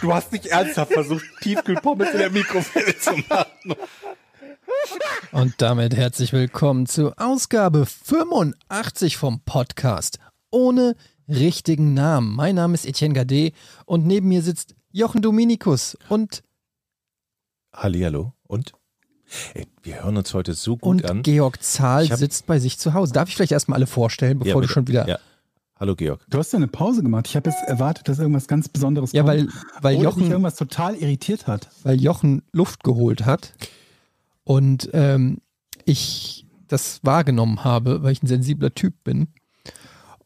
Du hast nicht ernsthaft versucht, Tiefkühlpommes in der Mikrowelle zu machen. Und damit herzlich willkommen zu Ausgabe 85 vom Podcast ohne richtigen Namen. Mein Name ist Etienne Gade und neben mir sitzt Jochen Dominikus und, Hallihallo. Und? Ey, wir hören uns heute so gut und an. Georg Zahl sitzt bei sich zu Hause. Darf ich vielleicht erstmal alle vorstellen, bevor Ja, du schon wieder. Ja. Hallo Georg. Du hast ja eine Pause gemacht. Ich habe jetzt erwartet, dass irgendwas ganz Besonderes Ja, kommt. weil, weil, Oder dich Jochen, irgendwas total irritiert hat. weil Jochen Luft geholt hat und ähm, ich das wahrgenommen habe, weil ich ein sensibler Typ bin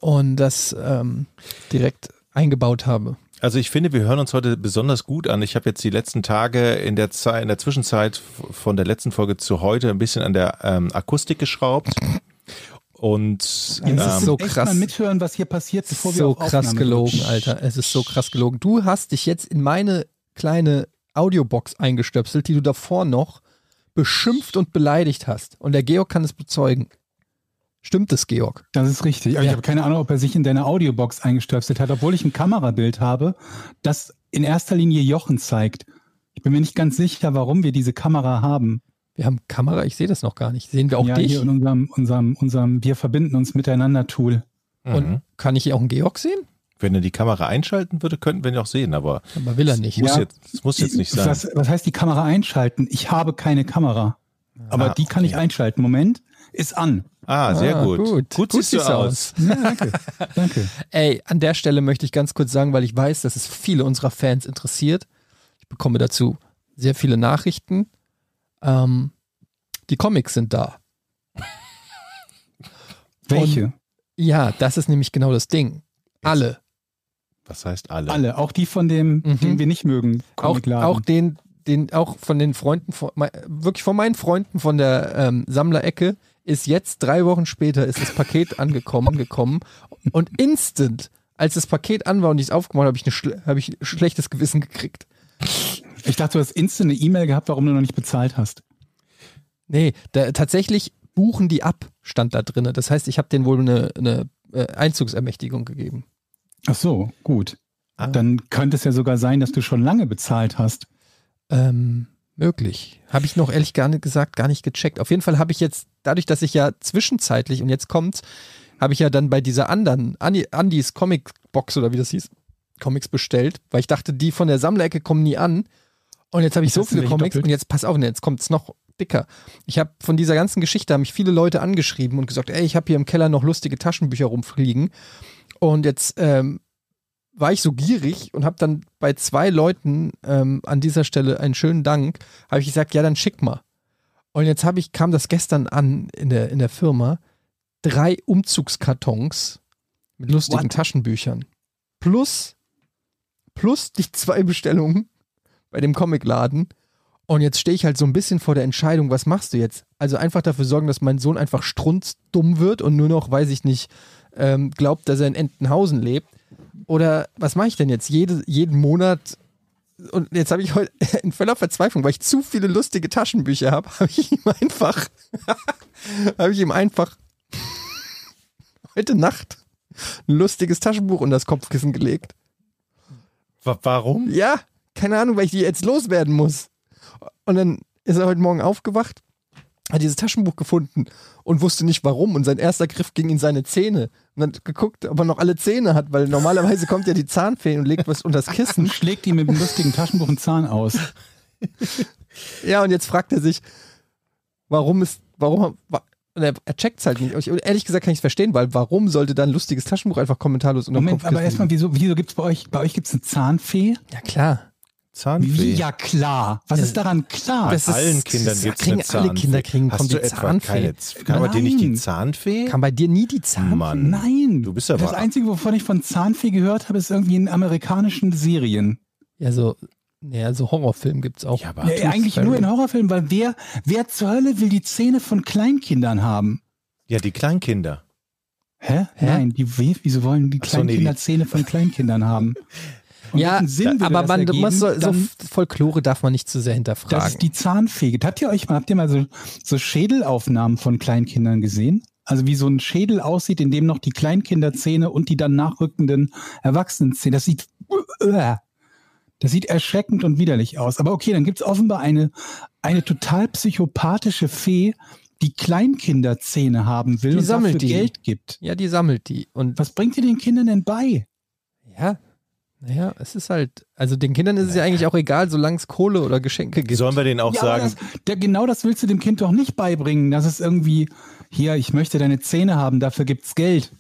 und das ähm, direkt eingebaut habe. Also ich finde, wir hören uns heute besonders gut an. Ich habe jetzt die letzten Tage in der Zeit, in der Zwischenzeit von der letzten Folge zu heute ein bisschen an der ähm, Akustik geschraubt. Und Es ähm, ist so Echt krass. mal mithören, was hier passiert, bevor wir so auf krass Aufnahme gelogen, drücken. Alter. Es ist so krass gelogen. Du hast dich jetzt in meine kleine Audiobox eingestöpselt, die du davor noch beschimpft und beleidigt hast. Und der Georg kann es bezeugen. Stimmt es, Georg? Das ist richtig. Aber Ja. ich habe keine Ahnung, ob er sich in deine Audiobox eingestöpselt hat, obwohl ich ein Kamerabild habe, das in erster Linie Jochen zeigt. Ich bin mir nicht ganz sicher, warum wir diese Kamera haben. Wir haben Kamera, ich sehe das noch gar nicht. Sehen wir auch ja, dich? hier in unserem, unserem, unserem Wir verbinden uns miteinander Tool. Und mhm. kann ich hier auch einen Georg sehen? wenn er die Kamera einschalten würde, könnten wir ihn auch sehen, aber Aber will er nicht. muss Ja. jetzt, das muss jetzt nicht sein. Was, was heißt die Kamera einschalten? Ich habe keine Kamera. Aber Ah, die kann ich einschalten. Moment, ist an. Ah, sehr Ah, gut. gut. Gut, siehst du aus. Ja, danke. danke. Ey, an der Stelle möchte ich ganz kurz sagen, weil ich weiß, dass es viele unserer Fans interessiert. Ich bekomme dazu sehr viele Nachrichten. Ähm, die Comics sind da. Welche? Ja, das ist nämlich genau das Ding. Alle. Was heißt alle? Alle, auch die von dem, Mhm. den wir nicht mögen. Auch, auch den, den, auch von den Freunden, von, wirklich von meinen Freunden von der ähm, Sammlerecke ist jetzt drei Wochen später ist das Paket angekommen, gekommen und instant, als das Paket an war und ich es aufgemacht habe, habe ich, eine habe ich ein schlechtes Gewissen gekriegt. Ich dachte, du hast instant eine E-Mail gehabt, warum du noch nicht bezahlt hast. Nee, da, tatsächlich buchen die ab, stand da drinne. Das heißt, ich habe denen wohl eine, eine äh, Einzugsermächtigung gegeben. Ach so, gut. Ah. Dann könnte es ja sogar sein, dass du schon lange bezahlt hast. Ähm, möglich. Habe ich noch ehrlich gar nicht gesagt, gar nicht gecheckt. Auf jeden Fall habe ich jetzt, dadurch, dass ich ja zwischenzeitlich, und jetzt kommt's, habe ich ja dann bei dieser anderen, Andi, Andis Comic Box oder wie das hieß, Comics bestellt, weil ich dachte, die von der Sammlerecke kommen nie an. Und jetzt habe ich Jetzt so viele Comics doppelt? und jetzt pass auf, jetzt kommt's noch dicker. Ich habe von dieser ganzen Geschichte haben mich viele Leute angeschrieben und gesagt, ey, ich habe hier im Keller noch lustige Taschenbücher rumfliegen. Und jetzt ähm, war ich so gierig und habe dann bei zwei Leuten ähm, an dieser Stelle einen schönen Dank, habe ich gesagt, ja, dann schick mal. Und jetzt habe ich, kam das gestern an in der, in der Firma, drei Umzugskartons mit lustigen What? Taschenbüchern. Plus, plus die zwei Bestellungen bei dem Comicladen. Und jetzt stehe ich halt so ein bisschen vor der Entscheidung, was machst du jetzt? Also einfach dafür sorgen, dass mein Sohn einfach strunzdumm wird und nur noch, weiß ich nicht, ähm, glaubt, dass er in Entenhausen lebt. Oder was mache ich denn jetzt? Jede, jeden Monat. Und jetzt habe ich heute in voller Verzweiflung, weil ich zu viele lustige Taschenbücher habe, habe ich ihm einfach, habe ich ihm einfach heute Nacht ein lustiges Taschenbuch unter das Kopfkissen gelegt. Wa- Warum? Ja, keine Ahnung, weil ich die jetzt loswerden muss. Und dann ist er heute Morgen aufgewacht, hat dieses Taschenbuch gefunden und wusste nicht warum. Und sein erster Griff ging in seine Zähne. Und hat geguckt, ob er noch alle Zähne hat, weil normalerweise kommt ja die Zahnfee und legt was unter das Und Kissen. schlägt ihm mit dem lustigen Taschenbuch einen Zahn aus. Ja, und jetzt fragt er sich, warum ist, warum, wa- und er, er checkt es halt nicht. Und ehrlich gesagt kann ich es verstehen, weil warum sollte dann ein lustiges Taschenbuch einfach kommentarlos unter Moment, Kopfkissen aber erstmal, wieso, wieso gibt's bei euch, bei euch gibt's eine Zahnfee? Ja, klar. Zahnfee. Wie? Ja, klar. Was ist daran klar? Bei Das ist- allen Kindern das gibt es kriegen eine alle Zahnfee. Kinder kriegen- Hast du die etwa Zahnfee. keine, kann man dir nicht die. Zahnfee? Kann bei dir nie die Zahnfee? Mann. Nein. Du bist aber- Das Einzige, wovon ich von Zahnfee gehört habe, ist irgendwie in amerikanischen Serien. Ja, so Naja, so Horrorfilm gibt's auch. Ja, aber Ja, eigentlich nur in Horrorfilmen, weil wer, wer zur Hölle will die Zähne von Kleinkindern haben? ja, die Kleinkinder. Hä? Hä? Nein, die, wie- wieso wollen die Ach so, nee, Kleinkinder die- Zähne von Kleinkindern haben? Und ja, Sinn aber das man ergeben? muss so, so Folklore darf man nicht zu sehr Das hinterfragen. ist die Zahnfee. Habt ihr euch mal, habt ihr mal so, so Schädelaufnahmen von Kleinkindern gesehen? Also wie so ein Schädel aussieht, in dem noch die Kleinkinderzähne und die dann nachrückenden Erwachsenenzähne. Das sieht, äh, das sieht erschreckend und widerlich aus. Aber okay, dann gibt's offenbar eine, eine total psychopathische Fee, die Kleinkinderzähne haben will Die und sammelt dafür die. Geld gibt. ja, die sammelt die. Und Was bringt ihr den Kindern denn bei? ja, naja, es ist halt, also den Kindern ist es ja eigentlich auch egal, solange es Kohle oder Geschenke gibt. Sollen wir denen auch Ja, sagen, das, der, genau das willst du dem Kind doch nicht beibringen, dass es irgendwie, hier, ich möchte deine Zähne haben, dafür gibt's Geld.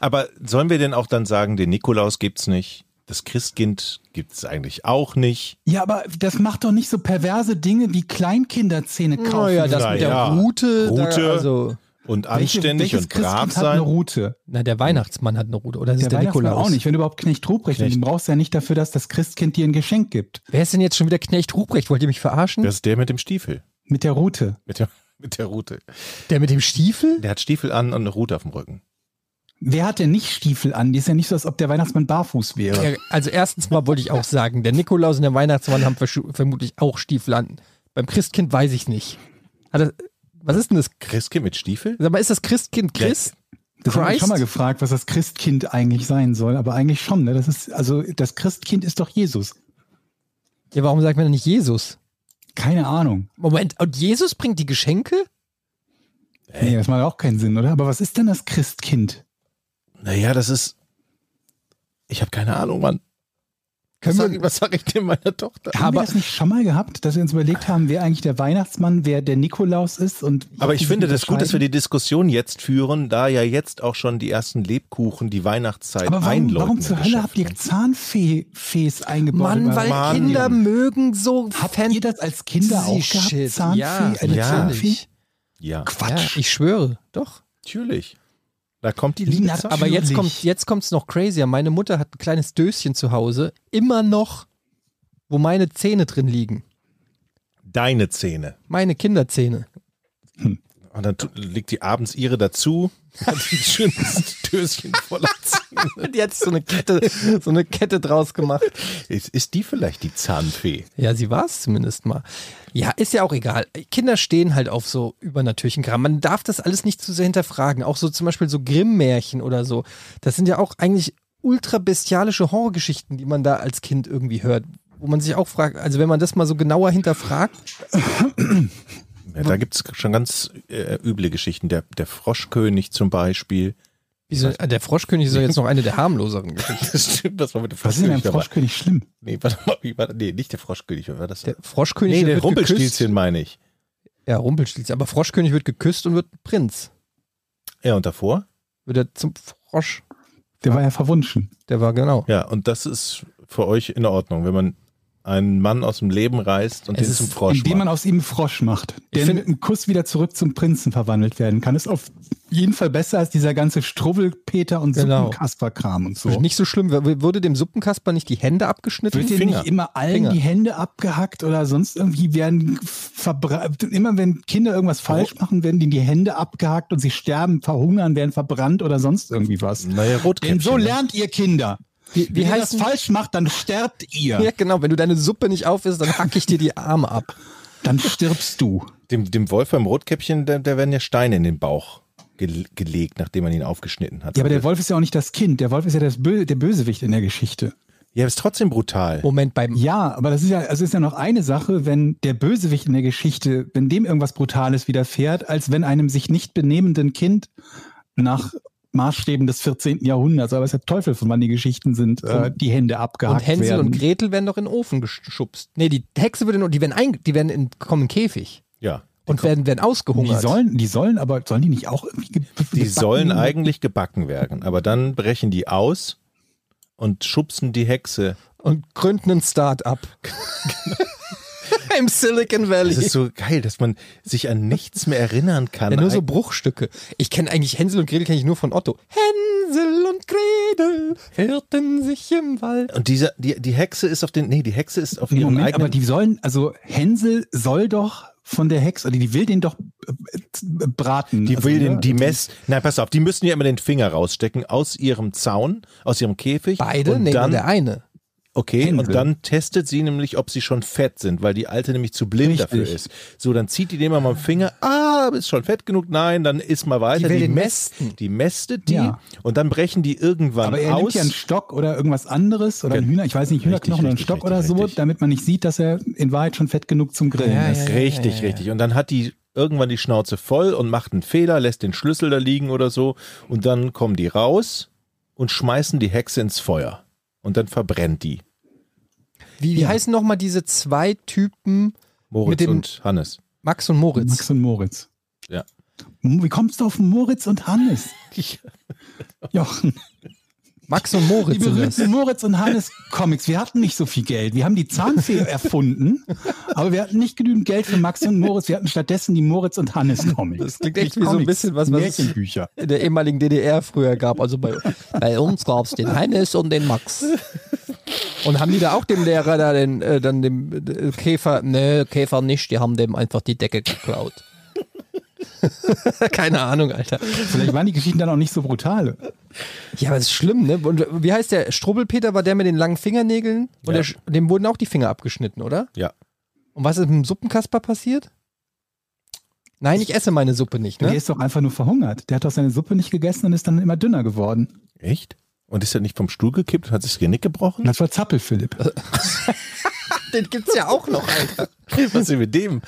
aber sollen wir denn auch dann sagen, den Nikolaus gibt's nicht, das Christkind gibt's eigentlich auch nicht? Ja, aber das macht doch nicht so perverse Dinge wie Kleinkinderzähne kaufen. Naja, das Na mit der ja. Route, Route. Da, also, Und Welche- anständig welches und brav Christkind hat eine sein? Route? na, der Weihnachtsmann hat eine Route, oder ist Der, der Weihnachtsmann Nikolaus? auch nicht. Wenn du überhaupt Knecht Ruprecht Knecht. den brauchst du ja nicht dafür, dass das Christkind dir ein Geschenk gibt. Wer ist denn jetzt schon wieder Knecht Ruprecht? Wollt ihr mich verarschen? Das ist der mit dem Stiefel. Mit der Route. Mit der, mit der Rute. Der mit dem Stiefel? Der hat Stiefel an und eine Rute auf dem Rücken. Wer hat denn nicht Stiefel an? Die ist ja nicht so, als ob der Weihnachtsmann barfuß wäre. Also erstens mal wollte ich auch sagen, der Nikolaus und der Weihnachtsmann haben vermutlich auch Stiefel an. Beim Christkind weiß ich nicht. Hat er, was ist denn das? Christkind mit Stiefel? Sag mal, ist das Christkind Christ? Das habe ich schon mal gefragt, was das Christkind eigentlich sein soll. Aber eigentlich schon. Ne? Das ist, also das Christkind ist doch Jesus. Ja, warum sagt man denn nicht Jesus? Keine Ahnung. Moment, und Jesus bringt die Geschenke? Nee, das macht auch keinen Sinn, oder? Aber was ist denn das Christkind? Naja, das ist. Ich habe keine Ahnung, Mann. Was Können sag, ich- was sag ich denn meiner Tochter? Haben wir das nicht schon mal gehabt, dass wir uns überlegt haben, wer eigentlich der Weihnachtsmann, wer der Nikolaus ist? Und Aber ich finde das gut, dass wir die Diskussion jetzt führen, da ja jetzt auch schon die ersten Lebkuchen die Weihnachtszeit Aber warum, einläuten. warum zur Hölle habt ihr. Zahnfees eingebaut? Mann, weil Mann. Kinder mögen so Habt ihr das als Kinder auch gehabt? Shit. Zahnfee? Ja, eine ja. Zahnfee? Ja, Ja, Quatsch. ich schwöre, doch. natürlich. Da kommt die Liebe. nat- Aber jetzt Natürlich. kommt jetzt kommt's noch crazier. Meine Mutter hat ein kleines Döschen zu Hause, immer noch, wo meine Zähne drin liegen. Deine Zähne. Meine Kinderzähne. Und dann legt die abends ihre dazu. Hat ein schönes Döschen voller Zähne. Die hat so eine Kette, so eine Kette draus gemacht. Ist, ist die vielleicht die Zahnfee? Ja, sie war es zumindest mal. Ja, ist ja auch egal. Kinder stehen halt auf so übernatürlichen Kram. Man darf das alles nicht zu sehr hinterfragen. Auch so zum Beispiel so Grimm-Märchen oder so. Das sind ja auch eigentlich ultra bestialische Horrorgeschichten, die man da als Kind irgendwie hört. Wo man sich auch fragt, also wenn man das mal so genauer hinterfragt, Ja, da gibt's schon ganz äh, üble Geschichten. Der, der Froschkönig zum Beispiel. wieso, äh, der Froschkönig ist doch jetzt noch eine der harmloseren Geschichten. Das stimmt, das war mit dem Was ist denn Froschkönig. Froschkönig schlimm? Nee, warte mal, wie war? Nee, nicht der Froschkönig, was war das? Der Froschkönig nee, der Rumpelstilzchen meine ich. Ja, Rumpelstilzchen. Aber Froschkönig wird geküsst und wird Prinz. Ja, und davor? Wird er zum Frosch. Der war ja verwunschen. Der war genau. Ja, und das ist für euch in Ordnung, wenn man einen Mann aus dem Leben reißt und Es den ist- zum Frosch Indem man macht. aus ihm einen Frosch macht, der find- mit einem Kuss wieder zurück zum Prinzen verwandelt werden kann. Ist auf jeden Fall besser als dieser ganze Struwwelpeter und Genau. Suppenkasper-Kram und so. Nicht so schlimm. Wurde dem Suppenkasper nicht die Hände abgeschnitten? Wird dir Finger. nicht immer allen Finger. die Hände abgehackt oder sonst irgendwie werden verbrannt? Immer wenn Kinder irgendwas falsch machen, werden denen die Hände abgehackt und sie sterben, verhungern, werden verbrannt oder sonst irgendwie was. Naja, Rotkäppchen. Denn so ne? lernt ihr Kinder. Wie, Wenn wie ihr heißt das falsch macht, dann sterbt ihr. Ja, genau. Wenn du deine Suppe nicht aufisst, dann hack ich dir die Arme ab. Dann stirbst du. Dem, dem Wolf beim Rotkäppchen, da, da werden ja Steine in den Bauch gel gelegt, nachdem man ihn aufgeschnitten hat. Ja, aber der Wolf ist ja auch nicht das Kind. Der Wolf ist ja das Bö der Bösewicht in der Geschichte. Ja, ist trotzdem brutal. Moment, beim. Ja, aber das ist ja, also ist ja noch eine Sache, wenn der Bösewicht in der Geschichte, wenn dem irgendwas Brutales widerfährt, als wenn einem sich nicht benehmenden Kind nach Maßstäben des 14. Jahrhunderts, aber es ist der Teufel, von wann die Geschichten sind, äh, die Hände abgehackt Und Hänsel werden. und Gretel werden doch in den Ofen geschubst. Nee, die Hexe würde nur, die werden, ein, die werden in, kommen in den Käfig Ja. und werden, werden die ausgehungert. sollen, die sollen, aber sollen die nicht auch irgendwie ge Die gebacken sollen werden? eigentlich gebacken werden, aber dann brechen die aus und schubsen die Hexe. und gründen ein Start-up. Im Silicon Valley. Das ist so geil, dass man sich an nichts mehr erinnern kann. ja, nur so Bruchstücke. Ich kenne eigentlich Hänsel und Gretel kenne ich nur von Otto. Hänsel und Gretel. Hörten sich im Wald. Und diese, die, die Hexe ist auf den, nee, die Hexe ist auf Nee, ihren Moment, eigenen. aber die sollen, also Hänsel soll doch von der Hexe, oder die will den doch äh, braten. Die also, will den, die Mess, nein, pass auf, die müssen ja immer den Finger rausstecken aus ihrem Zaun, aus ihrem Käfig. Beide? und nee, nur dann, der eine. Okay, und dann testet sie nämlich, ob sie schon fett sind, weil die Alte nämlich zu blind Richtig. dafür ist. So, dann zieht die den mal am Finger, ah, ist schon fett genug, nein, dann isst mal weiter. will den messt-. Die mästet die Ja. und dann brechen die irgendwann Aber er nimmt aus. ja einen Stock oder irgendwas anderes oder ein Gen- Hühner, ich weiß nicht, Hühnerknochen oder einen richtig, Stock richtig, oder so, richtig. damit man nicht sieht, dass er in Wahrheit schon fett genug zum Grillen Ja, ist. ja, Richtig, richtig. Und dann hat die irgendwann die Schnauze voll und macht einen Fehler, lässt den Schlüssel da liegen oder so. Und dann kommen die raus und schmeißen die Hexe ins Feuer. Und dann verbrennt die. Wie, wie Ja. heißen nochmal diese zwei Typen, Moritz Mit dem- und Hannes. Max und Moritz? Max und Moritz. Ja. Wie kommst du auf Moritz und Hannes? Jochen, Max und die Moritz das. berühmten Moritz und Hannes Comics. Wir hatten nicht so viel Geld. Wir haben die Zahnfee erfunden, aber wir hatten nicht genügend Geld für Max und Moritz. Wir hatten stattdessen die Moritz und Hannes Comics. Das klingt echt wie so ein bisschen was, was es Märchenbücher. in der ehemaligen DDR früher gab. Also bei, bei uns gab es den Hannes und den Max. Und haben die da auch dem Lehrer da den, äh, dann dem äh, Käfer, ne, Käfer nicht, die haben dem einfach die Decke geklaut. Keine Ahnung, Alter. Vielleicht waren die Geschichten dann auch nicht so brutal. Ja, aber das ist schlimm, ne? Und wie heißt der? Strubbelpeter war der mit den langen Fingernägeln? Und Ja. der, dem wurden auch die Finger abgeschnitten, oder? Ja. Und was ist mit dem Suppenkasper passiert? Nein, ich esse meine Suppe nicht, Der ne? ist doch einfach nur verhungert. Der hat doch seine Suppe nicht gegessen und ist dann immer dünner geworden. Echt? Und ist er nicht vom Stuhl gekippt und hat sich das Genick gebrochen? Das war Zappelphilipp. Den gibt's ja auch noch, Alter. Was ist mit dem?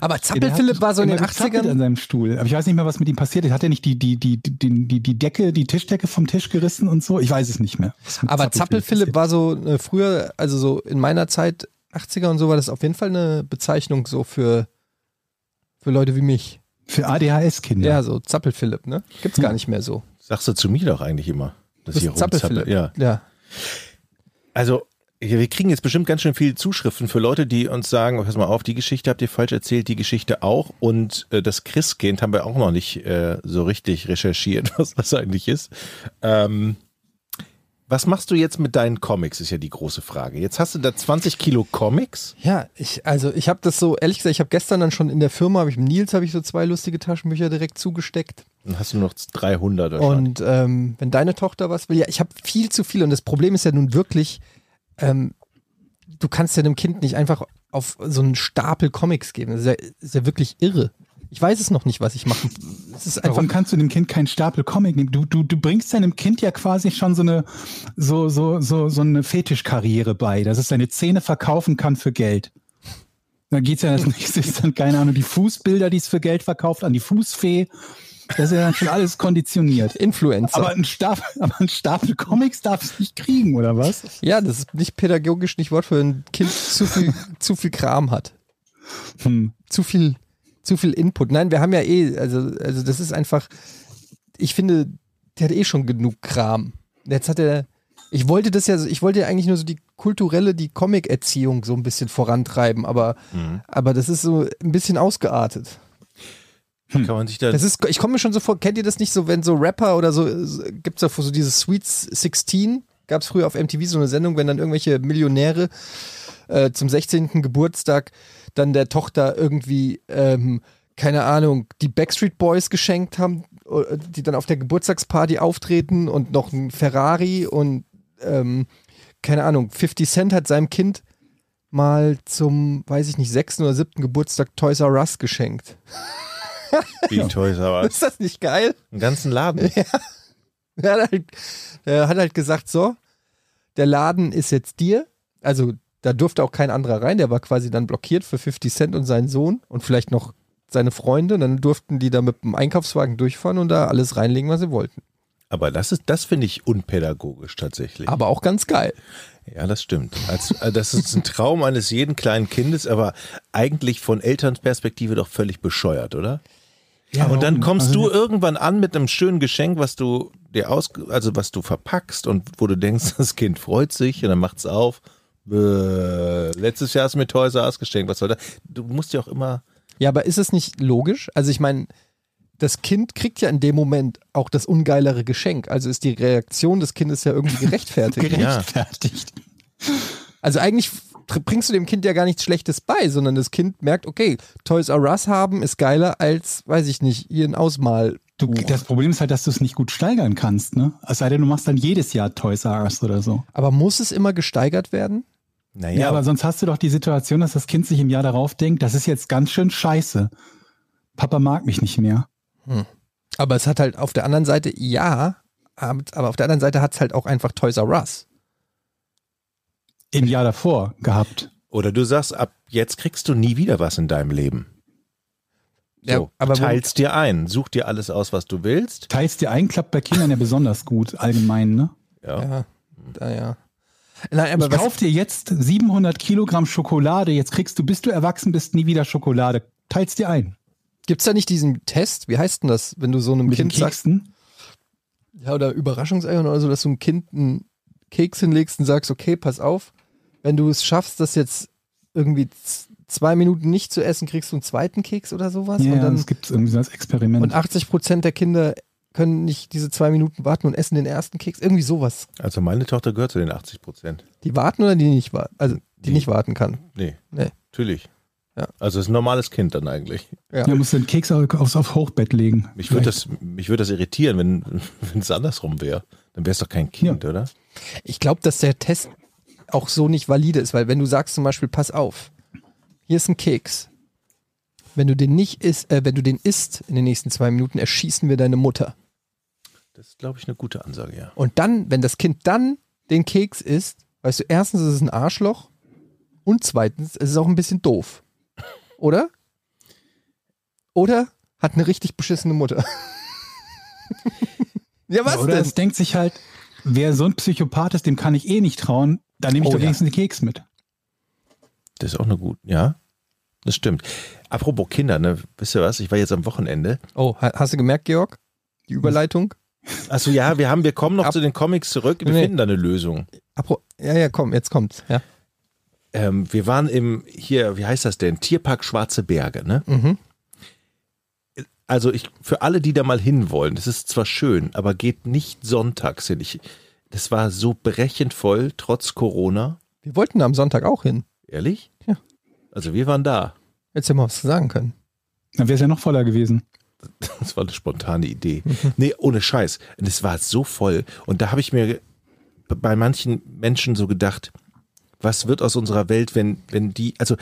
Aber Zappelphilipp war so in den immer gezappelt 80ern. an seinem Stuhl. Aber ich weiß nicht mehr, was mit ihm passiert ist. Hat er nicht die, die, die, die, die, die Decke, die Tischdecke vom Tisch gerissen und so? Ich weiß es nicht mehr. Aber Zappelphilipp war so äh, früher, also so in meiner Zeit, 80er und so, war das auf jeden Fall eine Bezeichnung so für, für Leute wie mich. Für ADHS-Kinder. Ja, so Zappelphilipp, ne? Gibt's gar nicht mehr so. Sagst du zu mir doch eigentlich immer. Dass Das ich ist Zappelphilipp. rumzappel. Ja. ja. Also, wir kriegen jetzt bestimmt ganz schön viele Zuschriften für Leute, die uns sagen, pass mal auf, die Geschichte habt ihr falsch erzählt, die Geschichte auch. Und äh, das Christkind haben wir auch noch nicht äh, so richtig recherchiert, was das eigentlich ist. Ähm, was machst du jetzt mit deinen Comics, ist ja die große Frage. Jetzt hast du da 20 Kilo Comics. Ja, ich, also ich habe das so, ehrlich gesagt, ich habe gestern dann schon in der Firma, habe ich Nils habe ich so zwei lustige Taschenbücher direkt zugesteckt. Dann hast du noch 300 wahrscheinlich. Und ähm, wenn deine Tochter was will, ja, ich habe viel zu viel und das Problem ist ja nun wirklich, ähm, du kannst ja dem Kind nicht einfach auf so einen Stapel Comics geben. Das ist ja, ist ja wirklich irre. Ich weiß es noch nicht, was ich mache. Es ist einfach Warum kannst du dem Kind keinen Stapel Comic nehmen? Du, du, du bringst deinem Kind ja quasi schon so eine, so, so, so, so eine Fetischkarriere bei, dass es seine Zähne verkaufen kann für Geld. Dann geht's ja das nächste ist dann, keine Ahnung, die Fußbilder, die es für Geld verkauft, an die Fußfee. Das ist ja dann schon alles konditioniert. Influencer. Aber ein Stapel, aber ein Stapel Comics darf es nicht kriegen, oder was? ja, das ist nicht pädagogisch nicht Wort für ein Kind zu viel, zu viel Kram hat. Hm. zu viel, zu viel Input. Nein, wir haben ja eh, also, also das ist einfach, ich finde, der hat eh schon genug Kram. Jetzt hat er, ich wollte das ja, ich wollte ja eigentlich nur so die kulturelle, die Comic-Erziehung so ein bisschen vorantreiben, aber, Mhm. aber das ist so ein bisschen ausgeartet. Kann man sich da. Das ist, ich komme mir schon so vor, kennt ihr das nicht so, wenn so Rapper oder so, gibt es da so dieses Sweet 16, gab es früher auf MTV so eine Sendung, wenn dann irgendwelche Millionäre äh, zum 16. Geburtstag dann der Tochter irgendwie, ähm, keine Ahnung, die Backstreet Boys geschenkt haben, äh, die dann auf der Geburtstagsparty auftreten und noch ein Ferrari und ähm, keine Ahnung, 50 Cent hat seinem Kind mal zum, weiß ich nicht, sechsten oder siebten Geburtstag Toys R Us geschenkt. Wie Toys R Us. Ist das nicht geil? Einen ganzen Laden. Er hat, halt, hat halt gesagt, so, der Laden ist jetzt dir. Also da durfte auch kein anderer rein. Der war quasi dann blockiert für 50 Cent und seinen Sohn und vielleicht noch seine Freunde. Und dann durften die da mit dem Einkaufswagen durchfahren und da alles reinlegen, was sie wollten. Aber das ist, das finde ich unpädagogisch tatsächlich. Aber auch ganz geil. Ja, das stimmt. Als, äh, das ist ein Traum eines jeden kleinen Kindes, aber eigentlich von Elternperspektive doch völlig bescheuert, oder? Ja, und dann kommst Also, du irgendwann an mit einem schönen Geschenk, was du dir aus, also was du verpackst und wo du denkst, das Kind freut sich und dann macht's auf. Bäh, letztes Jahr hast du mir Toys R geschenkt, was soll das? Du musst ja auch immer, Ja, aber ist es nicht logisch? Also ich meine, das Kind kriegt ja in dem Moment auch das ungeilere Geschenk. Also ist die Reaktion des Kindes ja irgendwie gerechtfertigt. Gerechtfertigt. Also eigentlich bringst du dem Kind ja gar nichts Schlechtes bei, sondern das Kind merkt, okay, Toys R Us haben ist geiler als, weiß ich nicht, hier ein Ausmal. Du, das Problem ist halt, dass du es nicht gut steigern kannst, ne? Es sei denn, du machst dann jedes Jahr Toys R Us oder so. Aber muss es immer gesteigert werden? Naja, Ja, aber sonst hast du doch die Situation, dass das Kind sich im Jahr darauf denkt, das ist jetzt ganz schön scheiße. Papa mag mich nicht mehr. Aber es hat halt auf der anderen Seite, ja, aber auf der anderen Seite hat es halt auch einfach Toys R Us. Im Jahr davor gehabt. Oder du sagst, ab jetzt kriegst du nie wieder was in deinem Leben. So, Ja, aber teilst dir ein, such dir alles aus, was du willst. Teilst dir ein, klappt bei Kindern ja besonders gut, allgemein, ne? Ja. Ja, ja. Nein, aber ich was, kauf dir jetzt 700 Kilogramm Schokolade, jetzt kriegst du, bis du erwachsen bist, nie wieder Schokolade. Teilst dir ein. gibt's da nicht diesen Test? Wie heißt denn das, wenn du so einem Mit Kind sagst, Keksen. ja, oder Überraschungseiern oder so, dass du einem Kind einen Keks hinlegst und sagst, okay, pass auf, wenn du es schaffst, das jetzt irgendwie zwei Minuten nicht zu essen, kriegst du einen zweiten Keks oder sowas. Ja, und dann das gibt's irgendwie so als Experiment. und 80 Prozent der Kinder können nicht diese zwei Minuten warten und essen den ersten Keks. Irgendwie sowas. Also meine Tochter gehört zu den 80 Prozent. Die warten oder die nicht warten? Also die, Die- nicht warten kann. Nee, Nee. natürlich. Ja. Also es ist ein normales Kind dann eigentlich. Ja. ja, musst du den Keks au- aufs, aufs Hochbett legen. Mich würde das, mich würde das irritieren, wenn wenn es andersrum wäre. Dann wäre es doch kein Kind, oder? Ich glaube, dass der Test auch so nicht valide ist, weil wenn du sagst zum Beispiel, pass auf, hier ist ein Keks. Wenn du den nicht isst, äh, wenn du den isst in den nächsten zwei Minuten, erschießen wir deine Mutter. Das ist, glaube ich, eine gute Ansage, ja. Und dann, wenn das Kind dann den Keks isst, weißt du, erstens ist es ein Arschloch und zweitens ist es auch ein bisschen doof. Oder? Oder hat eine richtig beschissene Mutter. ja, was Ja, oder denn? es denkt sich halt, wer so ein Psychopath ist, dem kann ich eh nicht trauen, dann nehme ich Oh, doch ja. wenigstens den Keks mit. Das ist auch eine gute, ja. Das stimmt. Apropos Kinder, ne? Wisst ihr was? Ich war jetzt am Wochenende. Oh, ha- hast du gemerkt, Georg? Die Überleitung? Achso, ja, wir haben, wir kommen noch Ab- zu den Comics zurück. Wir Nee. finden da eine Lösung. Apro ja, ja, komm, jetzt kommt's. Ja. Ähm, wir waren im, hier, wie heißt das denn? Tierpark Schwarze Berge, ne? Mhm. Also ich, für alle, die da mal hinwollen, das ist zwar schön, aber geht nicht sonntags hin. Ich, das war so brechend voll, trotz Corona. Wir wollten da am Sonntag auch hin. Ehrlich? Ja. Also wir waren da. Jetzt hätten wir was sagen können. Dann wäre es ja noch voller gewesen. Das war eine spontane Idee. Nee, ohne Scheiß. Und es war so voll. Und da habe ich mir bei manchen Menschen so gedacht, was wird aus unserer Welt, wenn, wenn die, also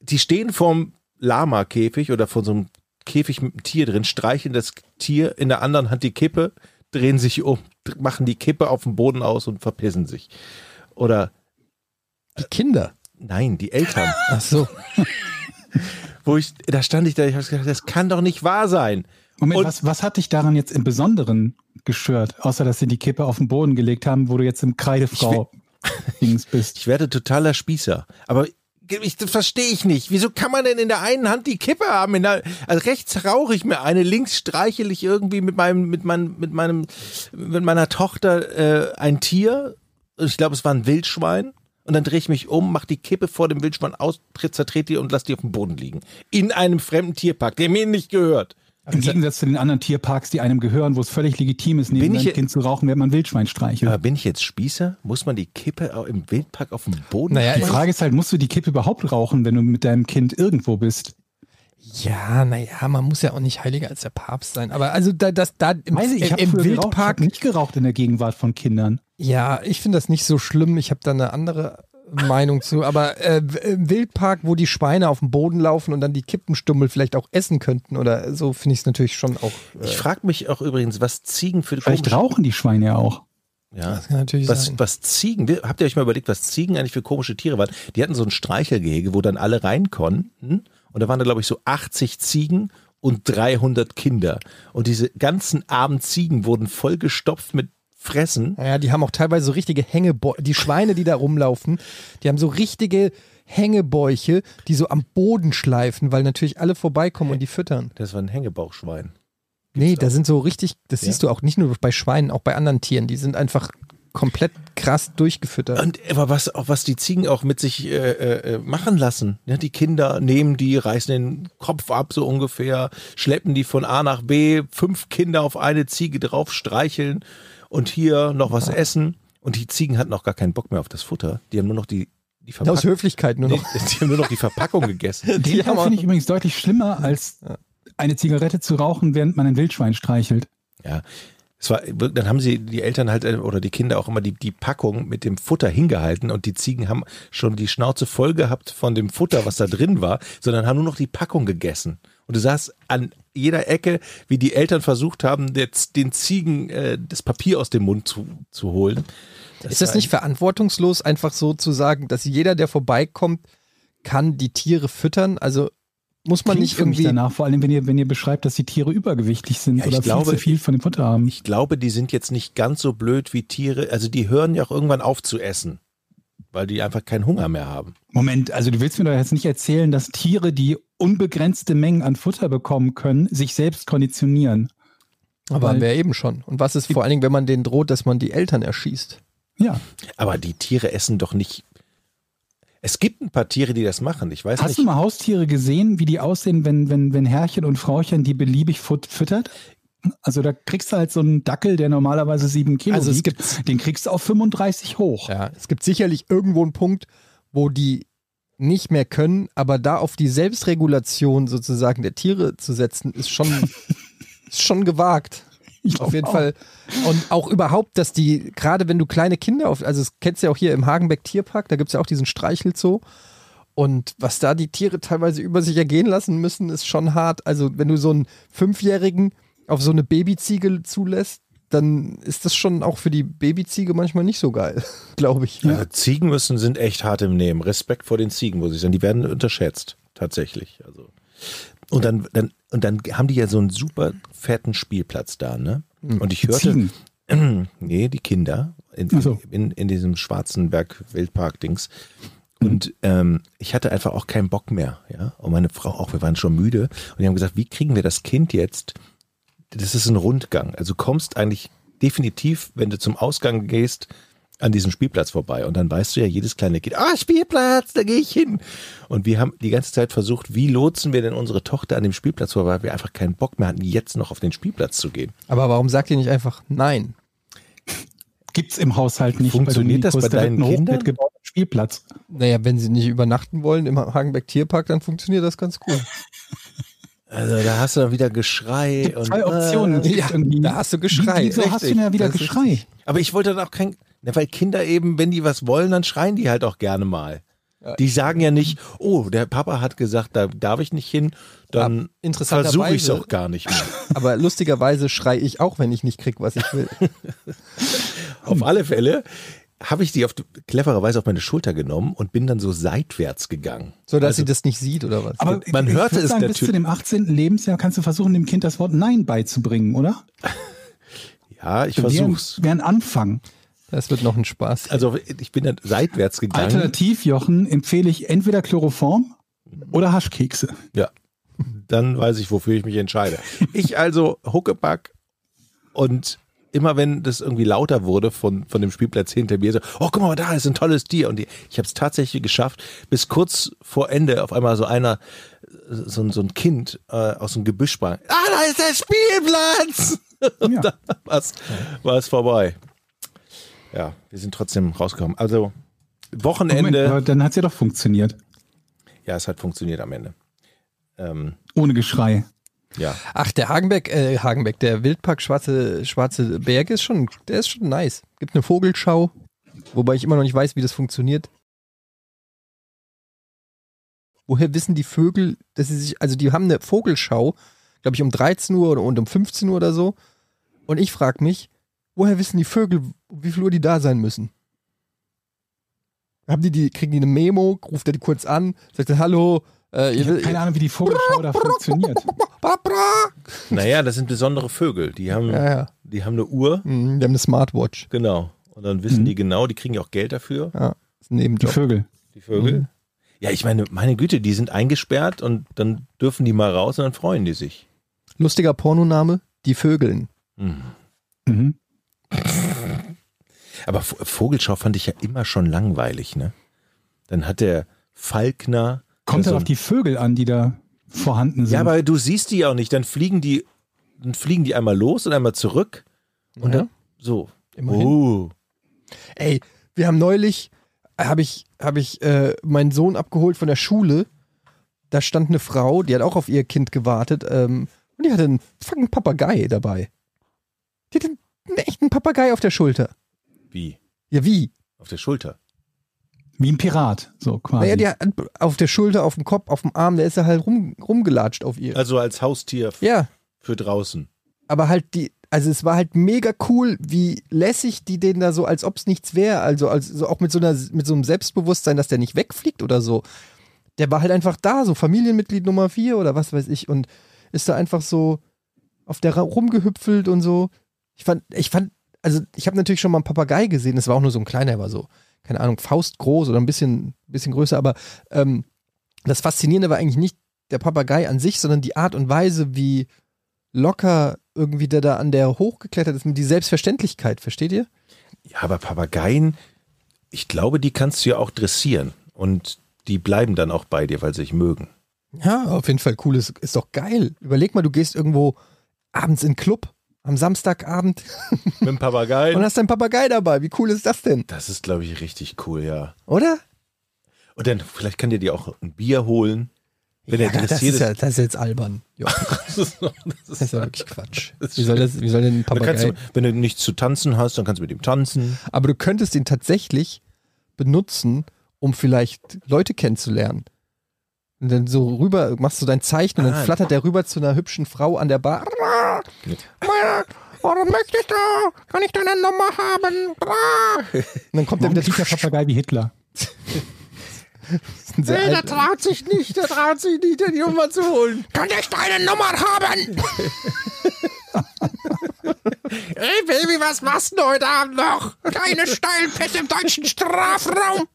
die stehen vorm Lama-Käfig oder vor so einem Käfig mit einem Tier drin, streicheln das Tier in der anderen Hand die Kippe, drehen sich um, machen die Kippe auf dem Boden aus und verpissen sich. Oder Die Kinder. nein, die Eltern. Ach so. Wo ich, da stand ich da, ich habe gedacht, das kann doch nicht wahr sein. Moment, Und- was, was hat dich daran jetzt im Besonderen gestört? Außer, dass sie die Kippe auf den Boden gelegt haben, wo du jetzt im Kreidefrau-Dings bist. Ich werde totaler Spießer. Aber ich, das verstehe ich nicht. Wieso kann man denn in der einen Hand die Kippe haben? In der, also rechts rauche ich mir eine, links streichel ich irgendwie mit meinem, mit meinem, mit meinem, mit meiner Tochter äh, ein Tier. Ich glaube, es war ein Wildschwein. Und dann drehe ich mich um, mache die Kippe vor dem Wildschwein aus, zertrete die und lasse die auf dem Boden liegen. In einem fremden Tierpark, der mir nicht gehört. Im Gegensatz zu den anderen Tierparks, die einem gehören, wo es völlig legitim ist, neben seinem Kind zu rauchen, während man Wildschwein streichelt. Aber bin ich jetzt Spießer? Muss man die Kippe auch im Wildpark auf dem Boden Naja, Die? Frage ist halt, musst du die Kippe überhaupt rauchen, wenn du mit deinem Kind irgendwo bist? Ja, naja, man muss ja auch nicht heiliger als der Papst sein. Aber also da, das, da im, Weiß ich, ich habe im früher geraucht, ich Wildpark, nicht geraucht in der Gegenwart von Kindern. ja, ich finde das nicht so schlimm. Ich habe da eine andere Meinung zu. Aber äh, im Wildpark, wo die Schweine auf dem Boden laufen und dann die Kippenstummel vielleicht auch essen könnten oder so, finde ich es natürlich schon auch. Äh, Ich frage mich auch übrigens, was Ziegen für Vielleicht komische- rauchen die Schweine ja auch. Ja. das kann natürlich Was, sein. was Ziegen, habt ihr euch mal überlegt, was Ziegen eigentlich für komische Tiere waren? Die hatten so ein Streichelgehege, wo dann alle rein konnten. Und da waren da, glaube ich, so 80 Ziegen und 300 Kinder. Und diese ganzen armen Ziegen wurden vollgestopft mit Fressen. Naja, die haben auch teilweise so richtige Hängebäuche. Die Schweine, die da rumlaufen, die haben so richtige Hängebäuche, die so am Boden schleifen, weil natürlich alle vorbeikommen und die füttern. Das war ein Hängebauchschwein. Nee, da sind so richtig, das Ja. siehst du auch nicht nur bei Schweinen, auch bei anderen Tieren. Die sind einfach komplett krass durchgefüttert. Und aber was auch was die Ziegen auch mit sich äh, äh, machen lassen. Ja, die Kinder nehmen die, reißen den Kopf ab so ungefähr, schleppen die von A nach B, fünf Kinder auf eine Ziege drauf, streicheln und hier noch was essen. Und die Ziegen hatten auch gar keinen Bock mehr auf das Futter. Die haben nur noch die die Aus Verpackung, Höflichkeit nur noch. die haben nur noch die Verpackung gegessen. Den auch- finde ich übrigens deutlich schlimmer, als eine Zigarette zu rauchen, während man ein Wildschwein streichelt. Ja. Es war, dann haben sie die Eltern halt äh, oder die Kinder auch immer die, die Packung mit dem Futter hingehalten und die Ziegen haben schon die Schnauze voll gehabt von dem Futter, was da drin war, sondern haben nur noch die Packung gegessen. Und du sahst an jeder Ecke, wie die Eltern versucht haben, jetzt den Ziegen äh, das Papier aus dem Mund zu, zu holen. Ist das nicht verantwortungslos, einfach so zu sagen, dass jeder, der vorbeikommt, kann die Tiere füttern? Also muss man Klingt nicht für mich irgendwie. danach, vor allem wenn ihr, wenn ihr beschreibt, dass die Tiere übergewichtig sind Ja, ich oder glaube- viel zu viel von dem Futter haben. Ich glaube, die sind jetzt nicht ganz so blöd wie Tiere. Also die hören ja auch irgendwann auf zu essen, weil die einfach keinen Hunger mehr haben. Moment, also du willst mir doch jetzt nicht erzählen, dass Tiere, die unbegrenzte Mengen an Futter bekommen können, sich selbst konditionieren. Aber Weil- wir eben schon. Und was ist vor allen Dingen, wenn man denen droht, dass man die Eltern erschießt? Ja. Aber die Tiere essen doch nicht. Es gibt ein paar Tiere, die das machen. Ich weiß Hast nicht. du mal Haustiere gesehen, wie die aussehen, wenn, wenn, wenn Herrchen und Frauchen die beliebig füttert? Also da kriegst du halt so einen Dackel, der normalerweise sieben Kilo Also es wiegt. gibt- den kriegst du auf 35 hoch. Ja, es gibt sicherlich irgendwo einen Punkt, wo die nicht mehr können, aber da auf die Selbstregulation sozusagen der Tiere zu setzen, ist schon, ist schon gewagt. Auf jeden auch. Fall. Und auch überhaupt, dass die, gerade wenn du kleine Kinder auf, also das kennst du ja auch hier im Hagenbeck Tierpark, da gibt es ja auch diesen Streichelzoo. Und was da die Tiere teilweise über sich ergehen lassen müssen, ist schon hart. Also, wenn du so einen Fünfjährigen auf so eine Babyziege zulässt, dann ist das schon auch für die Babyziege manchmal nicht so geil, glaube ich. Also Ziegen müssen sind echt hart im Nehmen. Respekt vor den Ziegen, muss ich sagen. Die werden unterschätzt, tatsächlich. Also und dann, dann und dann haben die ja so einen super fetten Spielplatz da, ne? Und ich hörte, Ziegen. nee, die Kinder in, so. in, in diesem Schwarzenberg Wildpark-Dings. Und ähm, ich hatte einfach auch keinen Bock mehr, ja. Und meine Frau auch, wir waren schon müde. Und die haben gesagt, wie kriegen wir das Kind jetzt? Das ist ein Rundgang. Also du kommst eigentlich definitiv, wenn du zum Ausgang gehst, an diesem Spielplatz vorbei. Und dann weißt du ja, jedes kleine Kind, ah, Spielplatz, da gehe ich hin. Und wir haben die ganze Zeit versucht, wie lotsen wir denn unsere Tochter an dem Spielplatz vorbei, weil wir einfach keinen Bock mehr hatten, jetzt noch auf den Spielplatz zu gehen. Aber warum sagt ihr nicht einfach nein? Gibt's im Haushalt nicht. Funktioniert das bei deinen einen Kindern? Spielplatz. Naja, wenn sie nicht übernachten wollen im Hagenbeck Tierpark, dann funktioniert das ganz gut. Also da hast du dann wieder Geschrei. und, Zwei Optionen. Äh, Es gibt ja, da hast du Geschrei, Wieso hast du richtig. denn ja wieder Das ist Geschrei? aber ich wollte dann auch kein, na, weil Kinder eben, wenn die was wollen, dann schreien die halt auch gerne mal. Die sagen ja nicht, oh, der Papa hat gesagt, da darf ich nicht hin, dann versuche ich es auch gar nicht mehr. Aber lustigerweise schrei ich auch, wenn ich nicht krieg, was ich will. Auf alle Fälle habe ich die auf clevererweise auf meine Schulter genommen und bin dann so seitwärts gegangen. So dass Also- sie das nicht sieht oder was? Aber Man ich hörte würd es sagen, bis natürlich- zu dem 18. Lebensjahr kannst du versuchen, dem Kind das Wort Nein beizubringen, oder? Ja, ich Wäre versuch's. wär ein Anfang. Das wird noch ein Spaß. Also ich bin dann seitwärts gegangen. Alternativ, Jochen, empfehle ich entweder Chloroform oder Haschkekse. Ja. Dann weiß ich, wofür ich mich entscheide. Ich also Huckepack und immer wenn das irgendwie lauter wurde von, von dem Spielplatz hinter mir, so, oh, guck mal, da ist ein tolles Tier. Und die, ich habe es tatsächlich geschafft, bis kurz vor Ende auf einmal so einer, so, ein- so ein Kind äh, aus dem Gebüsch sprang. Ah, da ist der Spielplatz! Und Ja. dann war's, war es vorbei. Ja, wir sind trotzdem rausgekommen. Also Wochenende. Moment, aber dann hat es ja doch funktioniert. ja, es hat funktioniert am Ende. Ähm, Ohne Geschrei. ja. Ach, der Hagenbeck, äh, Hagenbeck, der Wildpark Schwarze, Schwarze Berge ist schon, der ist schon nice. Gibt eine Vogelschau, wobei ich immer noch nicht weiß, wie das funktioniert. Woher wissen die Vögel, dass sie sich, also die haben eine Vogelschau, glaube ich, um 13 Uhr oder- und um 15 Uhr oder so. Und ich frage mich, woher wissen die Vögel, wie viel Uhr die da sein müssen? Haben die, die, kriegen die eine Memo, ruft er die kurz an, sagt er, hallo, äh, ihr Ich habe keine Ahnung, wie die Vogelschau da funktioniert. Naja, das sind besondere Vögel. Die haben, Ja, ja. die haben eine Uhr, Mhm, die haben eine Smartwatch. genau. Und dann wissen Mhm. die genau, die kriegen ja auch Geld dafür, Ja, ist ein Die. Vögel. die Vögel. Mhm. Ja, ich meine, meine Güte, die sind eingesperrt und dann dürfen die mal raus und dann freuen die sich. Lustiger Pornoname, die Vögeln. Mhm. Aber Vogelschau fand ich ja immer schon langweilig, ne? Dann hat der Falkner. Kommt so halt auf die Vögel an, die da vorhanden sind. Ja, aber du siehst die ja auch nicht. Dann fliegen die, dann fliegen die einmal los und einmal zurück. Und Ja. dann so. Immerhin. Oh. Ey, wir haben neulich, habe ich, hab ich äh, meinen Sohn abgeholt von der Schule. Da stand eine Frau, die hat auch auf ihr Kind gewartet. Ähm, und die hatte einen fucking Papagei dabei. Die hatte einen echten Papagei auf der Schulter. Wie? Ja, wie? Auf der Schulter. Wie ein Pirat, so quasi. Naja, hat auf der Schulter, auf dem Kopf, auf dem Arm, der ist ja halt rum, rumgelatscht auf ihr. Also als Haustier Ja, für draußen. aber halt die, also es war halt mega cool, wie lässig die den da so, als ob es nichts wäre, also, also auch mit so einer, mit so einem Selbstbewusstsein, dass der nicht wegfliegt oder so. Der war halt einfach da, so Familienmitglied Nummer vier oder was weiß ich und ist da einfach so auf der rumgehüpfelt und so. Ich fand, ich fand, also ich habe natürlich schon mal einen Papagei gesehen, das war auch nur so ein kleiner, war so, keine Ahnung, faustgroß oder ein bisschen, bisschen größer, aber ähm, das Faszinierende war eigentlich nicht der Papagei an sich, sondern die Art und Weise, wie locker irgendwie der da an der hochgeklettert ist, die Selbstverständlichkeit, versteht ihr? Ja, aber Papageien, ich glaube, die kannst du ja auch dressieren. Und die bleiben dann auch bei dir, weil sie dich mögen. Ja, auf jeden Fall cool, ist, ist doch geil. Überleg mal, du gehst irgendwo abends in den Club, am Samstagabend Mit dem Papagei. und hast deinen Papagei dabei. Wie cool ist das denn? Das ist, glaube ich, richtig cool, ja. Oder? Und dann, vielleicht kann dir die auch ein Bier holen. Wenn er das, ist ist. ja, das ist jetzt albern. Ja, Das ist, das das ist, ist ja wirklich Quatsch. Ist Wie soll, das, wie soll denn ein Papagei? du, wenn du nichts zu tanzen hast, dann kannst du mit ihm tanzen. Aber du könntest ihn tatsächlich benutzen, um vielleicht Leute kennenzulernen. Und dann so rüber, machst du dein Zeichen und Ah. dann flattert der rüber zu einer hübschen Frau an der Bar. Warum möchtest du? Kann ich deine Nummer haben? Und dann kommt er Warum wieder der Papagei wie Hitler? Nee, der traut sich nicht, der traut sich nicht, die Nummer zu holen. Kann ich deine Nummer haben? Hey Baby, was machst du heute Abend noch? Keine steilen Pässe im deutschen Strafraum.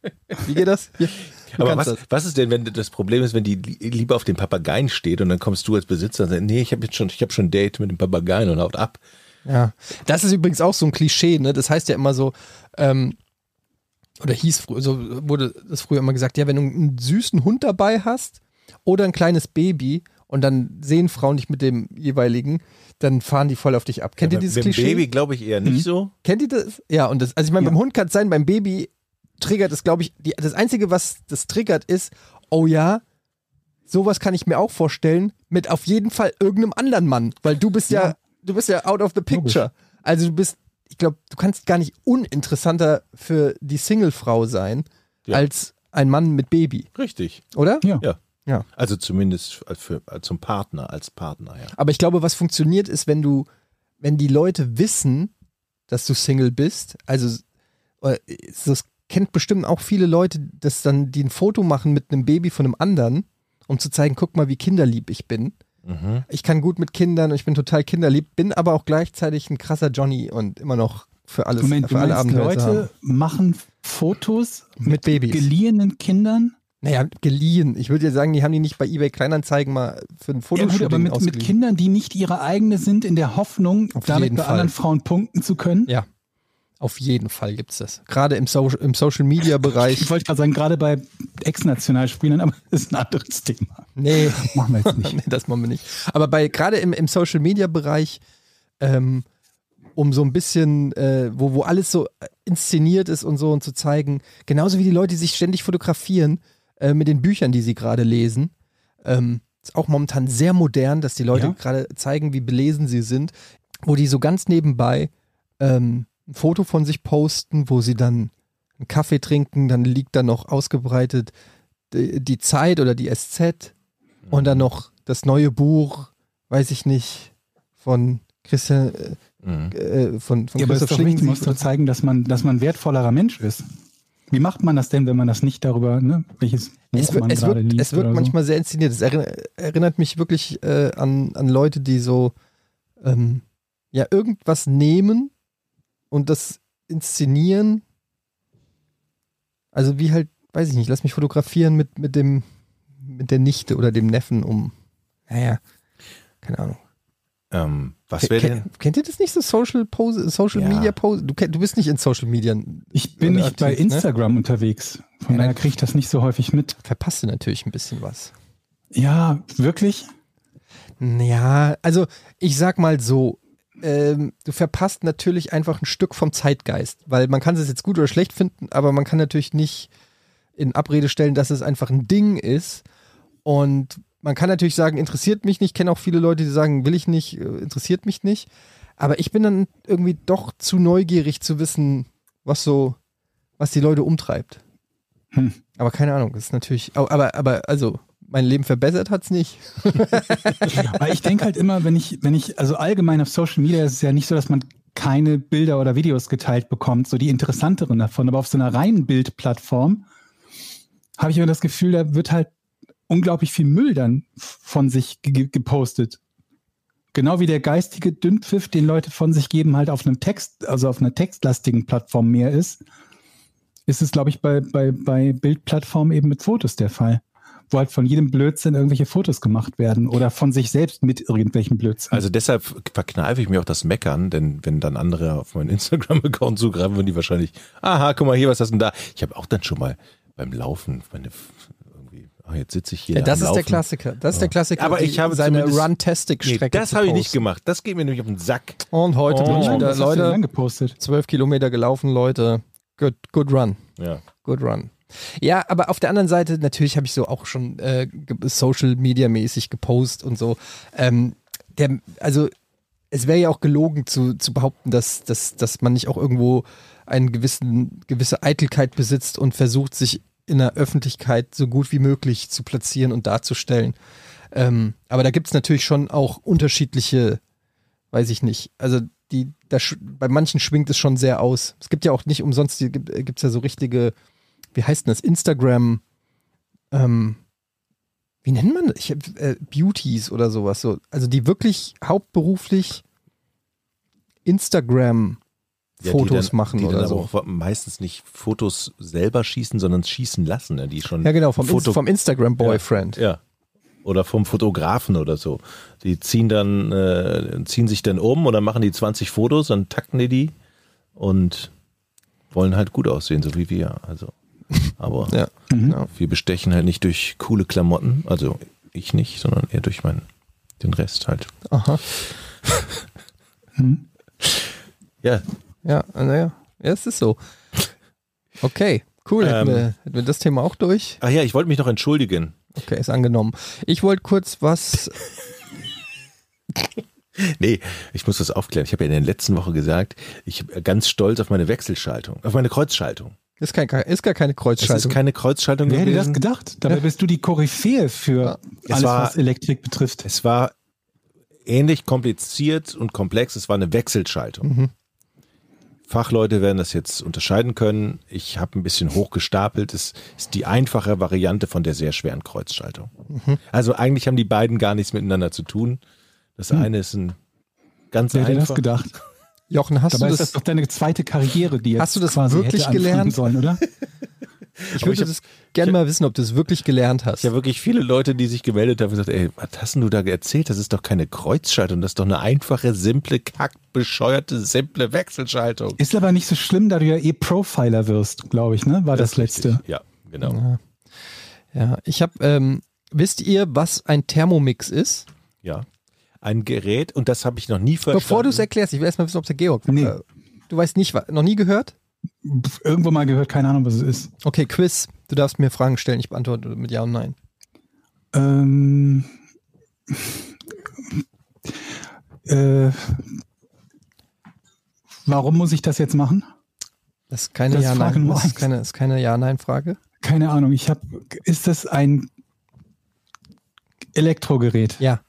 Wie geht das? Hier, du Aber was, was ist denn, wenn das Problem ist, wenn die li- lieber auf den Papageien steht und dann kommst du als Besitzer und sagst, nee, ich habe jetzt schon, ich habe schon ein Date mit dem Papageien und haut ab. Ja. Das ist übrigens auch so ein Klischee, ne? Das heißt ja immer so, ähm, oder hieß früher, so wurde das früher immer gesagt, ja, wenn du einen süßen Hund dabei hast oder ein kleines Baby und dann sehen Frauen dich mit dem jeweiligen, dann fahren die voll auf dich ab. Kennt ihr dieses Mit Klischee? Baby glaube ich eher nicht so. Kennt ihr das? Ja, und das, also ich meine, Ja. beim Hund kann es sein, beim Baby triggert es, glaube ich, die, das Einzige, was das triggert, ist, oh ja, sowas kann ich mir auch vorstellen, mit auf jeden Fall irgendeinem anderen Mann, weil du bist ja, Ja. du bist ja out of the picture. Also du bist, ich glaube, du kannst gar nicht uninteressanter für die Single-Frau sein, Ja. als ein Mann mit Baby, Richtig. oder? Ja. Ja. Ja. Also zumindest für, zum Partner, als Partner, ja. Aber ich glaube, was funktioniert ist, wenn du, wenn die Leute wissen, dass du Single bist, also äh, das kennt bestimmt auch viele Leute, dass dann die ein Foto machen mit einem Baby von einem anderen, um zu zeigen, guck mal, wie kinderlieb ich bin. Mhm. Ich kann gut mit Kindern und ich bin total kinderlieb, bin aber auch gleichzeitig ein krasser Johnny und immer noch für alles, Moment, für alle meinst, Abenteuer. Leute machen Fotos Mit Babys. geliehenen Kindern? Naja, geliehen. Ich würde ja sagen, die haben die nicht bei eBay Kleinanzeigen mal für ein Ja, Fotoshooting gut, aber mit, mit. Kindern, die nicht ihre eigene sind, in der Hoffnung, Auf damit bei Fall. anderen Frauen punkten zu können. Ja, auf jeden Fall gibt's das. Gerade im, so im Social Media Bereich. Ich wollte gerade sagen, gerade bei Ex-Nationalspielern, aber das ist ein anderes Thema. Nee, Machen wir jetzt nicht. nee, das machen wir nicht. Aber bei gerade im, im Social Media Bereich, ähm, um so ein bisschen, äh, wo, wo alles so inszeniert ist und so und zu zeigen, genauso wie die Leute, die sich ständig fotografieren äh, mit den Büchern, die sie gerade lesen. Ähm, ist auch momentan sehr modern, dass die Leute Ja. gerade zeigen, wie belesen sie sind, wo die so ganz nebenbei ähm, ein Foto von sich posten, wo sie dann einen Kaffee trinken, dann liegt da noch ausgebreitet die, die Zeit oder die SZ und dann noch das neue Buch, weiß ich nicht, von Christian, Mhm. äh, von, von Ja, aber es ist Christoph doch wichtig, man muss doch zeigen, dass man, dass man wertvollerer Mensch ist. Wie macht man das denn, wenn man das nicht darüber, ne, welches Buch Es wird, man es gerade wird, liest es wird oder so? manchmal sehr inszeniert. Es erinner- erinnert mich wirklich äh, an, an Leute, die so ähm, ja irgendwas nehmen und das inszenieren. Also wie halt, weiß ich nicht, lass mich fotografieren mit, mit dem, mit der Nichte oder dem Neffen um, naja, keine Ahnung. Ähm, was wäre denn? Kennt ihr das nicht so Social Pose, Social Ja. Media Pose? Du, du bist nicht in Social Media. Ich bin nicht bei aktiv, ne? Instagram unterwegs. Von Ja, daher kriege ich das nicht so häufig mit. Verpasst du natürlich ein bisschen was. Ja, wirklich? Ja, also ich sag mal so, ähm, du verpasst natürlich einfach ein Stück vom Zeitgeist, weil man kann es jetzt gut oder schlecht finden, aber man kann natürlich nicht in Abrede stellen, dass es einfach ein Ding ist. Und man kann natürlich sagen, interessiert mich nicht. Ich kenne auch viele Leute, die sagen, will ich nicht, äh, interessiert mich nicht. Aber ich bin dann irgendwie doch zu neugierig zu wissen, was so, was die Leute umtreibt. Hm. Aber keine Ahnung, das ist natürlich, aber, aber, also, mein Leben verbessert hat's nicht. Weil ich denke halt immer, wenn ich, wenn ich, also allgemein auf Social Media ist es ja nicht so, dass man keine Bilder oder Videos geteilt bekommt, so die interessanteren davon. Aber auf so einer reinen Bildplattform habe ich immer das Gefühl, da wird halt unglaublich viel Müll dann von sich ge gepostet. Genau wie der geistige Dünnpfiff, den Leute von sich geben, halt auf einem Text, also auf einer textlastigen Plattform mehr ist, ist es, glaube ich, bei, bei, bei Bildplattformen eben mit Fotos der Fall. Wo halt von jedem Blödsinn irgendwelche Fotos gemacht werden oder von sich selbst mit irgendwelchen Blödsinn. Also deshalb verkneife ich mir auch das Meckern, denn wenn dann andere auf meinen Instagram-Account zugreifen, würden die wahrscheinlich, aha, guck mal hier, was hast du denn da? Ich habe auch dann schon mal beim Laufen meine irgendwie, ah, jetzt sitze ich hier. Ja, das am ist der Laufen. Klassiker. Das ist der Klassiker. Aber ich habe seine zumindest- Nee, Run-Tastic-Strecke. das habe ich nicht gemacht. Das geht mir nämlich auf den Sack. Und heute bin ich Oh. wieder, Leute, zwölf Kilometer gelaufen, Leute. Good, good run. Ja. Good run. Ja, aber auf der anderen Seite, natürlich habe ich so auch schon äh, Social Media mäßig gepostet und so. Ähm, der, also es wäre ja auch gelogen zu, zu behaupten, dass, dass, dass man nicht auch irgendwo eine gewisse Eitelkeit besitzt und versucht, sich in der Öffentlichkeit so gut wie möglich zu platzieren und darzustellen. Ähm, aber da gibt es natürlich schon auch unterschiedliche, weiß ich nicht. Also die, da, bei manchen schwingt es schon sehr aus. Es gibt ja auch nicht umsonst, die gibt es ja so richtige, wie heißt denn das, Instagram, ähm, wie nennt man das? Ich äh, Beauties oder sowas. So. Also die wirklich hauptberuflich Instagram Ja, die Fotos dann, machen oder so. meistens nicht Fotos selber schießen, sondern schießen lassen, ne? die schon Ja, genau, vom, Foto, Inst vom Instagram Boyfriend. Ja. Oder vom Fotografen oder so. Die ziehen dann, äh, ziehen sich dann um oder machen die 20 Fotos, dann takten die die und wollen halt gut aussehen, so wie wir. Also, aber Ja. Mhm. Ja. wir bestechen halt nicht durch coole Klamotten, also ich nicht, sondern eher durch meinen, den Rest halt. Aha. Hm? Ja, Ja, naja. Ja, es ist so. Okay, cool. Hätten, Ähm. wir, hätten wir das Thema auch durch? ach ja, ich wollte mich noch entschuldigen. Okay, ist angenommen. Ich wollte kurz was. Nee, ich muss das aufklären. Ich habe ja in der letzten Woche gesagt, ich bin ganz stolz auf meine Wechselschaltung, auf meine Kreuzschaltung. Ist, kein, ist gar keine Es Kreuzschaltung. ist keine Kreuzschaltung Wer hätte das gewesen. gedacht? Dabei bist du die Koryphäe für Es alles, war- was Elektrik betrifft. Es war ähnlich kompliziert und komplex. Es war eine Wechselschaltung. Mhm. Fachleute werden das jetzt unterscheiden können. Ich habe ein bisschen hochgestapelt. Es ist die einfache Variante von der sehr schweren Kreuzschaltung. Mhm. Also eigentlich haben die beiden gar nichts miteinander zu tun. Das eine ist ein ganz Wer hätte das einfach. gedacht? Jochen, hast Dabei du ist das das? doch deine zweite Karriere, die jetzt Hast du das quasi wirklich gelernt? sollen, oder? Ich würde ich hab- das gerne mal wissen, ob du es wirklich gelernt hast. Ich habe wirklich viele Leute, die sich gemeldet haben und gesagt, ey, was hast denn du da erzählt? Das ist doch keine Kreuzschaltung, das ist doch eine einfache, simple, kack, bescheuerte, simple Wechselschaltung. Ist aber nicht so schlimm, da du ja eh Profiler wirst, glaube ich, ne? War das, ist letzte. richtig. Ja, genau. Ja, ich habe. Ähm, wisst ihr, was ein Thermomix ist? Ja. Ein Gerät, und das habe ich noch nie verstanden. Bevor du es erklärst, ich will erstmal wissen, ob der Georg. Nee. Äh, du weißt nicht, noch nie gehört? Irgendwo mal gehört, keine Ahnung, was es ist. Okay, Quiz. Du darfst mir Fragen stellen, ich beantworte mit Ja und Nein. Ähm, äh, warum muss ich das jetzt machen? Das ist keine Das ist Frage Ja-Nein. Nummer Das ist keine, das ist keine Ja-Nein-Frage. Keine Ahnung. Ich habe. Ist das ein Elektrogerät? Ja.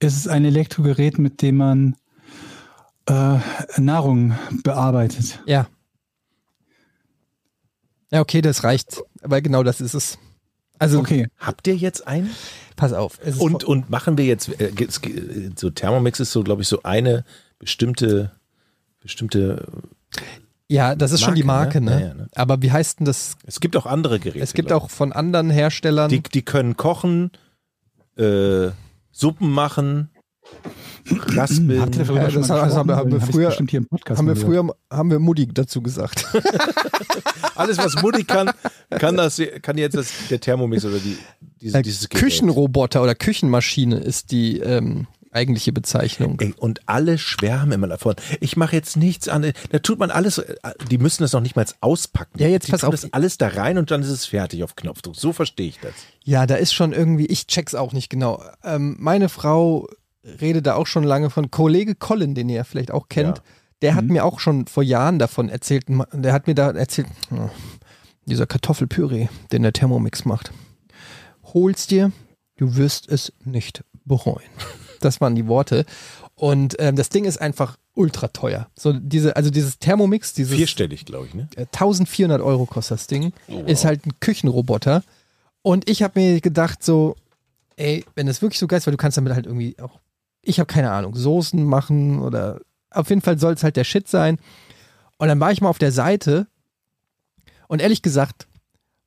Ist es ein Elektrogerät, mit dem man äh, Nahrung bearbeitet? Ja. Ja, okay, das reicht. Aber genau das ist es. Also, Okay. Habt ihr jetzt einen? pass auf. Es ist Und, und machen wir jetzt, äh, so Thermomix ist so, glaube ich, so eine bestimmte, bestimmte, ja, das ist schon die Marke, Marke, ne? ne? Ja, ja, ne? Aber wie heißt denn das? es gibt auch andere Geräte. Es gibt auch von anderen Herstellern. die, die können kochen, äh, Suppen machen, Raspeln. Habt ihr darüber Ja, schon das mal haben- haben wir- haben wir früher- bestimmt hier im Podcast Haben wir früher, haben wir Mutti dazu gesagt. Alles, was Mutti kann, kann das, kann jetzt das, der Thermomix oder die, diese, Äh, dieses Gerät. Küchenroboter oder Küchenmaschine ist die ähm, eigentliche Bezeichnung. Ey, und alle schwärmen immer davon. Ich mache jetzt nichts an. Da tut man alles. Die müssen das noch nicht mal auspacken. Ja, jetzt die pass auf. das alles da rein und dann ist es fertig auf Knopfdruck. So verstehe ich das. Ja, da ist schon irgendwie, ich check's auch nicht genau. Ähm, meine Frau redet da auch schon lange von Kollege Colin, den ihr vielleicht auch kennt. Ja. Der hat mir auch schon vor Jahren davon erzählt. Der hat mir da erzählt, oh, dieser Kartoffelpüree, den der Thermomix macht. Hol's dir, du wirst es nicht bereuen. Das waren die Worte. Und ähm, das Ding ist einfach ultra teuer. So diese, also dieses Thermomix, dieses Vierstellig, glaube ich, ne? äh, 1400 Euro kostet das Ding. Ist halt ein Küchenroboter. Und ich habe mir gedacht, so, ey, wenn das wirklich so geil ist, weil du kannst damit halt irgendwie auch, ich habe keine Ahnung, Soßen machen oder auf jeden Fall soll es halt der Shit sein. Und dann war ich mal auf der Seite und ehrlich gesagt,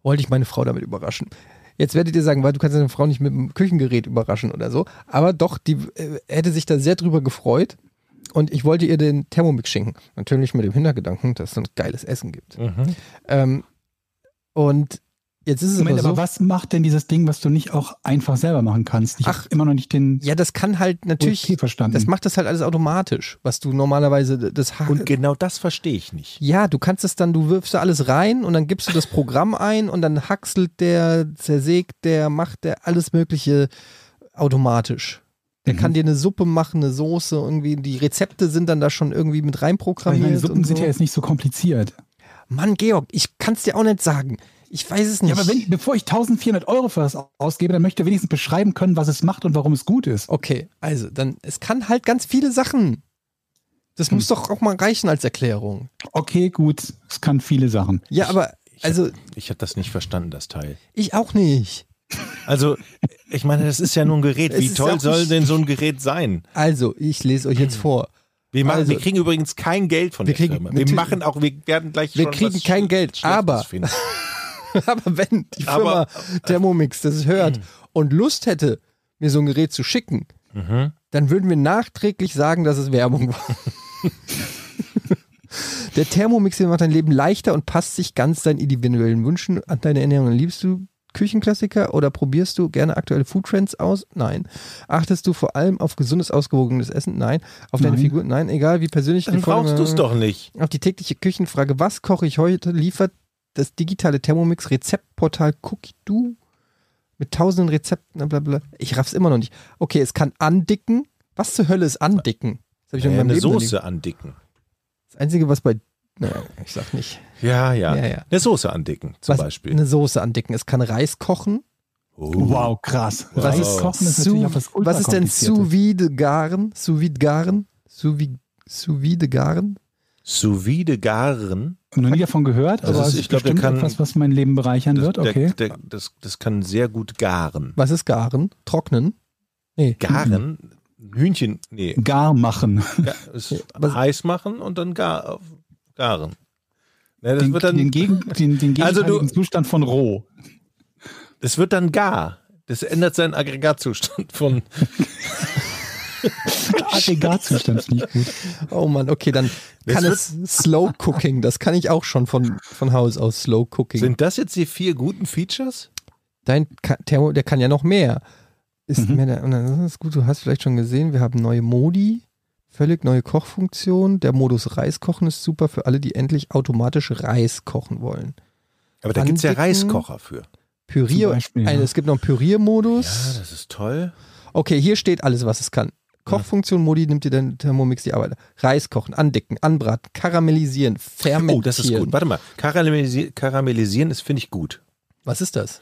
wollte ich meine Frau damit überraschen. Jetzt werdet ihr sagen, weil du kannst deine Frau nicht mit dem Küchengerät überraschen oder so. Aber doch, die äh, hätte sich da sehr drüber gefreut. Und ich wollte ihr den Thermomix schenken. Natürlich mit dem Hintergedanken, dass es ein geiles Essen gibt. Mhm. Ähm, und jetzt ist es Moment, aber so. aber was macht denn dieses Ding, was du nicht auch einfach selber machen kannst? Ich Ach, immer noch nicht den ja, das kann halt natürlich, Okay, verstanden. das macht das halt alles automatisch, was du normalerweise das ha- Und genau das verstehe ich nicht. ja, du kannst es dann, du wirfst da alles rein und dann gibst du das Programm ein und dann hackselt der, zersägt der, macht der alles Mögliche automatisch. Der Mhm. kann dir eine Suppe machen, eine Soße, irgendwie, die Rezepte sind dann da schon irgendwie mit Aber ich reinprogrammiert. meine, Suppen und sind so. ja jetzt nicht so kompliziert. Mann, Georg, ich kann es dir auch nicht sagen. Ich weiß es nicht. Ja, aber wenn, bevor ich 1400 Euro für das ausgebe, dann möchte ich wenigstens beschreiben können, was es macht und warum es gut ist. Okay, also dann, es kann halt ganz viele Sachen. Das Hm. muss doch auch mal reichen als Erklärung. Okay, gut, es kann viele Sachen. Ja, aber, also, Ich habe das nicht verstanden, das Teil. ich auch nicht. Also, ich meine, das ist ja nur ein Gerät. Wie toll soll denn so ein Gerät sein? Also, ich lese euch jetzt vor. Wir, machen, Also- wir kriegen übrigens kein Geld von Wir der kriegen Firma. Wir machen auch, wir werden gleich Wir kriegen kein Geld, aber-. Aber wenn die Firma Aber- Thermomix das hört und Lust hätte, mir so ein Gerät zu schicken, Mhm. dann würden wir nachträglich sagen, dass es Werbung war. Der Thermomix macht dein Leben leichter und passt sich ganz deinen individuellen Wünschen an deine Ernährung. Liebst du Küchenklassiker oder probierst du gerne aktuelle Foodtrends aus? Nein. Achtest du vor allem auf gesundes, ausgewogenes Essen? Nein. Auf deine Nein. Figur? Nein. Egal wie persönlich Dann die brauchst du es doch nicht. Auf die tägliche Küchenfrage, was koche ich heute, liefert das digitale Thermomix Rezeptportal Cookie-Do mit tausenden Rezepten, bla bla. Ich raff's immer noch nicht. Okay, es kann andicken. Was zur Hölle ist andicken? Das habe ich in Äh, meinem eine Leben Soße andicken. Das Einzige, was bei. Naja, ich sag nicht. Ja, ja, Ja, ja. Eine Soße andicken, zum was, Beispiel. Eine Soße andicken. Es kann Reis kochen. Oh. Wow, krass. Wow. Reis kochen ist natürlich auch was Sous- was ist denn sous vide garen? Sous vide garen? Sous vide, sous vide garen? Sous vide garen. Noch nie davon gehört, Das aber ist- es ist ich glaub, der kann- etwas, was mein Leben bereichern Das, wird. Okay. der, der, das, das kann sehr gut garen. Was ist garen? Trocknen? Nee. Garen? Hühnchen, nee. Gar machen. Ga- es was- heiß machen und dann gar, garen. Ne, das, Den, wird dann, den, Gegen, den, den Also du- Zustand von roh. das wird dann gar. Das ändert seinen Aggregatzustand von. Aggregatzustand finde ich gut. Oh Mann, okay, dann Das kann es Slow Cooking. Das kann ich auch schon von, von Haus aus Slow Cooking. Sind das jetzt die vier guten Features? Dein Thermo, der kann ja noch mehr. Ist Mhm. mehr dann ist gut, du hast vielleicht schon gesehen, wir haben neue Modi, völlig neue Kochfunktion. Der Modus Reiskochen ist super für alle, die endlich automatisch Reis kochen wollen. Aber da gibt es ja. Reiskocher für. Pürier, Beispiel, ein, ja. es gibt noch einen Ja, Püriermodus. das ist toll. Okay, hier steht alles, was es kann. Kochfunktion, Modi nimmt dir dein Thermomix die Arbeit. Reis kochen, andicken, anbraten, karamellisieren, fermentieren. Oh, das ist gut. Warte mal. Karamellisi karamellisieren ist, finde ich, gut. Was ist das?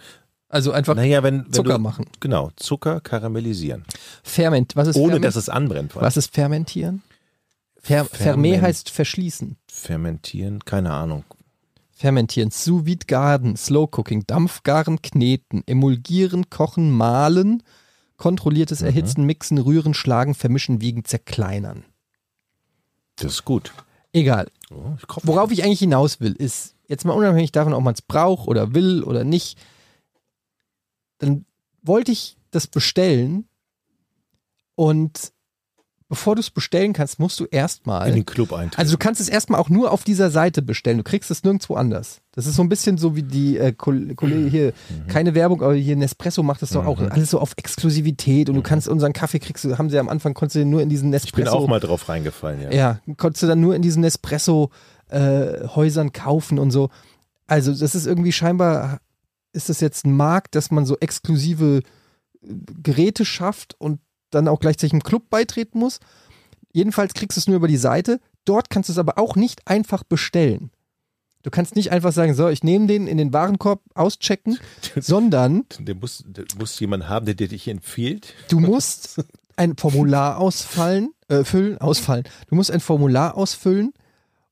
Also einfach Naja, wenn, wenn Zucker du, machen. Genau, Zucker karamellisieren. Ferment. Was ist Ohne Ferment? dass es anbrennt. Was ist fermentieren? Fer Ferment heißt verschließen. Fermentieren? Keine Ahnung. Fermentieren, sous vide garen, slow cooking, Dampfgaren, kneten, emulgieren, kochen, mahlen, kontrolliertes Erhitzen, mixen, rühren, schlagen, vermischen, wiegen, zerkleinern. Das ist gut. Egal. Oh, ich. Worauf ich eigentlich hinaus will, ist, jetzt mal unabhängig davon, ob man es braucht oder will oder nicht, dann wollte ich das bestellen und bevor du es bestellen kannst, musst du erstmal. In den Club eintreten. Also du kannst es erstmal auch nur auf dieser Seite bestellen. Du kriegst es nirgendwo anders. Das ist so ein bisschen so wie die äh, Kol- Kollege hier, Mhm. keine Werbung, aber hier Nespresso macht das doch auch alles so auf Exklusivität und du kannst unseren Kaffee kriegst du, haben sie am Anfang konntest du nur in diesen Mhm. ich bin Nespresso. auch mal drauf reingefallen, ja. Ja, konntest du dann nur in diesen Nespresso-Häusern kaufen und so. Also, das ist irgendwie scheinbar, ist das jetzt ein Markt, dass man so exklusive äh, Geräte schafft und dann auch gleichzeitig einem Club beitreten muss. Jedenfalls kriegst du es nur über die Seite. Dort kannst du es aber auch nicht einfach bestellen. Du kannst nicht einfach sagen, so, ich nehme den in den Warenkorb auschecken, sondern Der muss, der muss jemand haben, der dir dich empfiehlt. Du musst ein Formular ausfallen, äh, füllen, ausfallen. Du musst ein Formular ausfüllen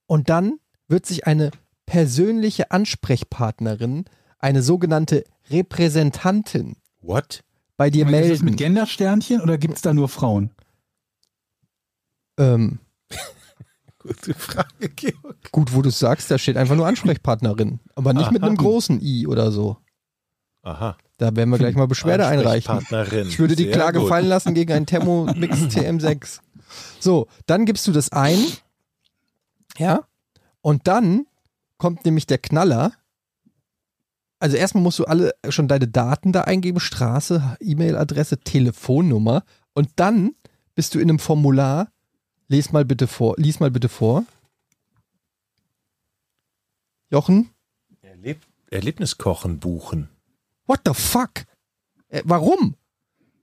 und dann wird sich eine persönliche Ansprechpartnerin, eine sogenannte Repräsentantin What? bei dir Ist das melden. mit Gendersternchen oder gibt es da nur Frauen? Ähm, Gute Frage, Georg. gut, wo du es sagst, da steht einfach nur Ansprechpartnerin, aber nicht mit Aha. einem großen I oder so. Aha. Da werden wir gleich mal Beschwerde einreichen. Ansprechpartnerin. Ich würde die Sehr Klage gut. fallen lassen gegen einen Thermomix TM6. So, dann gibst du das ein. Ja. Und dann kommt nämlich der Knaller. Also erstmal musst du alle schon deine Daten da eingeben, Straße, E-Mail-Adresse, Telefonnummer. Und dann bist du in einem Formular. Lies mal bitte vor. Lies mal bitte vor. Jochen? Erleb Erlebniskochen buchen. What the fuck? Äh, warum?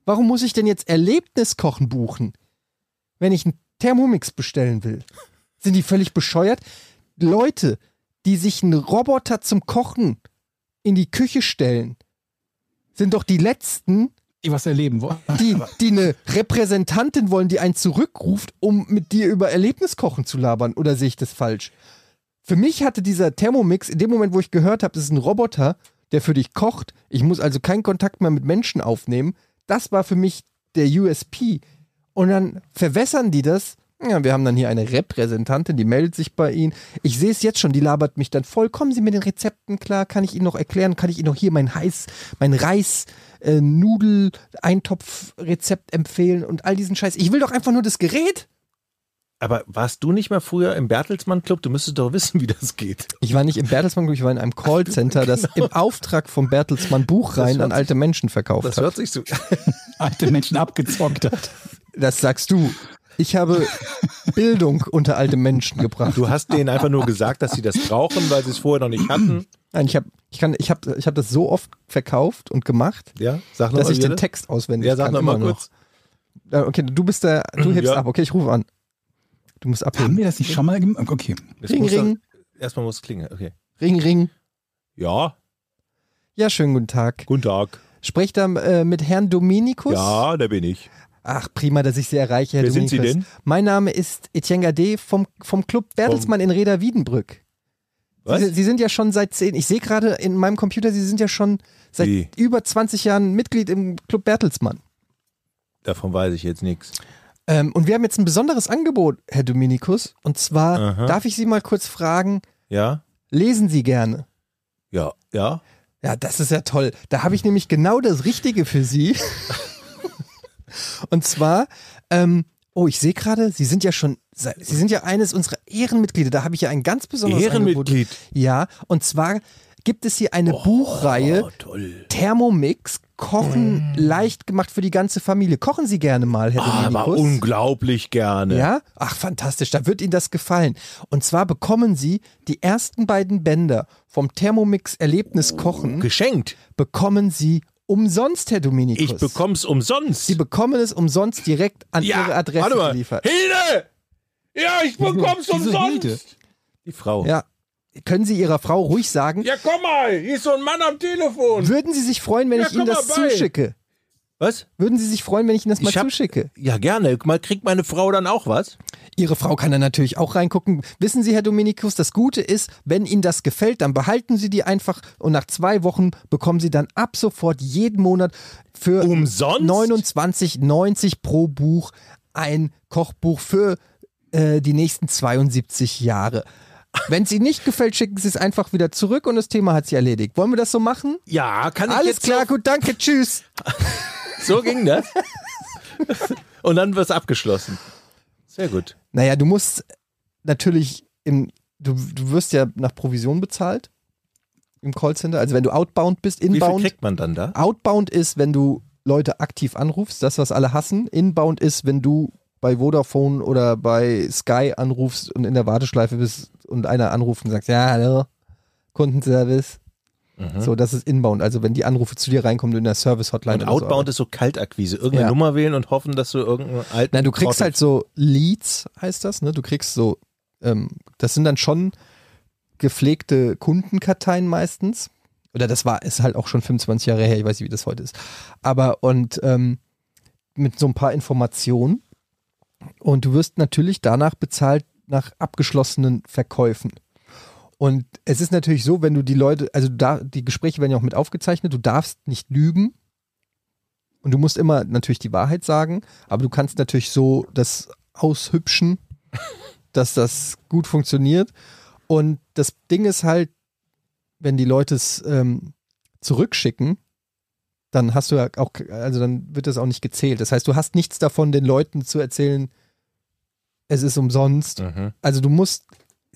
Warum muss ich denn jetzt Erlebniskochen buchen, wenn ich einen Thermomix bestellen will? Sind die völlig bescheuert? Leute, die sich einen Roboter zum Kochen in die Küche stellen, sind doch die letzten, Die was erleben wollen. die, die eine Repräsentantin wollen, die einen zurückruft, um mit dir über Erlebniskochen zu labern. Oder sehe ich das falsch? Für mich hatte dieser Thermomix, in dem Moment, wo ich gehört habe, das ist ein Roboter, der für dich kocht, ich muss also keinen Kontakt mehr mit Menschen aufnehmen, das war für mich der USP. Und dann verwässern die das. Ja, wir haben dann hier eine Repräsentantin, die meldet sich bei Ihnen. Ich sehe es jetzt schon, die labert mich dann voll. Kommen Sie mit den Rezepten klar? Kann ich Ihnen noch erklären? Kann ich Ihnen noch hier mein heiß, mein Reis, äh, Nudel, Eintopf-Rezept empfehlen und all diesen Scheiß? Ich will doch einfach nur das Gerät. Aber warst du nicht mal früher im Bertelsmann Club? Du müsstest doch wissen, wie das geht. Ich war nicht im Bertelsmann, ich war in einem Callcenter, das im Auftrag vom Bertelsmann Buchreihen an alte Menschen verkauft Das hat. hört sich so. Alte Menschen abgezockt hat. Das sagst du. Ich habe Bildung unter alte Menschen gebracht. Du hast denen einfach nur gesagt, dass sie das brauchen, weil sie es vorher noch nicht hatten. Nein, ich habe ich kann, ich hab, ich hab das so oft verkauft und gemacht, Ja, sag noch dass mal ich den wieder. Text auswendig Ja, sag kann. noch mal kurz. Äh, Okay, du bist der, du hebst Ja. ab. Okay, ich rufe an. Du musst Haben abheben. wir das nicht schon mal gemacht? Okay. Es Ring, ring, Erstmal muss es klingen. Okay. ring, ring. Ja, Ja, schönen guten Tag. guten Tag. Sprecht da äh, mit Herrn Dominikus? Ja, da bin ich. Ach, prima, dass ich Sie erreiche, Herr Wer sind Dominikus. Sie denn? Mein Name ist Etienne Gade vom, vom Club Bertelsmann in Reda Wiedenbrück. Was? Sie, Sie sind ja schon seit zehn, ich sehe gerade in meinem Computer, Sie sind ja schon seit Wie? über 20 Jahren Mitglied im Club Bertelsmann. Davon weiß ich jetzt nichts. Ähm, und wir haben jetzt ein besonderes Angebot, Herr Dominikus. Und zwar Aha. darf ich Sie mal kurz fragen, Ja? lesen Sie gerne? Ja, ja. Ja, das ist ja toll. Da habe ich nämlich genau das Richtige für Sie. Und zwar, ähm, oh, ich sehe gerade, Sie sind ja schon, Sie sind ja eines unserer Ehrenmitglieder. Da habe ich ja ein ganz besonderes Ehrenmitglied. Angebot. Ja, und zwar gibt es hier eine Buchreihe Oh, toll. Thermomix Kochen leicht gemacht für die ganze Familie. Kochen Sie gerne mal, Herr Aber Dominikus. unglaublich gerne. Ja? Ach, fantastisch. Da wird Ihnen das gefallen. Und zwar bekommen Sie die ersten beiden Bänder vom Thermomix Erlebnis Kochen, Geschenkt. bekommen Sie umsonst, Herr Dominikus. Ich bekomm's umsonst. Sie bekommen es umsonst direkt an Ihre Adresse warte mal. geliefert. Hilde! Ja, ich bekomm's Wieso Hilde? umsonst. Die Frau. Ja. Können Sie Ihrer Frau ruhig sagen, Ja, komm mal, hier ist so ein Mann am Telefon. würden Sie sich freuen, wenn Ja, ich Ihnen das bei. zuschicke? Was? Würden Sie sich freuen, wenn ich Ihnen das mal hab- zuschicke? Ja, gerne. Mal kriegt meine Frau dann auch was? Ihre Frau kann da natürlich auch reingucken. Wissen Sie, Herr Dominikus, das Gute ist, wenn Ihnen das gefällt, dann behalten Sie die einfach und nach zwei Wochen bekommen Sie dann ab sofort jeden Monat für Umsonst? 29,90 pro Buch ein Kochbuch für äh, die nächsten 72 Jahre. Wenn es Ihnen nicht gefällt, schicken Sie es einfach wieder zurück und das Thema hat sich erledigt. Wollen wir das so machen? Ja, kann ich Alles klar, gut, danke, tschüss. So, ging das. Und dann wird's abgeschlossen. Sehr gut. Naja, du musst natürlich im, du, du wirst ja nach Provision bezahlt im Callcenter. Also wenn du outbound bist, Wie viel inbound. kriegt man dann da? Outbound ist, wenn du Leute aktiv anrufst, das, was alle hassen. Inbound ist, wenn du bei Vodafone oder bei Sky anrufst und in der Warteschleife bist und einer anruft und sagt, ja, hallo, Kundenservice. Mhm. So, das ist Inbound. Also wenn die Anrufe zu dir reinkommen, du in der Service-Hotline Und oder so Outbound ist so Kaltakquise. Irgendeine Ja. Nummer wählen und hoffen, dass du irgendeinen alten. Nein, du kriegst Trottel- halt so Leads, heißt das, ne? Du kriegst so, ähm, das sind dann schon gepflegte Kundenkarteien meistens. Oder das war, ist halt auch schon 25 Jahre her, ich weiß nicht, wie das heute ist. Aber und ähm, mit so ein paar Informationen. Und du wirst natürlich danach bezahlt nach abgeschlossenen Verkäufen. Und es ist natürlich so, wenn du die Leute, also da, die Gespräche werden ja auch mit aufgezeichnet, du darfst nicht lügen. Und du musst immer natürlich die Wahrheit sagen, aber du kannst natürlich so das aushübschen, dass das gut funktioniert. Und das Ding ist halt, wenn die Leute es ähm, zurückschicken, dann hast du ja auch, also dann wird das auch nicht gezählt. Das heißt, du hast nichts davon, den Leuten zu erzählen, es ist umsonst. Mhm. Also du musst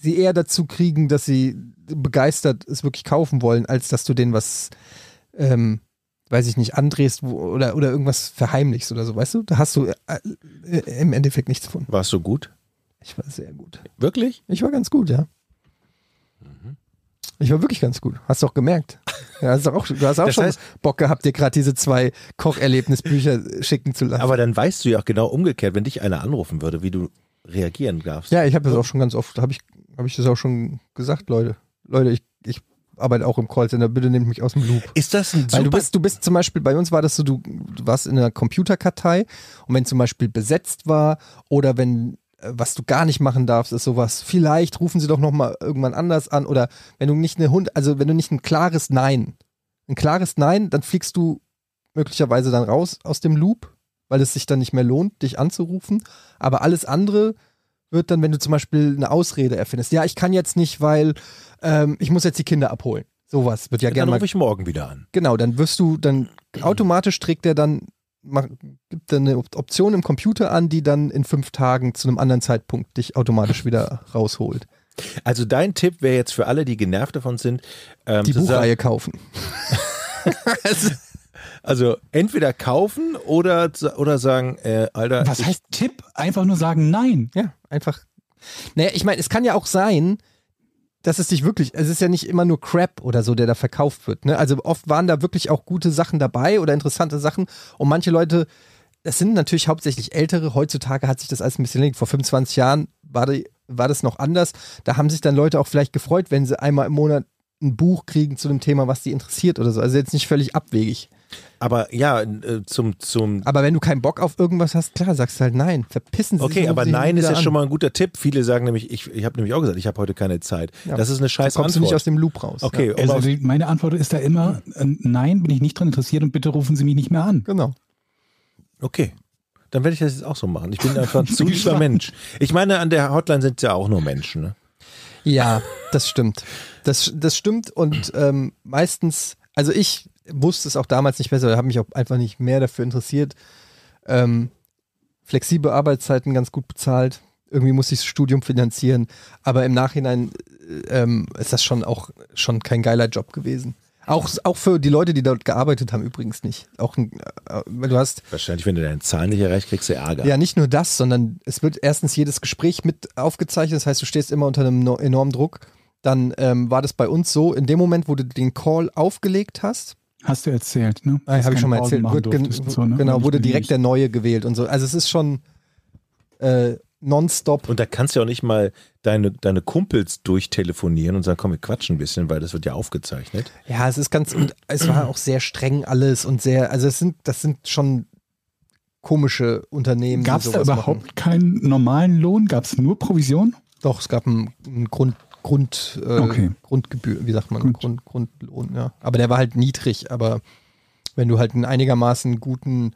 sie eher dazu kriegen, dass sie begeistert es wirklich kaufen wollen, als dass du denen was, ähm, weiß ich nicht, andrehst wo, oder, oder irgendwas verheimlichst oder so, weißt du? Da hast du äh, äh, im Endeffekt nichts von. Warst du gut? Ich war sehr gut. Wirklich? Ich war ganz gut, ja. Ich war wirklich ganz gut. Hast du auch gemerkt. Ja, hast du, auch, du hast auch Das schon heißt- Bock gehabt, dir gerade diese zwei Kocherlebnisbücher schicken zu lassen. Aber dann weißt du ja auch genau umgekehrt, wenn dich einer anrufen würde, wie du reagieren darfst. Ja, ich habe das auch schon ganz oft, habe ich, hab ich das auch schon gesagt, Leute. Leute, ich, ich arbeite auch im Callcenter, bitte nehmt mich aus dem Loop. Ist das ein Weil du bist, du bist zum Beispiel, bei uns war das so, du, du warst in einer Computerkartei und wenn zum Beispiel besetzt war oder wenn äh, was du gar nicht machen darfst, ist sowas, vielleicht rufen sie doch nochmal irgendwann anders an oder wenn du nicht eine Hund, also wenn du nicht ein klares Nein, ein klares Nein, dann fliegst du möglicherweise dann raus aus dem Loop, weil es sich dann nicht mehr lohnt, dich anzurufen. Aber alles andere wird dann, wenn du zum Beispiel eine Ausrede erfindest, ja, ich kann jetzt nicht, weil ähm, ich muss jetzt die Kinder abholen. Sowas wird ja Dann gerne mal rufe ich morgen wieder an. Genau, dann wirst du, dann automatisch trägt er dann, gibt dann eine Op- Option im Computer an, die dann in fünf Tagen zu einem anderen Zeitpunkt dich automatisch wieder rausholt. Also dein Tipp wäre jetzt für alle, die genervt davon sind, ähm, Die Buchreihe kaufen. Sagen, also entweder kaufen oder, oder sagen, äh, Alter, Was heißt Tipp? Einfach nur sagen Nein. Ja, einfach. Naja, ich meine, es kann ja auch sein, dass es dich wirklich, es ist ja nicht immer nur Crap oder so, der da verkauft wird. Ne? Also oft waren da wirklich auch gute Sachen dabei oder interessante Sachen und manche Leute, das sind natürlich hauptsächlich ältere, heutzutage hat sich das alles ein bisschen erledigt. Vor 25 Jahren war, die, war das noch anders. Da haben sich dann Leute auch vielleicht gefreut, wenn sie einmal im Monat ein Buch kriegen zu einem Thema, was die interessiert oder so. Also jetzt nicht völlig abwegig. aber ja, äh, zum, zum Aber wenn du keinen Bock auf irgendwas hast, klar, sagst du halt nein. Verpissen sie sich. Okay, aber nein ist ja an. schon mal ein guter Tipp. Viele sagen nämlich, ich, ich habe nämlich auch gesagt, ich habe heute keine Zeit. Ja. Das ist eine scheiß Da kommst du nicht aus dem Loop raus. Okay, um Also meine Antwort ist da immer, äh, nein, bin ich nicht dran interessiert und bitte rufen Sie mich nicht mehr an. Genau. okay. Dann werde ich das jetzt auch so machen. Ich bin einfach ein zu lieber. Mensch. Ich meine, an der Hotline sind ja auch nur Menschen. Ne? Ja, das stimmt. Das, das stimmt und ähm, meistens, also ich wusste es auch damals nicht besser, habe mich auch einfach nicht mehr dafür interessiert. Ähm, flexible Arbeitszeiten ganz gut bezahlt. Irgendwie muss ich das Studium finanzieren, aber im Nachhinein äh, ähm, ist das schon auch schon kein geiler Job gewesen. Auch, auch für die Leute, die dort gearbeitet haben, übrigens nicht. Auch, äh, weil du hast Wahrscheinlich, wenn du deine Zahlen nicht erreicht, kriegst du Ärger. ja, nicht nur das, sondern es wird erstens jedes Gespräch mit aufgezeichnet. Das heißt, du stehst immer unter einem no- enormen Druck. Dann ähm, war das bei uns so, in dem Moment, wo du den Call aufgelegt hast, Hast du erzählt, ne? ah, habe ich schon mal Pausen erzählt, wird gen so, ne? genau, wurde direkt der neue gewählt und so. Also es ist schon äh, nonstop. Und da kannst du ja auch nicht mal deine, deine Kumpels durchtelefonieren und sagen, komm, wir quatschen ein bisschen, weil das wird ja aufgezeichnet. Ja, es ist ganz, und es war auch sehr streng alles und sehr, also es sind, das sind schon komische Unternehmen. Gab es da überhaupt machen. keinen normalen Lohn? Gab es nur Provision? Doch, es gab einen, einen Grund, Grund, äh, Okay. Grundgebühr, wie sagt man. Grund, Grundlohn, ja. Aber der war halt niedrig, aber wenn du halt einen einigermaßen guten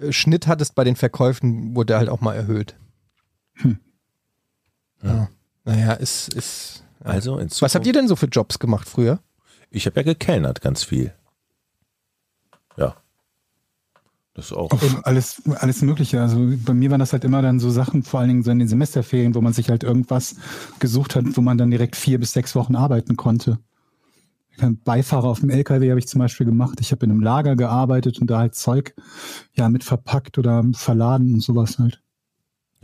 äh, Schnitt hattest bei den Verkäufen, wurde der halt auch mal erhöht. Hm. Ja. Naja, ist, ist. Ja. Also in Was habt ihr denn so für Jobs gemacht früher? Ich habe ja gekellnert ganz viel. Ja. Das auch. Auf alles, alles Mögliche. Also bei mir waren das halt immer dann so Sachen, vor allen Dingen so in den Semesterferien, wo man sich halt irgendwas gesucht hat, wo man dann direkt vier bis sechs Wochen arbeiten konnte. Beifahrer auf dem LKW habe ich zum Beispiel gemacht. Ich habe in einem Lager gearbeitet und da halt Zeug ja mit verpackt oder verladen und sowas halt.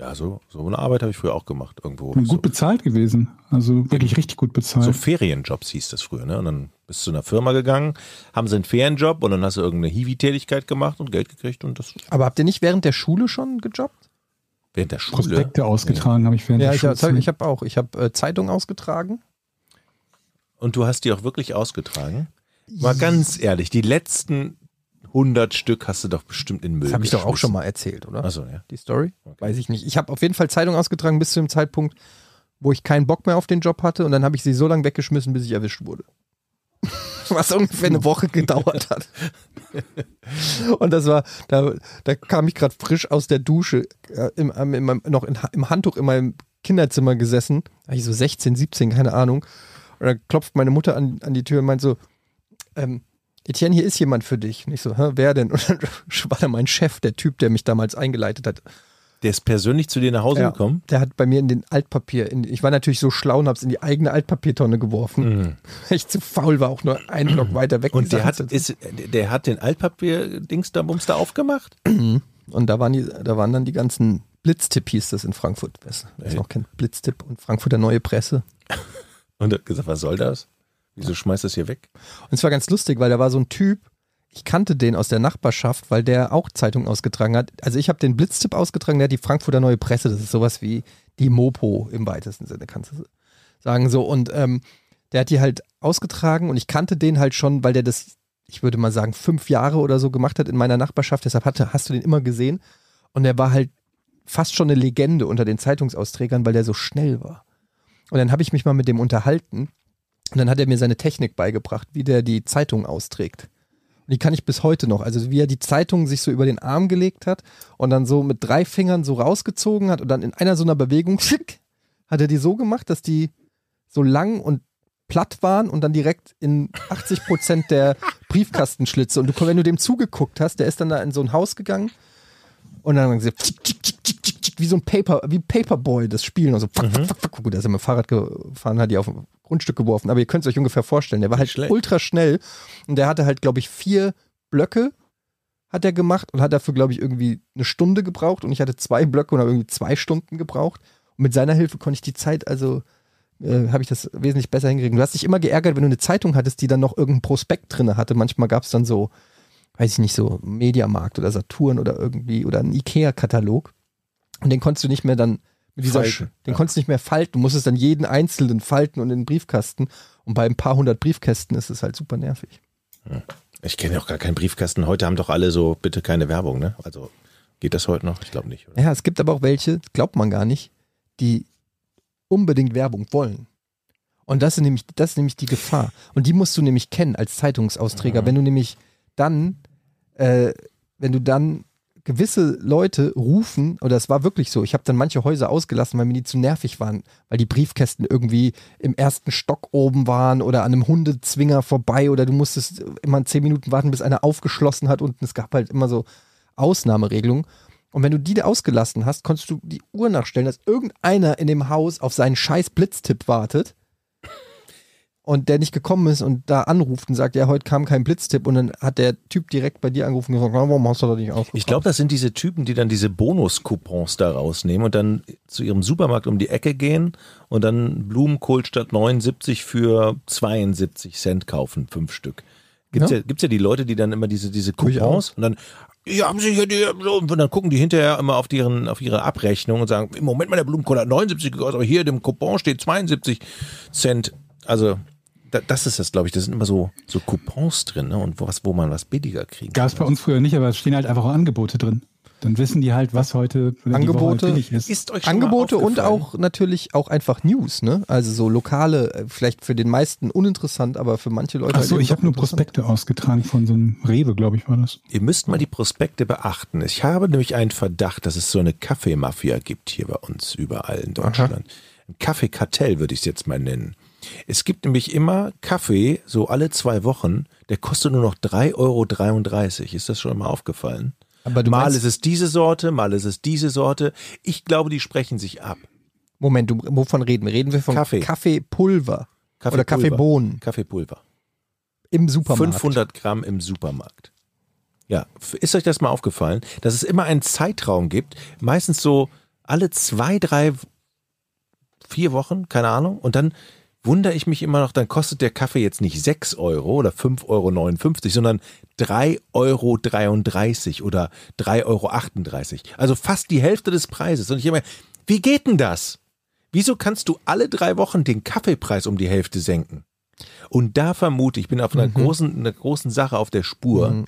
Ja, so, so eine Arbeit habe ich früher auch gemacht irgendwo. Und so, gut bezahlt gewesen. Also wirklich richtig gut bezahlt. so Ferienjobs hieß das früher, ne? Und dann bist du zu einer Firma gegangen, haben sie einen Ferienjob und dann hast du irgendeine Hiwi-Tätigkeit gemacht und Geld gekriegt und das Aber habt ihr nicht während der Schule schon gejobbt? während der Schule. Prospekte ausgetragen habe ich während Ja, der ich, hab- Schulzeit. ich habe auch. Ich habe äh, Zeitung ausgetragen. Und du hast die auch wirklich ausgetragen? Mal ganz ehrlich, die letzten 100 Stück hast du doch bestimmt in Müll Das habe ich doch auch schon mal erzählt, oder? Achso, ja. Die Story? Weiß ich nicht. Ich habe auf jeden Fall Zeitung ausgetragen bis zu dem Zeitpunkt, wo ich keinen Bock mehr auf den Job hatte und dann habe ich sie so lange weggeschmissen, bis ich erwischt wurde. Was ungefähr eine Woche gedauert hat. Und das war, da, da kam ich gerade frisch aus der Dusche, äh, im, in meinem, noch in, im Handtuch in meinem Kinderzimmer gesessen, war ich so 16, 17, keine Ahnung. Und dann klopft meine Mutter an, an die Tür und meint so, ähm, Etienne, hier ist jemand für dich. Und ich so, Hä, wer denn? Und dann war da mein Chef, der Typ, der mich damals eingeleitet hat. Der ist persönlich zu dir nach Hause Ja, gekommen? Der hat bei mir in den Altpapier, in, ich war natürlich so schlau und hab's in die eigene Altpapiertonne geworfen. Mhm. Ich zu faul war, auch nur einen Block weiter weg. Und der hat, ist, der hat den Altpapier-Dings da Bums da aufgemacht? und da waren, die, da waren dann die ganzen Blitztipp hieß das in Frankfurt. Wer es noch kennt, Blitztipp und Frankfurter Neue Presse. Und er hat gesagt, was soll das? Wieso schmeißt das hier weg? Und es war ganz lustig, weil da war so ein Typ, ich kannte den aus der Nachbarschaft, weil der auch Zeitung ausgetragen hat. Also ich habe den Blitztipp ausgetragen, der hat die Frankfurter Neue Presse, das ist sowas wie die Mopo im weitesten Sinne, kannst du sagen so. Und ähm, der hat die halt ausgetragen und ich kannte den halt schon, weil der das, ich würde mal sagen, fünf Jahre oder so gemacht hat in meiner Nachbarschaft. Deshalb hatte, hast du den immer gesehen. Und der war halt fast schon eine Legende unter den Zeitungsausträgern, weil der so schnell war. Und dann habe ich mich mal mit dem unterhalten und dann hat er mir seine Technik beigebracht, wie der die Zeitung austrägt. Und die kann ich bis heute noch. Also wie er die Zeitung sich so über den Arm gelegt hat und dann so mit drei Fingern so rausgezogen hat und dann in einer so einer Bewegung schick, hat er die so gemacht, dass die so lang und platt waren und dann direkt in 80 Prozent der Briefkastenschlitze. Und du, wenn du dem zugeguckt hast, der ist dann da in so ein Haus gegangen und dann haben tschick, tschick, wie so ein Paper, wie Paperboy das Spielen. Und so, fuck, fuck, fuck, fuck. Gut, der ist ja mit dem Fahrrad gefahren, hat die auf ein Grundstück geworfen. Aber ihr könnt es euch ungefähr vorstellen. Der war halt schlecht. ultra schnell. Und der hatte halt, glaube ich, vier Blöcke hat er gemacht und hat dafür, glaube ich, irgendwie eine Stunde gebraucht. Und ich hatte zwei Blöcke und habe irgendwie zwei Stunden gebraucht. Und mit seiner Hilfe konnte ich die Zeit, also äh, habe ich das wesentlich besser hingekriegt. Du hast dich immer geärgert, wenn du eine Zeitung hattest, die dann noch irgendein Prospekt drin hatte. Manchmal gab es dann so, weiß ich nicht, so Mediamarkt oder Saturn oder irgendwie oder einen Ikea-Katalog. Und den konntest du nicht mehr dann mit dieser, Falten, den ja. konntest du nicht mehr falten. Du musstest dann jeden einzelnen falten und in den Briefkasten. Und bei ein paar hundert Briefkästen ist es halt super nervig. Ich kenne auch gar keinen Briefkasten. Heute haben doch alle so bitte keine Werbung, ne? Also geht das heute noch? Ich glaube nicht. Oder? Ja, es gibt aber auch welche, glaubt man gar nicht, die unbedingt Werbung wollen. Und das ist nämlich, das ist nämlich die Gefahr. Und die musst du nämlich kennen als Zeitungsausträger. Wenn du nämlich dann, äh, wenn du dann gewisse Leute rufen, oder es war wirklich so, ich habe dann manche Häuser ausgelassen, weil mir die zu nervig waren, weil die Briefkästen irgendwie im ersten Stock oben waren oder an einem Hundezwinger vorbei oder du musstest immer zehn Minuten warten, bis einer aufgeschlossen hat und es gab halt immer so Ausnahmeregelungen. Und wenn du die ausgelassen hast, konntest du die Uhr nachstellen, dass irgendeiner in dem Haus auf seinen scheiß Blitztipp wartet und der nicht gekommen ist und da anruft und sagt, ja, heute kam kein Blitztipp und dann hat der Typ direkt bei dir angerufen und gesagt, "Ja, warum hast du das nicht ausgekauft? Ich glaube, das sind diese Typen, die dann diese Bonus-Coupons da rausnehmen und dann zu ihrem Supermarkt um die Ecke gehen und dann Blumenkohl statt 79 für 72 Cent kaufen, fünf Stück. Gibt's ja, Ja. gibt's ja die Leute, die dann immer diese, diese Coupons und dann, hier haben sie hier die, und dann gucken die hinterher immer auf, deren, auf ihre Abrechnung und sagen, im Moment mal der Blumenkohl hat 79 gekostet, aber hier dem Coupon steht 72 Cent. Also, da, das ist das, glaube ich. Da sind immer so, so Coupons drin, ne? Und was, wo man was billiger kriegen Gab es bei uns früher nicht, aber es stehen halt einfach auch Angebote drin. Dann wissen die halt, was heute Angebote? billig ist. Ist Angebote und auch natürlich auch einfach News, ne? Also so lokale, äh, vielleicht für den meisten uninteressant, aber für manche Leute. Ach so, halt ich habe nur. Prospekte ausgetragen von so einem Rewe, glaube ich, war das. Ihr müsst mal die Prospekte beachten. Ich habe nämlich einen Verdacht, dass es so eine Kaffeemafia gibt hier bei uns überall in Deutschland. Ein Kaffeekartell würde ich es jetzt mal nennen. Es gibt nämlich immer Kaffee, so alle zwei Wochen, der kostet nur noch 3,33 Euro. Ist das schon mal aufgefallen? Mal meinst- ist es diese Sorte, mal ist es diese Sorte. Ich glaube, die sprechen sich ab. Moment, du, wovon reden wir? Reden wir von Kaffee. Kaffeepulver oder Kaffeepulver. Kaffeebohnen Kaffeepulver. im Supermarkt? 500 Gramm im Supermarkt. Ja, ist euch das mal aufgefallen, dass es immer einen Zeitraum gibt, meistens so alle zwei, drei, vier Wochen, keine Ahnung, und dann wundere ich mich immer noch, dann kostet der Kaffee jetzt nicht 6 Euro oder 5,59 Euro, sondern 3,33 Euro oder 3,38 Euro. Also fast die Hälfte des Preises. Und ich immer, wie geht denn das? Wieso kannst du alle drei Wochen den Kaffeepreis um die Hälfte senken? Und da vermute ich, bin auf einer, großen, einer großen Sache auf der Spur. Mhm.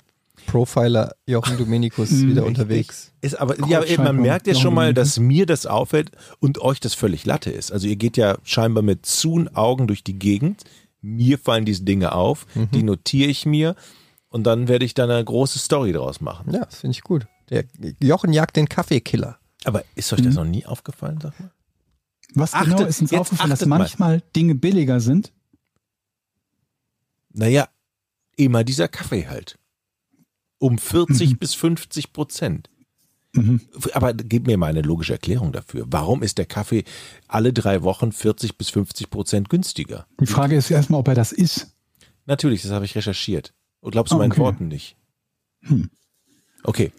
Profiler Jochen Dominikus Mhm. wieder unterwegs. Ist aber, ja, man merkt ja schon mal, mhm. dass mir das auffällt und euch das völlig Latte ist. Also ihr geht ja scheinbar mit zuen Augen durch die Gegend. Mir fallen diese Dinge auf, Mhm. die notiere ich mir und dann werde ich da eine große Story draus machen. Ja, das finde ich gut. Der Jochen jagt den Kaffeekiller. Aber ist euch Mhm. das noch nie aufgefallen, sag mal? Was Achtet- genau ist uns aufgefallen, dass achtet mal. manchmal Dinge billiger sind? Naja, immer dieser Kaffee halt. Um 40 bis 50 Prozent. Mhm. Aber gib mir mal eine logische Erklärung dafür. Warum ist der Kaffee alle drei Wochen 40 bis 50 Prozent günstiger? Die Frage ist erstmal, ob er das ist. Natürlich, das habe ich recherchiert. Und glaubst du Ah, meinen okay. Worten nicht? Hm. Okay.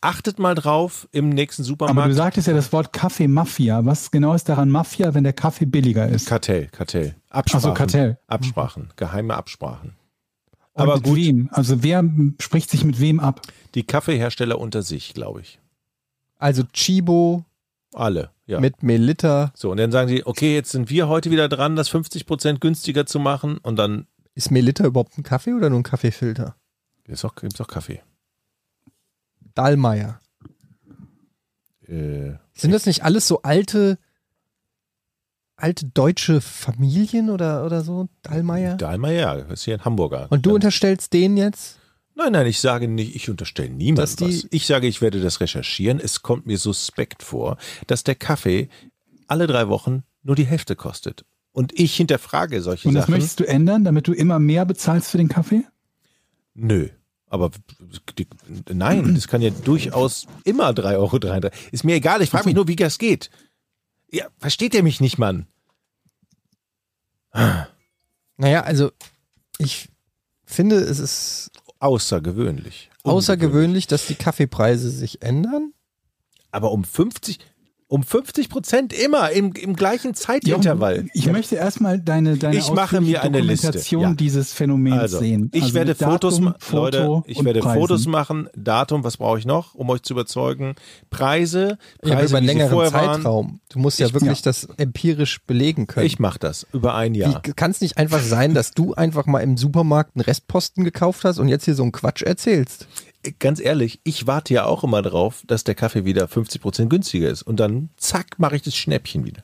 Achtet mal drauf im nächsten Aber Supermarkt. du sagtest ja das Wort Kaffee-Mafia. Was genau ist daran Mafia, wenn der Kaffee billiger ist? Kartell, Kartell. Absprachen. Also Kartell. Absprachen, geheime Absprachen. Und Aber mit gut, wem? Also wer spricht sich mit wem ab? die Kaffeehersteller unter sich, glaube ich. Also Chibo Alle, ja. mit Melitta. so, und dann sagen sie, okay, jetzt sind wir heute wieder dran, das 50 Prozent günstiger zu machen und dann Ist Melitta überhaupt ein Kaffee oder nur ein Kaffeefilter? gibt's auch, gibt's auch Kaffee. Dallmayr. Äh, Sind das nicht alles so alte, alte deutsche Familien oder, oder so? Dallmayr? Dahlmeier, ja, das ist hier ein Hamburger. Und du Dann- unterstellst denen jetzt? Nein, nein, ich sage nicht, ich unterstelle niemandem was. Ich sage, ich werde das recherchieren. Es kommt mir suspekt vor, dass der Kaffee alle drei Wochen nur die Hälfte kostet. Und ich hinterfrage solche Und das Sachen. möchtest du ändern, damit du immer mehr bezahlst für den Kaffee? Nö. Aber die, nein, das kann ja durchaus immer 3,33 Euro. Ist mir egal, ich frage mich nur, wie das geht. Ja, versteht ihr mich nicht, Mann? Naja, also ich finde, es ist Außergewöhnlich. außergewöhnlich, dass die Kaffeepreise sich ändern. Aber um 50, um 50 Prozent immer im, im gleichen Zeitintervall. Jochen, Ich möchte erstmal deine, deine Ich mache mir eine Liste, Dokumentation ja. dieses Phänomens Also, sehen. ich Also werde Fotos Datum, Foto Leute, ich werde Preisen. Fotos machen, Datum, was brauche ich noch, um euch zu überzeugen? Preise, Ja, Preise, über einen längeren vorher waren. Zeitraum. Du musst ja Ich- wirklich ja. das empirisch belegen können. Ich mache das über ein Jahr. Kann es nicht einfach sein, dass du einfach mal im Supermarkt einen Restposten gekauft hast und jetzt hier so einen Quatsch erzählst? Ganz ehrlich, ich warte ja auch immer drauf, dass der Kaffee wieder 50 Prozent günstiger ist. Und dann, zack, mache ich das Schnäppchen wieder.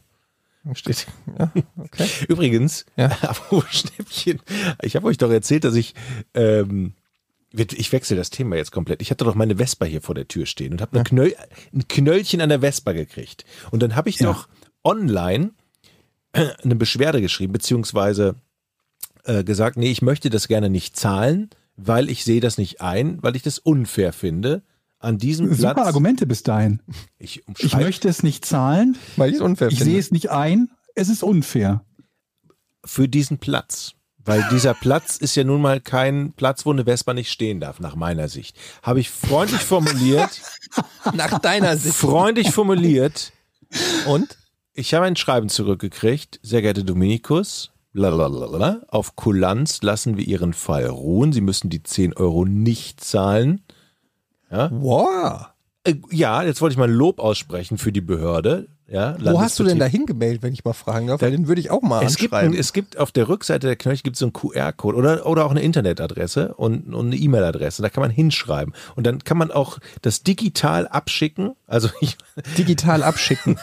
Steht. Ja, okay. Übrigens, Ja. Schnäppchen, ich habe euch doch erzählt, dass ich, ähm, ich wechsle das Thema jetzt komplett. Ich hatte doch meine Vespa hier vor der Tür stehen und habe eine Knöll, ein Knöllchen an der Vespa gekriegt. Und dann habe ich Ja. doch online eine Beschwerde geschrieben, beziehungsweise äh, gesagt, nee, ich möchte das gerne nicht zahlen, weil ich sehe das nicht ein, weil ich das unfair finde. An diesem Super Platz. Argumente bis dahin. Ich, Ich möchte es nicht zahlen. Weil ich es unfair Ich finde. sehe es nicht ein. Es ist unfair. für diesen Platz. Weil dieser Platz ist ja nun mal kein Platz, wo eine Vespa nicht stehen darf, nach meiner Sicht. Habe ich freundlich formuliert, Nach deiner Sicht. freundlich formuliert. Und? Ich habe ein Schreiben zurückgekriegt, sehr geehrter Dominikus, blablabla, auf Kulanz lassen wir Ihren Fall ruhen. Sie müssen die 10 Euro nicht zahlen. Wow. Äh, ja, jetzt wollte ich mal Lob aussprechen für die Behörde. Ja, Wo hast du denn da hingemeldet, wenn ich mal fragen darf? Weil den würde ich auch mal Es gibt, anschreiben. ein, es gibt auf der Rückseite der Knöchel gibt so einen QR-Code oder, oder auch eine Internetadresse und, und eine E-Mail-Adresse. Da kann man hinschreiben. Und dann kann man auch das digital abschicken. Also ich, Digital abschicken.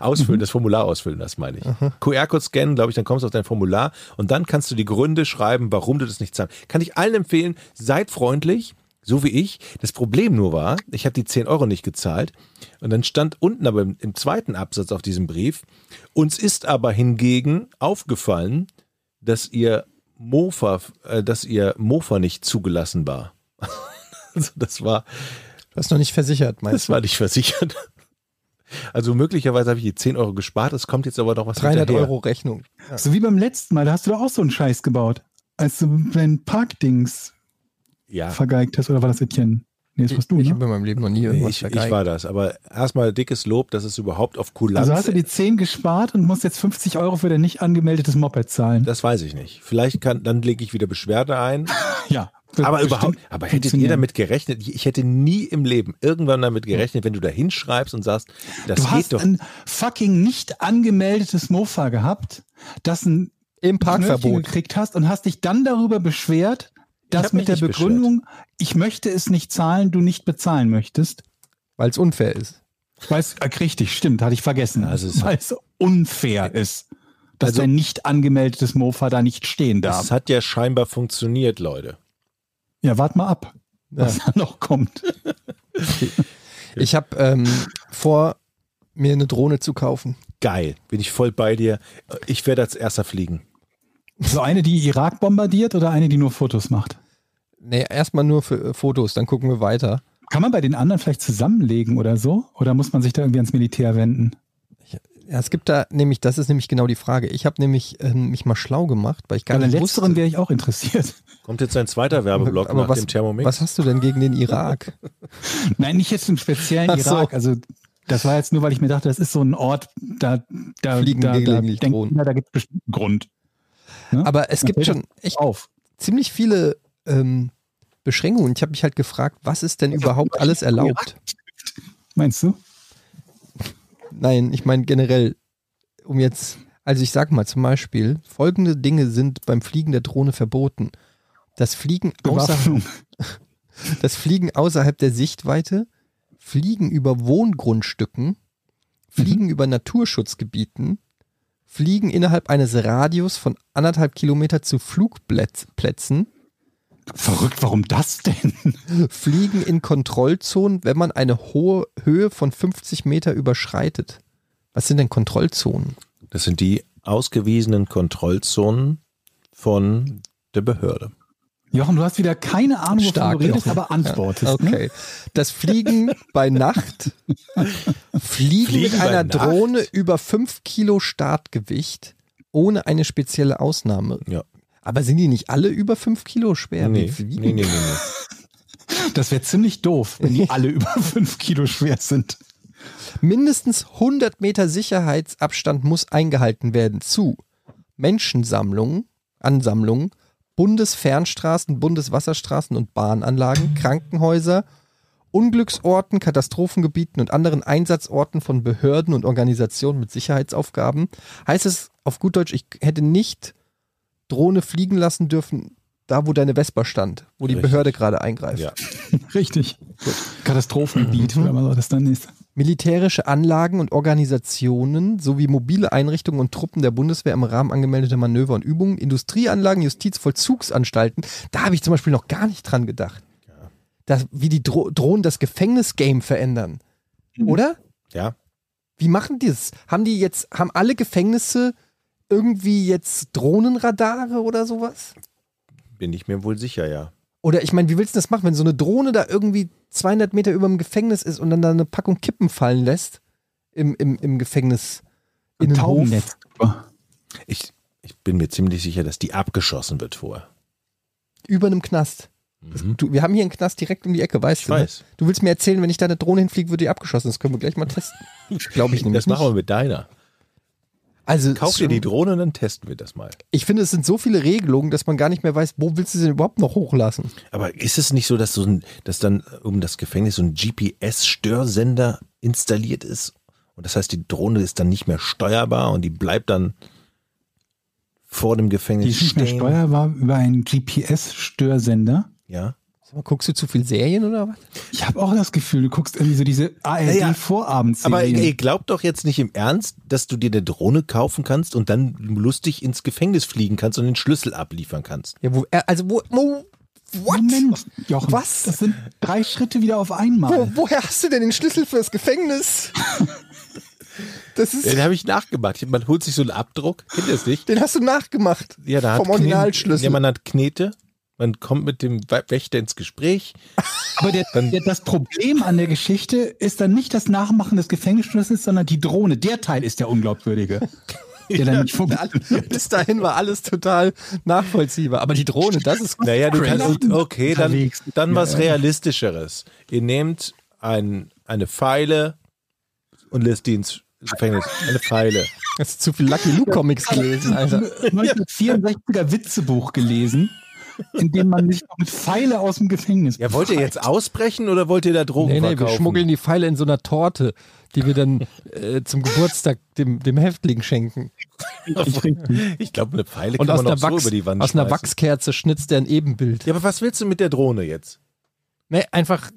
ausfüllen, das Formular ausfüllen, das meine ich. QR-Code scannen, glaube ich, dann kommst du auf dein Formular und dann kannst du die Gründe schreiben, warum du das nicht zahlst. Kann ich allen empfehlen, seid freundlich, so wie ich. Das Problem nur war, ich habe die 10 Euro nicht gezahlt und dann stand unten aber im, im zweiten Absatz auf diesem Brief, uns ist aber hingegen aufgefallen, dass ihr Mofa, äh, dass ihr Mofa nicht zugelassen war. also das war Das ist noch nicht versichert, meinst Das war nicht versichert. Also möglicherweise habe ich die 10 Euro gespart, es kommt jetzt aber noch was du? 300 hinterher. Euro Rechnung. So wie beim letzten Mal, da hast du doch auch so einen Scheiß gebaut. Als du dein Parkdings Ja, vergeigt hast, oder war das Etienne? Nee, das warst du, ich ne? habe in meinem Leben noch nie irgendwas ich, ich vergeigt. war das. Aber erstmal dickes Lob, dass es überhaupt auf Kulanz Also hast du die 10 gespart und musst jetzt 50 Euro für dein nicht angemeldetes Moped zahlen. Das weiß ich nicht. Vielleicht kann, dann lege ich wieder Beschwerde ein. ja. Aber überhaupt, aber hättet ihr damit gerechnet? Ich hätte nie im Leben irgendwann damit gerechnet, wenn du da hinschreibst und sagst, das Du geht hast doch. ein fucking nicht angemeldetes Mofa gehabt, das ein Im Parkverbot. gekriegt hast und hast dich dann darüber beschwert, mich mit der Begründung, ich möchte es nicht zahlen, du nicht bezahlen möchtest. Weil es unfair ist. Weiß, äh, richtig, stimmt, hatte ich vergessen. Also es weil es unfair ist, dass Also- dein nicht angemeldetes Mofa da nicht stehen darf. Das hat ja scheinbar funktioniert, Leute. Ja, wart mal ab, was da noch kommt. Ich habe ähm, vor, mir eine Drohne zu kaufen. Geil, bin ich voll bei dir. Ich werde als erster fliegen. So eine, die Irak bombardiert oder eine, die nur Fotos macht? Nee, erstmal nur für äh, Fotos, dann gucken wir weiter. Kann man bei den anderen vielleicht zusammenlegen oder so? Oder muss man sich da irgendwie ans Militär wenden? Ja, es gibt da nämlich, das ist nämlich genau die Frage. Ich habe nämlich ähm, mich mal schlau gemacht, weil ich gar An der nicht letzteren wusste. wäre ich auch interessiert. Kommt jetzt ein zweiter Werbeblock Aber nach was, dem Thermomix? was hast du denn gegen den Irak? Nein, nicht jetzt im speziellen Ach so. Irak. Also das war jetzt nur, weil ich mir dachte, das ist so ein Ort, da, da, Fliegen da, da, Drohnen. jeder, da gibt es bestimmt einen Grund. Ne? Aber es gibt schon echt auf. ziemlich viele ähm, Beschränkungen. Ich habe mich halt gefragt, was ist denn überhaupt alles erlaubt? Meinst du? Nein, ich meine generell, um jetzt, also ich sag mal zum Beispiel, folgende Dinge sind beim Fliegen der Drohne verboten. Das Fliegen, außer, Bewaffnung. das Fliegen außerhalb der Sichtweite, Fliegen über Wohngrundstücken, Fliegen über Naturschutzgebieten, Fliegen innerhalb eines Radius von anderthalb Kilometer zu Flugplätzen, Verrückt, warum das denn? Fliegen in Kontrollzonen, wenn man eine hohe Höhe von 50 Meter überschreitet. Was sind denn Kontrollzonen? Das sind die ausgewiesenen Kontrollzonen von der Behörde. Jochen, du hast wieder keine Ahnung, wovon Stark, du redest, Jochen. aber antwortest. Ne? Okay. Das Fliegen bei Nacht. Fliegen, Fliegen mit einer Nacht? Drohne über 5 Kilo Startgewicht ohne eine spezielle Ausnahme. Ja. Aber sind die nicht alle über 5 Kilo schwer? nee, nee, nee, nee, nee. Das wäre ziemlich doof, wenn die alle über fünf Kilo schwer sind. Mindestens 100 Meter Sicherheitsabstand muss eingehalten werden zu Menschensammlungen, Ansammlungen, Bundesfernstraßen, Bundeswasserstraßen und Bahnanlagen, Krankenhäuser, Unglücksorten, Katastrophengebieten und anderen Einsatzorten von Behörden und Organisationen mit Sicherheitsaufgaben. Heißt es auf gut Deutsch, ich hätte nicht Drohne fliegen lassen dürfen, da wo deine Vespa stand, wo die Richtig. Behörde gerade eingreift. Ja. Richtig. Katastrophengebiet, oder was das dann ist. Militärische Anlagen und Organisationen sowie mobile Einrichtungen und Truppen der Bundeswehr im Rahmen angemeldeter Manöver und Übungen, Industrieanlagen, Justizvollzugsanstalten. Da habe ich zum Beispiel noch gar nicht dran gedacht. Das, wie die Dro Drohnen das Gefängnisgame verändern. Oder? ja. Wie machen die das? Haben die jetzt, haben alle Gefängnisse irgendwie jetzt Drohnenradare oder sowas? Bin ich mir wohl sicher, ja. Oder ich meine, wie willst du das machen, wenn so eine Drohne da irgendwie 200 Meter über dem Gefängnis ist und dann da eine Packung Kippen fallen lässt im, im, im Gefängnis Ein Innenhof? Taubennetz. Ich, ich bin mir ziemlich sicher, dass die abgeschossen wird vorher. Über einem Knast. Das, du, wir haben hier einen Knast direkt um die Ecke, weißt Ich du? ne? weiß. Du willst mir erzählen, wenn ich da eine Drohne hinfliege, wird die abgeschossen. Das können wir gleich mal testen. Glaube ich nämlich Das machen wir mit deiner. Also, Kauf dir die Drohne und dann testen wir das mal. ich finde, es sind so viele Regelungen, dass man gar nicht mehr weiß, wo willst du sie denn überhaupt noch hochlassen? Aber ist es nicht so, dass so ein, dass dann um das Gefängnis so ein GPS-Störsender installiert ist? Und das heißt, die Drohne ist dann nicht mehr steuerbar und die bleibt dann vor dem Die Gefängnis ist nicht mehr stehen. steuerbar über einen GPS-Störsender. Ja. Sag mal, guckst du zu viel Serien oder was? Ich habe auch das Gefühl, du guckst irgendwie so diese Naja, ARD-Vorabendserien. Aber ey, glaub doch jetzt nicht im Ernst, dass du dir eine Drohne kaufen kannst und dann lustig ins Gefängnis fliegen kannst und den Schlüssel abliefern kannst. Ja, wo, äh, also wo, wo what? Moment, Jochen. Was? Das sind drei Schritte wieder auf einmal. Wo, woher hast du denn den Schlüssel fürs Gefängnis? Das ist, Den habe ich nachgemacht. Man holt sich so einen Abdruck, kennt ihr es nicht? den hast du nachgemacht. Ja, da hat Vom Originalschlüssel. Ja, man hat Knete man kommt mit dem Wächter ins Gespräch. Aber der, Dann- der, das Problem an der Geschichte ist dann nicht das Nachmachen des Gefängnisschlüssels, sondern die Drohne. Der Teil ist der unglaubwürdige. Der dann nicht funktioniert. Bis dahin war alles total nachvollziehbar. Aber die Drohne, das ist Naja, du Crazy. kannst, okay, dann, dann was Ja, ja. Realistischeres. Ihr nehmt ein, eine Pfeile und lässt die ins Gefängnis. Eine Pfeile. Hast zu viel Lucky Luke Comics gelesen, Alter. 1964er Witzebuch gelesen, in dem man sich noch mit Pfeile aus dem Gefängnis Ja, wollt ihr jetzt ausbrechen oder wollt ihr da Drogen Nee, nee, wir verkaufen? schmuggeln die Pfeile in so einer Torte, die wir dann äh, zum Geburtstag dem, dem Häftling schenken. Ich glaube, eine Pfeile Und kann aus, man einer, auch so Wachs, über die Wand aus einer schmeißen. Wachskerze schnitzt er ein Ebenbild. Ja, aber was willst du mit der Drohne jetzt? Nee, einfach,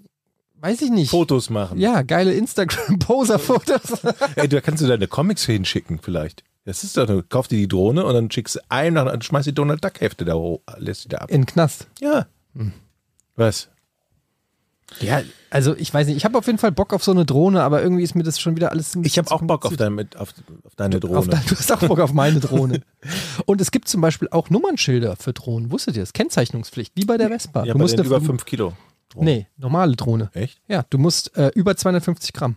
weiß ich nicht. Fotos machen. Ja, geile Instagram-Poser-Fotos. Ey, da kannst du deine Comics hinschicken vielleicht. Das ist doch, du kaufst dir die Drohne und dann schickst du einem nach und schmeißt die Donald Duck Hefte da hoch, lässt die da ab. In den Knast. Ja. Was? Ja, also ich weiß nicht, ich habe auf jeden Fall Bock auf so eine Drohne, aber irgendwie ist mir das schon wieder alles ein Ich habe auch Bock auf, dein, auf, auf deine Drohne. Auf dein, du hast auch Bock auf meine Drohne. Und es gibt zum Beispiel auch Nummernschilder für Drohnen. Wusstet ihr das? Kennzeichnungspflicht, wie bei der Vespa. ja, du musst eine- über 5 Kilo. Drohne. Nee, normale Drohne. Echt? Ja, du musst äh, über 250 Gramm.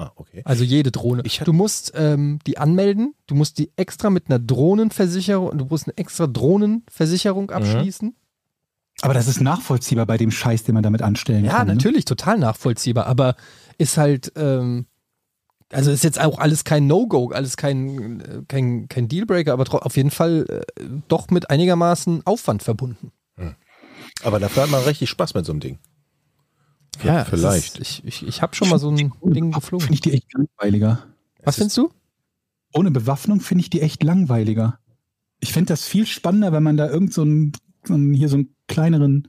Ah, okay. Also jede Drohne. Du musst ähm, die anmelden, du musst die extra mit einer Drohnenversicherung, du musst eine extra Mhm. Drohnenversicherung abschließen. Aber das ist nachvollziehbar bei dem Scheiß, den man damit anstellen Ja, kann. ne? natürlich, total nachvollziehbar, aber ist halt, ähm, also ist jetzt auch alles kein No-Go, alles kein, äh, kein, kein Dealbreaker, aber auf jeden Fall äh, doch mit einigermaßen Aufwand verbunden. Aber dafür hat man richtig Spaß mit so einem Ding. Ja, vielleicht. Ist, ich ich, ich habe schon mal so ein Ding geflogen. Finde ich die echt langweiliger. Was findest du? Ohne Bewaffnung finde ich die echt langweiliger. Ich finde das viel spannender, wenn man da irgend so einen, so einen, hier so einen kleineren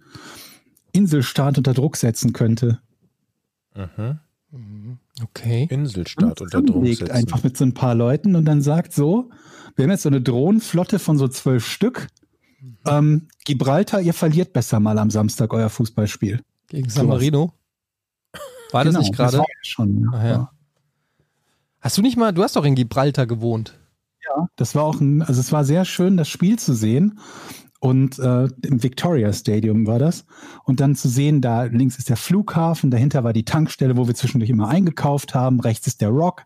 Inselstaat unter Druck setzen könnte. Mhm. Okay. Inselstaat unter Druck setzen. einfach mit so ein paar Leuten und dann sagt so, wir haben jetzt so eine Drohnenflotte von so zwölf Stück. Ähm, Gibraltar, ihr verliert besser mal am Samstag euer Fußballspiel. Gegen San Marino. War das Genau, nicht gerade? schon. Ja. Ja. Hast du nicht mal, du hast doch in Gibraltar gewohnt. Ja, das war auch ein, also es war sehr schön, das Spiel zu sehen. Und äh, im Victoria Stadium war das. Und dann zu sehen, da links ist der Flughafen, dahinter war die Tankstelle, wo wir zwischendurch immer eingekauft haben, rechts ist der Rock.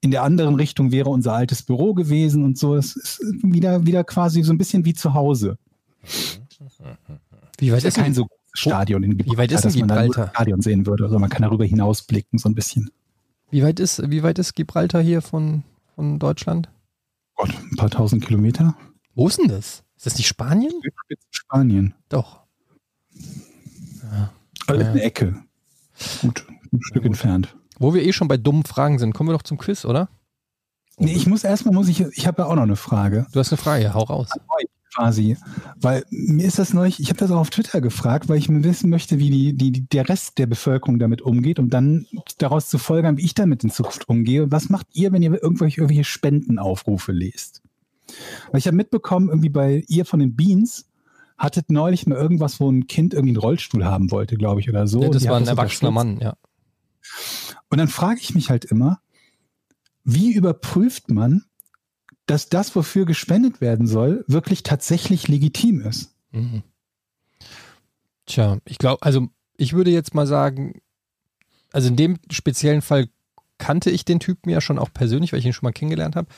In der anderen Richtung wäre unser altes Büro gewesen und so. Es ist wieder, wieder quasi so ein bisschen wie zu Hause. Wie weit ist ist kein denn, so Stadion in Wie weit ist denn Gibraltar? das Stadion sehen würde. Also man kann darüber hinausblicken, so ein bisschen. wie weit ist, wie weit ist Gibraltar hier von, von Deutschland? Gott, ein paar tausend Kilometer. Wo ist denn das? Ist das nicht Spanien? Spanien. Doch. Also Ja. eine Ecke. Gut, ein Stück entfernt. Wo wir eh schon bei dummen Fragen sind, kommen wir doch zum Quiz, oder? Nee, ich muss erstmal, muss ich, ich habe ja auch noch eine Frage. Du hast eine Frage, ja, hau raus. Quasi. Weil mir ist das neulich, ich habe das auch auf Twitter gefragt, weil ich mir wissen möchte, wie die, die, der Rest der Bevölkerung damit umgeht, um dann daraus zu folgern, wie ich damit in Zukunft umgehe. Was macht ihr, wenn ihr irgendwelche, irgendwelche Spendenaufrufe lest? Weil ich habe mitbekommen, irgendwie bei ihr von den Beans hattet neulich mal irgendwas, wo ein Kind irgendwie einen Rollstuhl haben wollte, glaube ich, oder so. Und das war ein erwachsener. Mann, ja. Und dann frage ich mich halt immer, wie überprüft man, dass das, wofür gespendet werden soll, wirklich tatsächlich legitim ist? Mhm. Tja, ich glaube, also ich würde jetzt mal sagen, also in dem speziellen Fall kannte ich den Typen ja schon auch persönlich, weil ich ihn schon mal kennengelernt habe.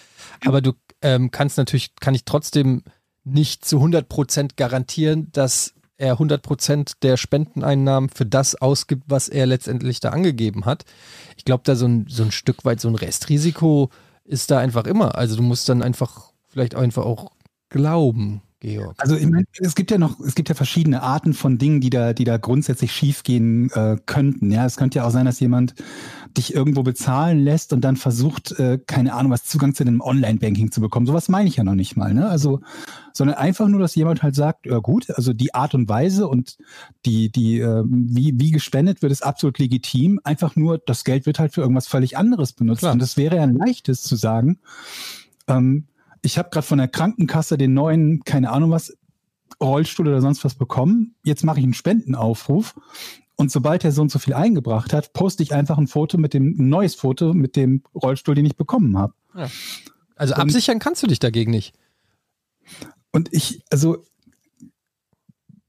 Aber du ähm, kannst natürlich, kann ich trotzdem nicht zu 100% garantieren, dass er 100% der Spendeneinnahmen für das ausgibt, was er letztendlich da angegeben hat. Ich glaube, da so ein, so ein Stück weit so ein Restrisiko ist da einfach immer. Also du musst dann einfach vielleicht einfach auch glauben, Georg. Also ich meine, es gibt ja noch, es gibt ja verschiedene Arten von Dingen, die da, die da grundsätzlich schiefgehen äh, könnten. Ja, es könnte ja auch sein, dass jemand dich irgendwo bezahlen lässt und dann versucht, äh, keine Ahnung, was Zugang zu einem Online-Banking zu bekommen. Sowas meine ich ja noch nicht mal, ne? Also, sondern einfach nur, dass jemand halt sagt, ja gut, also die Art und Weise und die, die, äh, wie, wie gespendet wird, ist absolut legitim. Einfach nur, das Geld wird halt für irgendwas völlig anderes benutzt. Klar. Und es wäre ja ein leichtes zu sagen, ähm, ich habe gerade von der Krankenkasse den neuen, keine Ahnung was, Rollstuhl oder sonst was bekommen. Jetzt mache ich einen Spendenaufruf. Und sobald er so und so viel eingebracht hat, poste ich einfach ein Foto mit dem, ein neues Foto mit dem Rollstuhl, den ich bekommen habe. Also Und- absichern kannst du dich dagegen nicht. Und ich, also,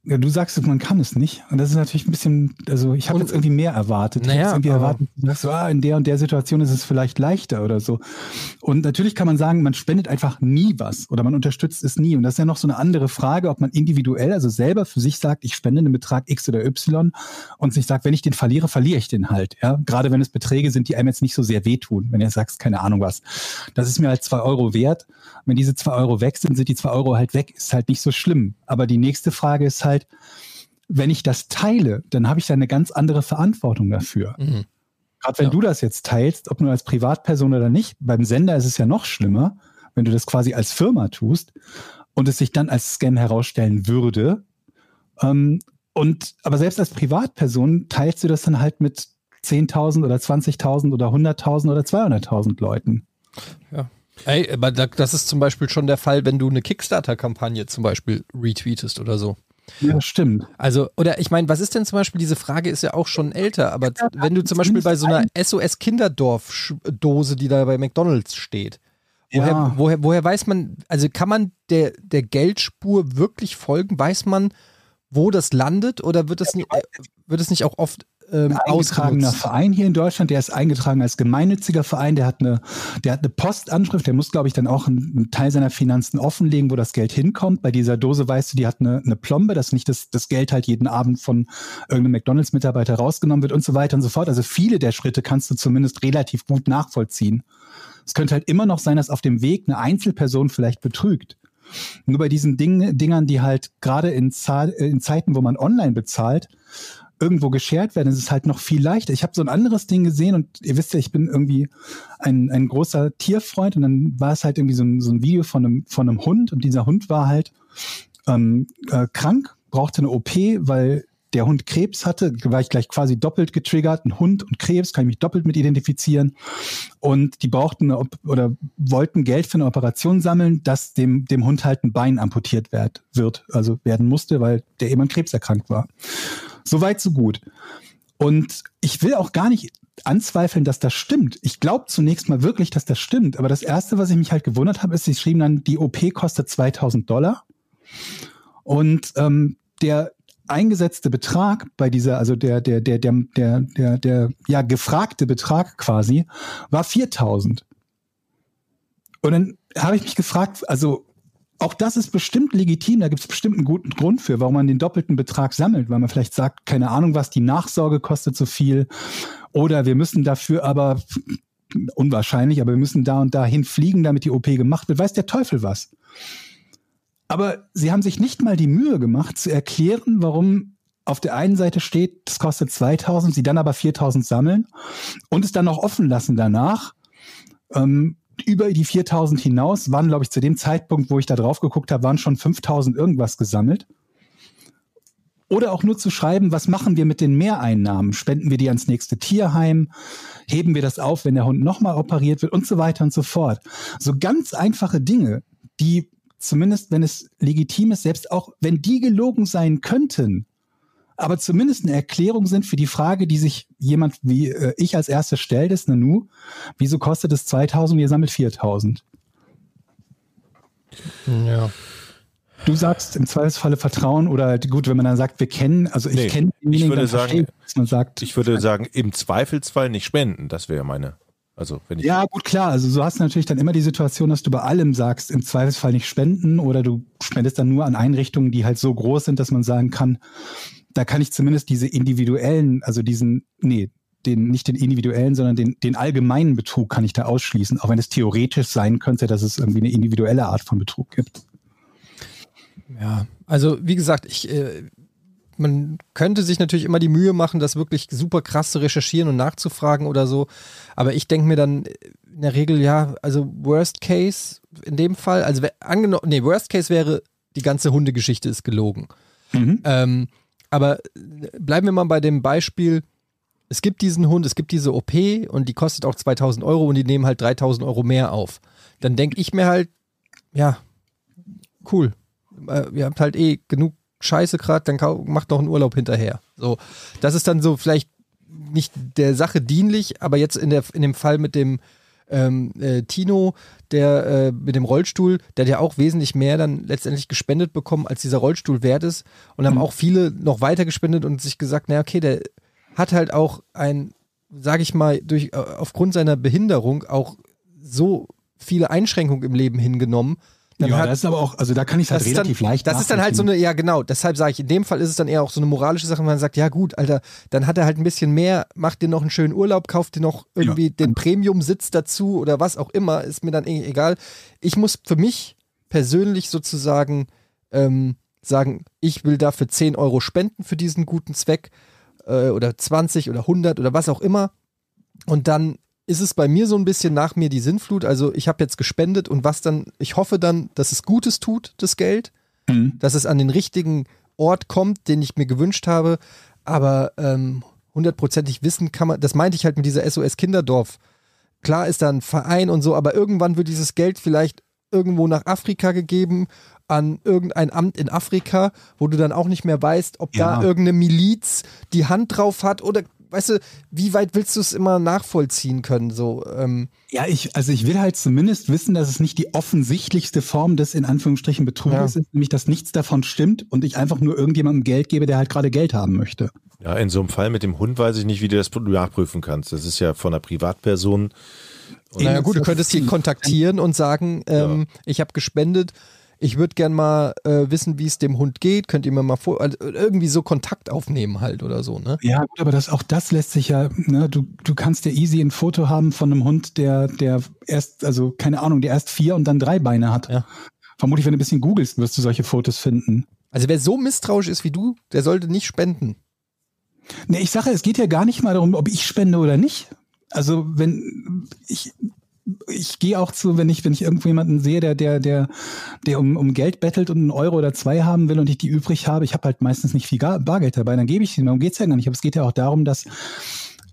Ja, du sagst, man kann es nicht. Und das ist natürlich ein bisschen, also ich habe jetzt irgendwie mehr erwartet. ich Naja, hab jetzt irgendwie erwartet, du sagst so, ah, in der und der Situation ist es vielleicht leichter oder so. Und natürlich kann man sagen, man spendet einfach nie was oder man unterstützt es nie. Und das ist ja noch so eine andere Frage, ob man individuell, also selber für sich sagt, ich spende einen Betrag X oder Y und sich sagt, wenn ich den verliere, verliere ich den halt. Ja, gerade wenn es Beträge sind, die einem jetzt nicht so sehr wehtun. Wenn ihr sagst, keine Ahnung was, das ist mir halt zwei Euro wert. Wenn diese zwei Euro weg sind, sind die zwei Euro halt weg. Ist halt nicht so schlimm. Aber die nächste Frage ist halt, wenn ich das teile, dann habe ich da eine ganz andere Verantwortung dafür. Mhm. Gerade wenn Ja. du das jetzt teilst, ob nur als Privatperson oder nicht, beim Sender ist es ja noch schlimmer, wenn du das quasi als Firma tust und es sich dann als Scam herausstellen würde. Ähm, und aber selbst als Privatperson teilst du das dann halt mit 10.000 oder 20.000 oder 100.000 oder 200.000 Leuten. Ey, aber da- das ist zum Beispiel schon der Fall, wenn du eine Kickstarter-Kampagne zum Beispiel retweetest oder so. Ja, stimmt. Also, oder ich meine, was ist denn zum Beispiel, diese Frage ist ja auch schon älter, aber wenn du zum Beispiel bei so einer SOS-Kinderdorf-Dose, die da bei McDonalds steht, woher, Ja. woher, woher weiß man, also kann man der, der Geldspur wirklich folgen? Weiß man, wo das landet oder wird das, nie, äh, wird es nicht auch oft ähm, ein eingetragener ausgenutzt? Verein hier in Deutschland, der ist eingetragen als gemeinnütziger Verein, der hat eine, der hat eine Postanschrift, der muss, glaube ich, dann auch einen, Teil seiner Finanzen offenlegen, wo das Geld hinkommt. Bei dieser Dose weißt du, die hat eine, eine Plombe, dass nicht das, das Geld halt jeden Abend von irgendeinem McDonalds-Mitarbeiter rausgenommen wird und so weiter und so fort. Also viele der Schritte kannst du zumindest relativ gut nachvollziehen. Es könnte halt immer noch sein, dass auf dem Weg eine Einzelperson vielleicht betrügt. Nur bei diesen Ding, Dingern, die halt gerade in, in Zeiten, wo man online bezahlt, irgendwo geshared werden, ist es halt noch viel leichter. Ich habe so ein anderes Ding gesehen und ihr wisst ja, ich bin irgendwie ein, ein großer Tierfreund und dann war es halt irgendwie so ein, so ein Video von einem, von einem Hund und dieser Hund war halt ähm, äh, krank, brauchte eine OP, weil der Hund Krebs hatte, war ich gleich quasi doppelt getriggert, ein Hund und Krebs, kann ich mich doppelt mit identifizieren. Und die brauchten Op- oder wollten Geld für eine Operation sammeln, dass dem, dem Hund halt ein Bein amputiert werd, wird, also werden musste, weil der eben an Krebs erkrankt war. So weit, so gut. Und ich will auch gar nicht anzweifeln, dass das stimmt. Ich glaube zunächst mal wirklich, dass das stimmt. Aber das Erste, was ich mich halt gewundert habe, ist, sie schrieben dann, die OP kostet 2000 Dollar. Und ähm, der eingesetzte Betrag bei dieser, also der, der, der, der, der, der, der, ja, gefragte Betrag quasi, war 4000. Und dann habe ich mich gefragt, also auch das ist bestimmt legitim, da gibt es bestimmt einen guten Grund für, warum man den doppelten Betrag sammelt, weil man vielleicht sagt, keine Ahnung was, die Nachsorge kostet so viel oder wir müssen dafür aber, unwahrscheinlich, aber wir müssen da und dahin fliegen, damit die OP gemacht wird, weiß der Teufel was. Aber sie haben sich nicht mal die Mühe gemacht zu erklären, warum auf der einen Seite steht, das kostet 2000, sie dann aber 4000 sammeln und es dann noch offen lassen danach. Ähm, über die 4000 hinaus waren, glaube ich, zu dem Zeitpunkt, wo ich da drauf geguckt habe, waren schon 5000 irgendwas gesammelt. Oder auch nur zu schreiben, was machen wir mit den Mehreinnahmen? Spenden wir die ans nächste Tierheim? Heben wir das auf, wenn der Hund nochmal operiert wird und so weiter und so fort. So ganz einfache Dinge, die zumindest, wenn es legitim ist, selbst auch wenn die gelogen sein könnten, aber zumindest eine Erklärung sind für die Frage, die sich jemand wie äh, ich als erstes stellt, ist Nanu, wieso kostet es 2000 und ihr sammelt 4000? Ja. Du sagst im Zweifelsfalle Vertrauen oder gut, wenn man dann sagt, wir kennen, also ich Nee, kenne ich würde sagen- man sagt, Ich würde sagen, im Zweifelsfall nicht spenden. Das wäre meine. Also, wenn ich. Ja, gut, klar. Also so hast du natürlich dann immer die Situation, dass du bei allem sagst, im Zweifelsfall nicht spenden oder du spendest dann nur an Einrichtungen, die halt so groß sind, dass man sagen kann, da kann ich zumindest diese individuellen, also diesen, nee, den, nicht den individuellen, sondern den, den allgemeinen Betrug kann ich da ausschließen, auch wenn es theoretisch sein könnte, dass es irgendwie eine individuelle Art von Betrug gibt. Ja, also wie gesagt, ich, äh, man könnte sich natürlich immer die Mühe machen, das wirklich super krass zu recherchieren und nachzufragen oder so. Aber ich denke mir dann in der Regel, ja, also Worst Case in dem Fall, also angenommen, nee, Worst Case wäre, die ganze Hundegeschichte ist gelogen. Mhm. Ähm, aber bleiben wir mal bei dem Beispiel, es gibt diesen Hund, es gibt diese OP und die kostet auch 2000 Euro und die nehmen halt 3000 Euro mehr auf. Dann denke ich mir halt, ja, cool. Äh, ihr habt halt eh genug Scheiße gerade, dann macht noch einen Urlaub hinterher. So, das ist dann so vielleicht nicht der Sache dienlich, aber jetzt in, der, in dem Fall mit dem ähm, äh, Tino, der äh, mit dem Rollstuhl, der hat ja auch wesentlich mehr dann letztendlich gespendet bekommen, als dieser Rollstuhl wert ist. Und haben auch viele noch weiter gespendet und sich gesagt, naja, okay, der hat halt auch ein, sage ich mal, durch äh, aufgrund seiner Behinderung auch so viele Einschränkungen im Leben hingenommen. Dann ja, hat, das ist aber auch, also da kann ich halt das ist relativ dann, leicht Das ist dann halt so eine, ja genau, deshalb sage ich, in dem Fall ist es dann eher auch so eine moralische Sache, wenn man sagt, ja gut, Alter, dann hat er halt ein bisschen mehr, macht dir noch einen schönen Urlaub, kauft dir noch irgendwie den Premium-Sitz dazu oder was auch immer, ist mir dann irgendwie egal. Ich muss für mich persönlich sozusagen ähm, sagen, ich will dafür 10 Euro spenden für diesen guten Zweck äh, oder 20 oder 100 oder was auch immer. Und dann ist es bei mir so ein bisschen nach mir die Sinnflut. Also ich habe jetzt gespendet und was dann, ich hoffe dann, dass es Gutes tut, das Geld, Mhm. dass es an den richtigen Ort kommt, den ich mir gewünscht habe. Aber ähm, hundertprozentig wissen kann man, das meinte ich halt mit dieser SOS Kinderdorf. Klar ist da ein Verein und so, aber irgendwann wird dieses Geld vielleicht irgendwo nach Afrika gegeben, an irgendein Amt in Afrika, wo du dann auch nicht mehr weißt, ob Ja. da irgendeine Miliz die Hand drauf hat oder weißt du, wie weit willst du es immer nachvollziehen können? So, ähm, Ja, ich, also ich will halt zumindest wissen, dass es nicht die offensichtlichste Form des in Anführungsstrichen Betruges ist, nämlich dass nichts davon stimmt und ich einfach nur irgendjemandem Geld gebe, der halt gerade Geld haben möchte. Ja, in so einem Fall mit dem Hund weiß ich nicht, wie du das nachprüfen kannst. Das ist ja von einer Privatperson. naja gut, du könntest sie kontaktieren und sagen, ähm, ich habe gespendet, ich würde gern mal äh, wissen, wie es dem Hund geht, könnt ihr mir mal vor, also irgendwie so Kontakt aufnehmen halt oder so, ne? Ja, gut, aber das, auch das lässt sich ja, ne, du, du kannst ja easy ein Foto haben von einem Hund, der, der erst, also keine Ahnung, der erst vier und dann drei Beine hat. Ja. Vermutlich, wenn du ein bisschen googelst, wirst du solche Fotos finden. Also wer so misstrauisch ist wie du, der sollte nicht spenden. Nee, ich sage, es geht ja gar nicht mal darum, ob ich spende oder nicht. Also wenn ich ich gehe auch zu, wenn ich wenn ich irgendwo jemanden sehe, der der der der um, um Geld bettelt und einen Euro oder zwei haben will und ich die übrig habe, ich habe halt meistens nicht viel Bargeld dabei, dann gebe ich sie. Darum geht's ja gar nicht. Aber es geht ja auch darum, dass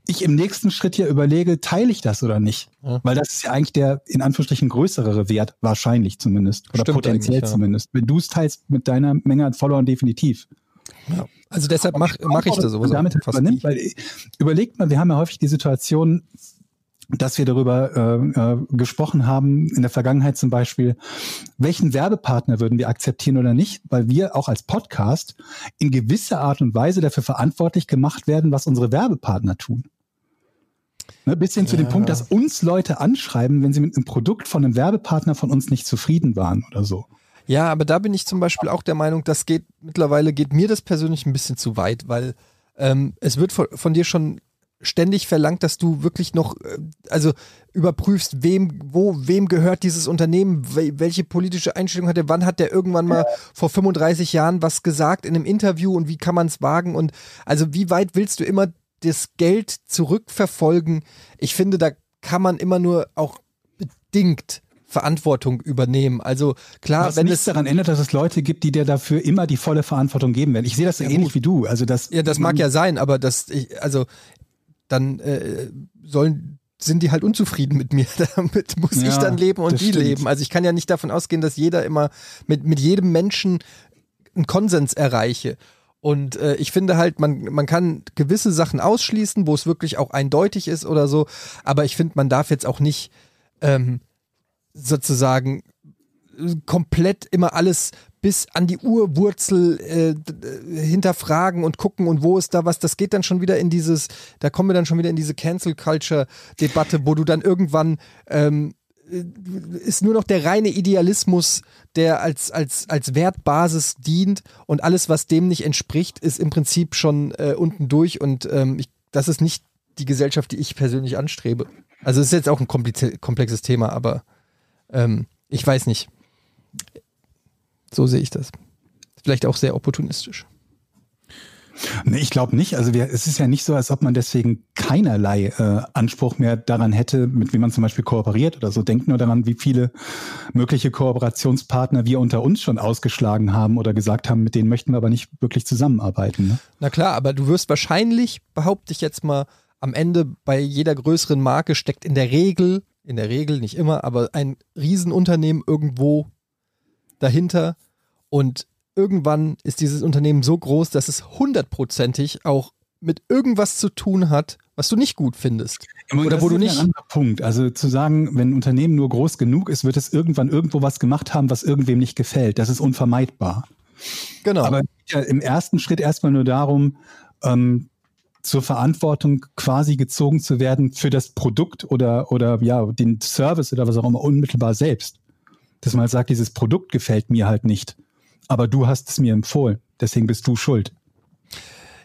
ich im nächsten Schritt ja überlege, teile ich das oder nicht? Ja. Weil das ist ja eigentlich der in Anführungsstrichen größere Wert, wahrscheinlich zumindest. Oder Stimmt potenziell ja. zumindest. Wenn du es teilst mit deiner Menge an Followern definitiv. Also deshalb mache mach ich das sowieso. damit halt übernimmt, weil überlegt mal, wir haben ja häufig die Situation, dass wir darüber äh, äh, gesprochen haben, in der Vergangenheit zum Beispiel, welchen Werbepartner würden wir akzeptieren oder nicht, weil wir auch als Podcast in gewisser Art und Weise dafür verantwortlich gemacht werden, was unsere Werbepartner tun. Ne, bis hin zu dem Punkt, dass uns Leute anschreiben, wenn sie mit einem Produkt von einem Werbepartner von uns nicht zufrieden waren oder so. Ja, aber da bin ich zum Beispiel auch der Meinung, das geht mittlerweile geht mir das persönlich ein bisschen zu weit, weil ähm, es wird von, von dir schon ständig verlangt, dass du wirklich noch, äh, also überprüfst, wem, wo, wem gehört dieses Unternehmen, wel- welche politische Einstellung hat er, wann hat der irgendwann mal vor 35 Jahren was gesagt in einem Interview und wie kann man es wagen und also wie weit willst du immer das Geld zurückverfolgen? Ich finde, da kann man immer nur auch bedingt Verantwortung übernehmen. Also klar, Was wenn nichts es daran ändert, dass es Leute gibt, die dir dafür immer die volle Verantwortung geben werden. Ich sehe das ja, ähnlich wie du. Also das, Ja, das mag ja sein, aber das, ich, also dann äh, sollen sind die halt unzufrieden mit mir. Damit muss ich Ja, dann leben und die stimmt. leben. Also ich kann ja nicht davon ausgehen, dass jeder immer mit, mit jedem Menschen einen Konsens erreiche. Und äh, ich finde halt, man, man kann gewisse Sachen ausschließen, wo es wirklich auch eindeutig ist oder so. Aber ich finde, man darf jetzt auch nicht ähm, sozusagen äh, komplett immer alles bis an die Urwurzel äh, hinterfragen und gucken und wo ist da was, das geht dann schon wieder in dieses, da kommen wir dann schon wieder in diese Cancel Culture Debatte, wo du dann irgendwann ähm, äh, ist nur noch der reine Idealismus, der als, als, als Wertbasis dient und alles, was dem nicht entspricht, ist im Prinzip schon äh, unten durch und ähm, ich, das ist nicht die Gesellschaft, die ich persönlich anstrebe. Also es ist jetzt auch ein komplexes Thema, aber ähm, ich weiß nicht. So sehe ich das. Vielleicht auch sehr opportunistisch. Nee, ich glaube nicht. Also wir, es ist ja nicht so, als ob man deswegen keinerlei äh, Anspruch mehr daran hätte, mit wem man zum Beispiel kooperiert oder so. Denkt nur daran, wie viele mögliche Kooperationspartner wir unter uns schon ausgeschlagen haben oder gesagt haben, mit denen möchten wir aber nicht wirklich zusammenarbeiten. Ne? Na klar, aber du wirst wahrscheinlich, behaupte ich jetzt mal, am Ende bei jeder größeren Marke steckt in der Regel, in der Regel nicht immer, aber ein Riesenunternehmen irgendwo dahinter und irgendwann ist dieses Unternehmen so groß, dass es hundertprozentig auch mit irgendwas zu tun hat, was du nicht gut findest. Oder Oder wo du nicht- Ein anderer Punkt. Also zu sagen, wenn ein Unternehmen nur groß genug ist, wird es irgendwann irgendwo was gemacht haben, was irgendwem nicht gefällt. Das ist unvermeidbar. Genau. Aber ja im ersten Schritt erstmal nur darum, ähm, zur Verantwortung quasi gezogen zu werden für das Produkt oder, oder ja, den Service oder was auch immer unmittelbar selbst. Dass man halt sagt, dieses Produkt gefällt mir halt nicht. Aber du hast es mir empfohlen. Deswegen bist du schuld.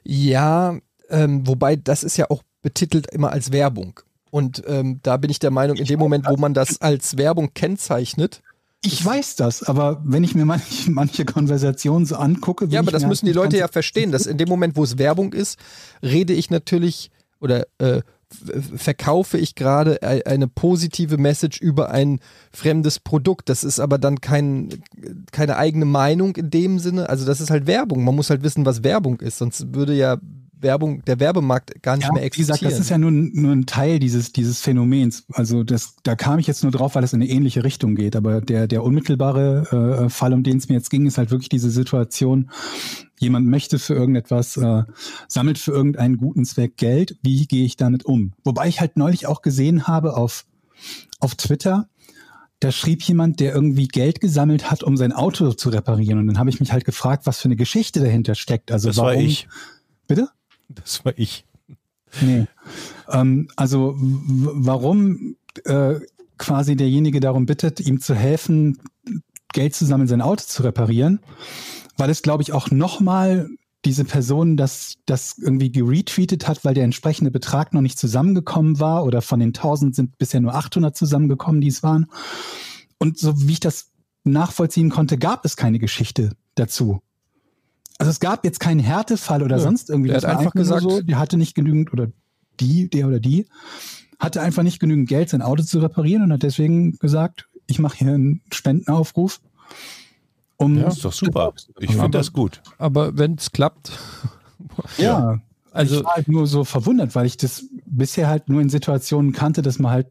Ja, ähm, wobei das ist ja auch betitelt immer als Werbung. Und ähm, da bin ich der Meinung, in dem Moment, wo man das als Werbung kennzeichnet, Ich weiß das, aber wenn ich mir manche, manche Konversationen so angucke, ja, aber ich das müssen die Leute ja verstehen, dass in dem Moment, wo es Werbung ist, rede ich natürlich oder äh, verkaufe ich gerade e- eine positive Message über ein fremdes Produkt. Das ist aber dann kein, keine eigene Meinung in dem Sinne. Also das ist halt Werbung. Man muss halt wissen, was Werbung ist, sonst würde ja Werbung, der Werbemarkt gar nicht Ja, mehr wie gesagt, das ist ja nur, nur ein Teil dieses, dieses Phänomens. Also das, da kam ich jetzt nur drauf, weil es in eine ähnliche Richtung geht. Aber der, der unmittelbare äh, Fall, um den es mir jetzt ging, ist halt wirklich diese Situation, jemand möchte für irgendetwas, äh, sammelt für irgendeinen guten Zweck Geld. Wie gehe ich damit um? Wobei ich halt neulich auch gesehen habe auf, auf Twitter, da schrieb jemand, der irgendwie Geld gesammelt hat, um sein Auto zu reparieren. Und dann habe ich mich halt gefragt, was für eine Geschichte dahinter steckt. Also Das warum, war ich. Bitte? Das war ich. Nee. Ähm, also warum äh, quasi derjenige darum bittet, ihm zu helfen, Geld zu sammeln, sein Auto zu reparieren, weil es, glaube ich, auch nochmal diese Person das, das irgendwie geretweetet hat, weil der entsprechende Betrag noch nicht zusammengekommen war oder von den 1000 sind bisher nur 800 zusammengekommen, die es waren. Und so wie ich das nachvollziehen konnte, gab es keine Geschichte dazu. Also es gab jetzt keinen Härtefall oder Nö. sonst irgendwie. Der Das hat war einfach gesagt- so, der hatte nicht genügend oder die, der oder die, hatte einfach nicht genügend Geld, sein Auto zu reparieren und hat deswegen gesagt, ich mache hier einen Spendenaufruf. Um Ja, ist doch super. Ich finde das gut. aber wenn es klappt, Ja, also ich war halt nur so verwundert, weil ich das bisher halt nur in Situationen kannte, dass man halt,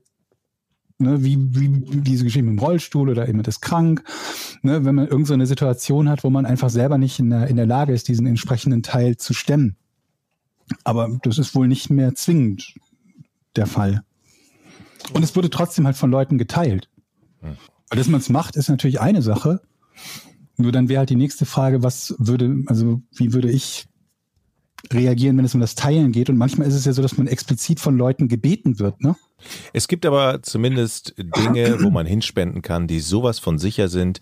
ne, wie, wie diese Geschichte mit dem Rollstuhl oder jemand ist krank, ne, wenn man irgend so eine Situation hat, wo man einfach selber nicht in der, in der Lage ist, diesen entsprechenden Teil zu stemmen. Aber das ist wohl nicht mehr zwingend der Fall. Und es wurde trotzdem halt von Leuten geteilt. Weil dass man es macht, ist natürlich eine Sache. Nur dann wäre halt die nächste Frage, was würde, also wie würde ich reagieren, wenn es um das Teilen geht. Und manchmal ist es ja so, dass man explizit von Leuten gebeten wird, ne? Es gibt aber zumindest Dinge, wo man hinspenden kann, die sowas von sicher sind,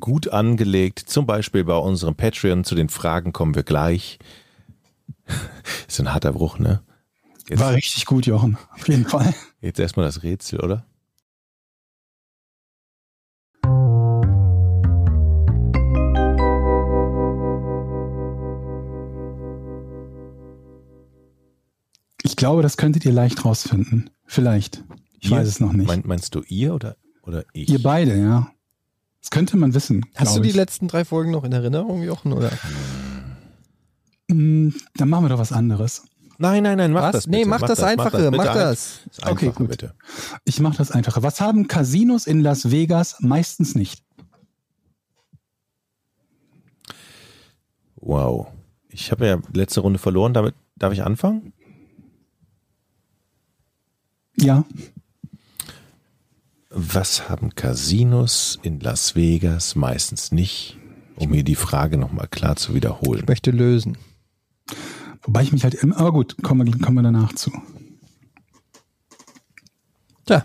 gut angelegt. Zum Beispiel bei unserem Patreon. Zu den Fragen kommen wir gleich. Ist ein harter Bruch, ne? Jetzt, War richtig gut, Jochen. Auf jeden Fall. jetzt erstmal das Rätsel, oder? Ich glaube, das könntet ihr leicht rausfinden. Vielleicht. Ich Ihr? weiß es noch nicht. Mein, meinst du ihr oder, oder ich? ihr beide, ja. Das könnte man wissen. hast du die ich. letzten drei Folgen noch in Erinnerung, Jochen? Oder? Mm, Dann machen wir doch was anderes. Nein, nein, nein, mach Was? das nee, bitte. mach das Einfache, bitte mach ein- das. das Einfache, Okay, gut. bitte. Ich mache das einfacher. Was haben Casinos in Las Vegas meistens nicht? Wow. Ich habe ja letzte Runde verloren, damit darf ich anfangen? Ja, Was haben Casinos in Las Vegas meistens nicht? Um mir die Frage nochmal klar zu wiederholen. Ich möchte lösen. wobei ich mich halt immer, aber gut, kommen wir, kommen wir danach zu. Tja,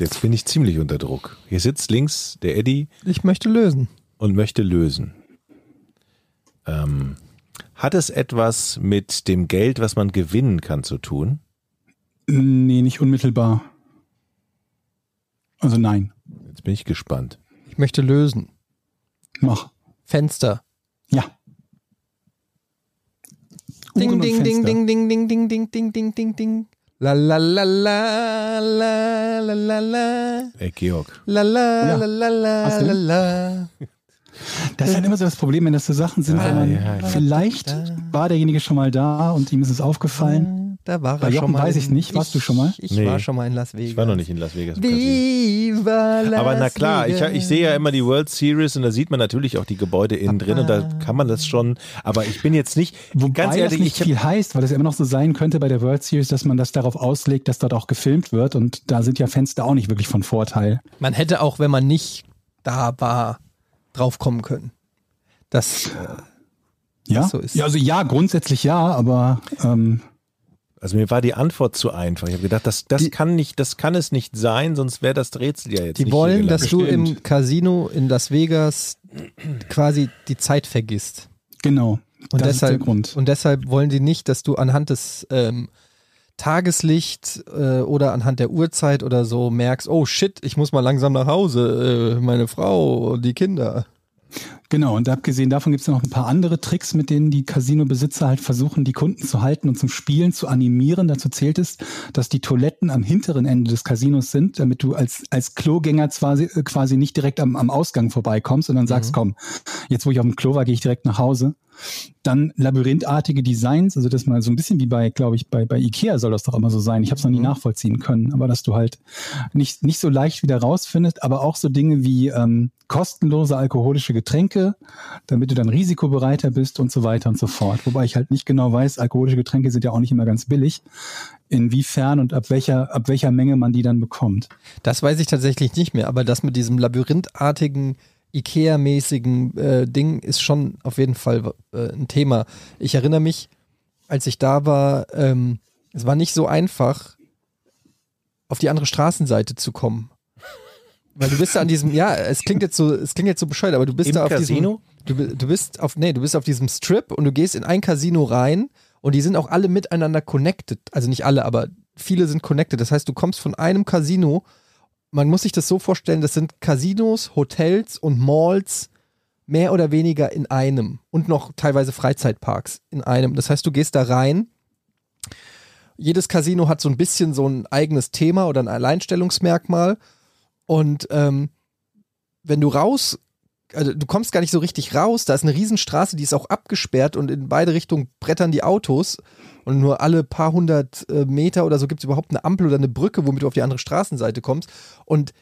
Jetzt bin ich ziemlich unter Druck. Hier sitzt links der Eddie ich möchte lösen. und möchte lösen. Ähm, hat es etwas mit dem Geld, was man gewinnen kann, zu tun? Nee, nicht unmittelbar. Also nein, Jetzt bin ich gespannt. Ich möchte lösen. mach. Fenster. Ja. Ding, ding, ding, ding, ding, ding, ding, ding, ding, ding, ding, ding. La la la la la la la la Ey, Georg. la la la la la la la. Das ist halt immer so das Problem, wenn das so Sachen sind, Ja, wo man ja, ja. vielleicht war derjenige schon mal da und ihm ist es aufgefallen. Da war Bei er Jochen schon mal. weiß ich nicht. Warst du schon mal? Ich Nee. war schon mal in Las Vegas. Ich war noch nicht in Las Vegas. Viva Las Aber na klar, ich, Vegas. ich sehe ja immer die World Series und da sieht man natürlich auch die Gebäude innen drin und da kann man das schon, aber ich bin jetzt nicht, Wobei ganz ehrlich, das nicht ich viel heißt, weil es ja immer noch so sein könnte bei der World Series, dass man das darauf auslegt, dass dort auch gefilmt wird und da sind ja Fenster auch nicht wirklich von Vorteil. Man hätte auch, wenn man nicht da war, drauf kommen können. Das, äh, Ja, Das so ist. ja also ja, grundsätzlich ja, aber ähm, also mir war die Antwort zu einfach. Ich habe gedacht, das, das Die- kann nicht, das kann es nicht sein, sonst wäre das Rätsel ja jetzt die nicht wollen, dass du im. Casino in Las Vegas quasi die Zeit vergisst. genau. Und das deshalb, ist der Grund. und deshalb wollen die nicht, dass du anhand des ähm, Tageslicht äh, oder anhand der Uhrzeit oder so merkst, oh shit, ich muss mal langsam nach Hause, äh, meine Frau und die Kinder. Genau, und abgesehen davon gibt es noch ein paar andere Tricks, mit denen die Casino-Besitzer halt versuchen, die Kunden zu halten und zum Spielen zu animieren. Dazu zählt es, dass die Toiletten am hinteren Ende des Casinos sind, damit du als, als Klogänger quasi, äh, quasi nicht direkt am, am Ausgang vorbeikommst und dann sagst, komm, jetzt wo ich auf dem Klo war, gehe ich direkt nach Hause. Dann labyrinthartige Designs, also das mal so ein bisschen wie bei, glaube ich, bei, bei Ikea soll das doch immer so sein. Ich habe es noch nie nachvollziehen können, aber dass du halt nicht, nicht so leicht wieder rausfindest, aber auch so Dinge wie ähm, kostenlose alkoholische Getränke, damit du dann risikobereiter bist und so weiter und so fort. Wobei ich halt nicht genau weiß, alkoholische Getränke sind ja auch nicht immer ganz billig, inwiefern und ab welcher, ab welcher Menge man die dann bekommt. Das weiß ich tatsächlich nicht mehr, aber das mit diesem labyrinthartigen, Ikea-mäßigen äh, Ding ist schon auf jeden Fall äh, ein Thema. Ich erinnere mich, als ich da war, ähm, es war nicht so einfach, auf die andere Straßenseite zu kommen. Weil du bist da an diesem, ja, es klingt jetzt so, es klingt jetzt so bescheuert, aber du bist Im da auf Casino? diesem, du, du bist auf, nee, du bist auf diesem Strip und du gehst in ein Casino rein und die sind auch alle miteinander connected. Also nicht alle, aber viele sind connected. Das heißt, du kommst von einem Casino, man muss sich das so vorstellen, das sind Casinos, Hotels und Malls mehr oder weniger in einem und noch teilweise Freizeitparks in einem. Das heißt, du gehst da rein. Jedes Casino hat so ein bisschen so ein eigenes Thema oder ein Alleinstellungsmerkmal. Und ähm, wenn du raus, also du kommst gar nicht so richtig raus, da ist eine Riesenstraße, die ist auch abgesperrt und in beide Richtungen brettern die Autos und nur alle paar hundert äh, Meter oder so gibt es überhaupt eine Ampel oder eine Brücke, womit du auf die andere Straßenseite kommst. Und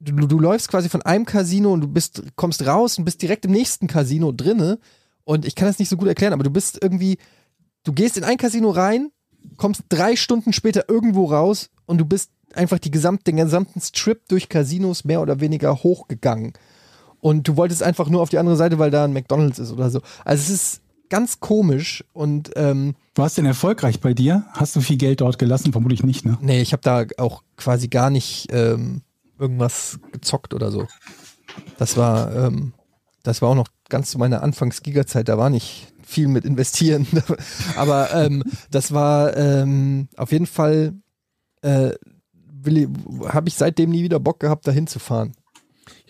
du, du läufst quasi von einem Casino und du bist, kommst raus und bist direkt im nächsten Casino drinne. Und ich kann das nicht so gut erklären, aber du bist irgendwie, du gehst in ein Casino rein, kommst drei Stunden später irgendwo raus und du bist einfach die gesamt, den gesamten Strip durch Casinos mehr oder weniger hochgegangen. Und du wolltest einfach nur auf die andere Seite, weil da ein McDonalds ist oder so. Also es ist ganz komisch und ähm, War es denn erfolgreich bei dir? Hast du viel Geld dort gelassen? Vermutlich nicht, ne? nee, ich habe da auch quasi gar nicht ähm, irgendwas gezockt oder so. Das war, ähm, das war auch noch ganz zu meiner Anfangs-Giga-Zeit, da war nicht viel mit investieren. Aber ähm, das war ähm, auf jeden Fall, äh, habe ich seitdem nie wieder Bock gehabt, da hinzufahren.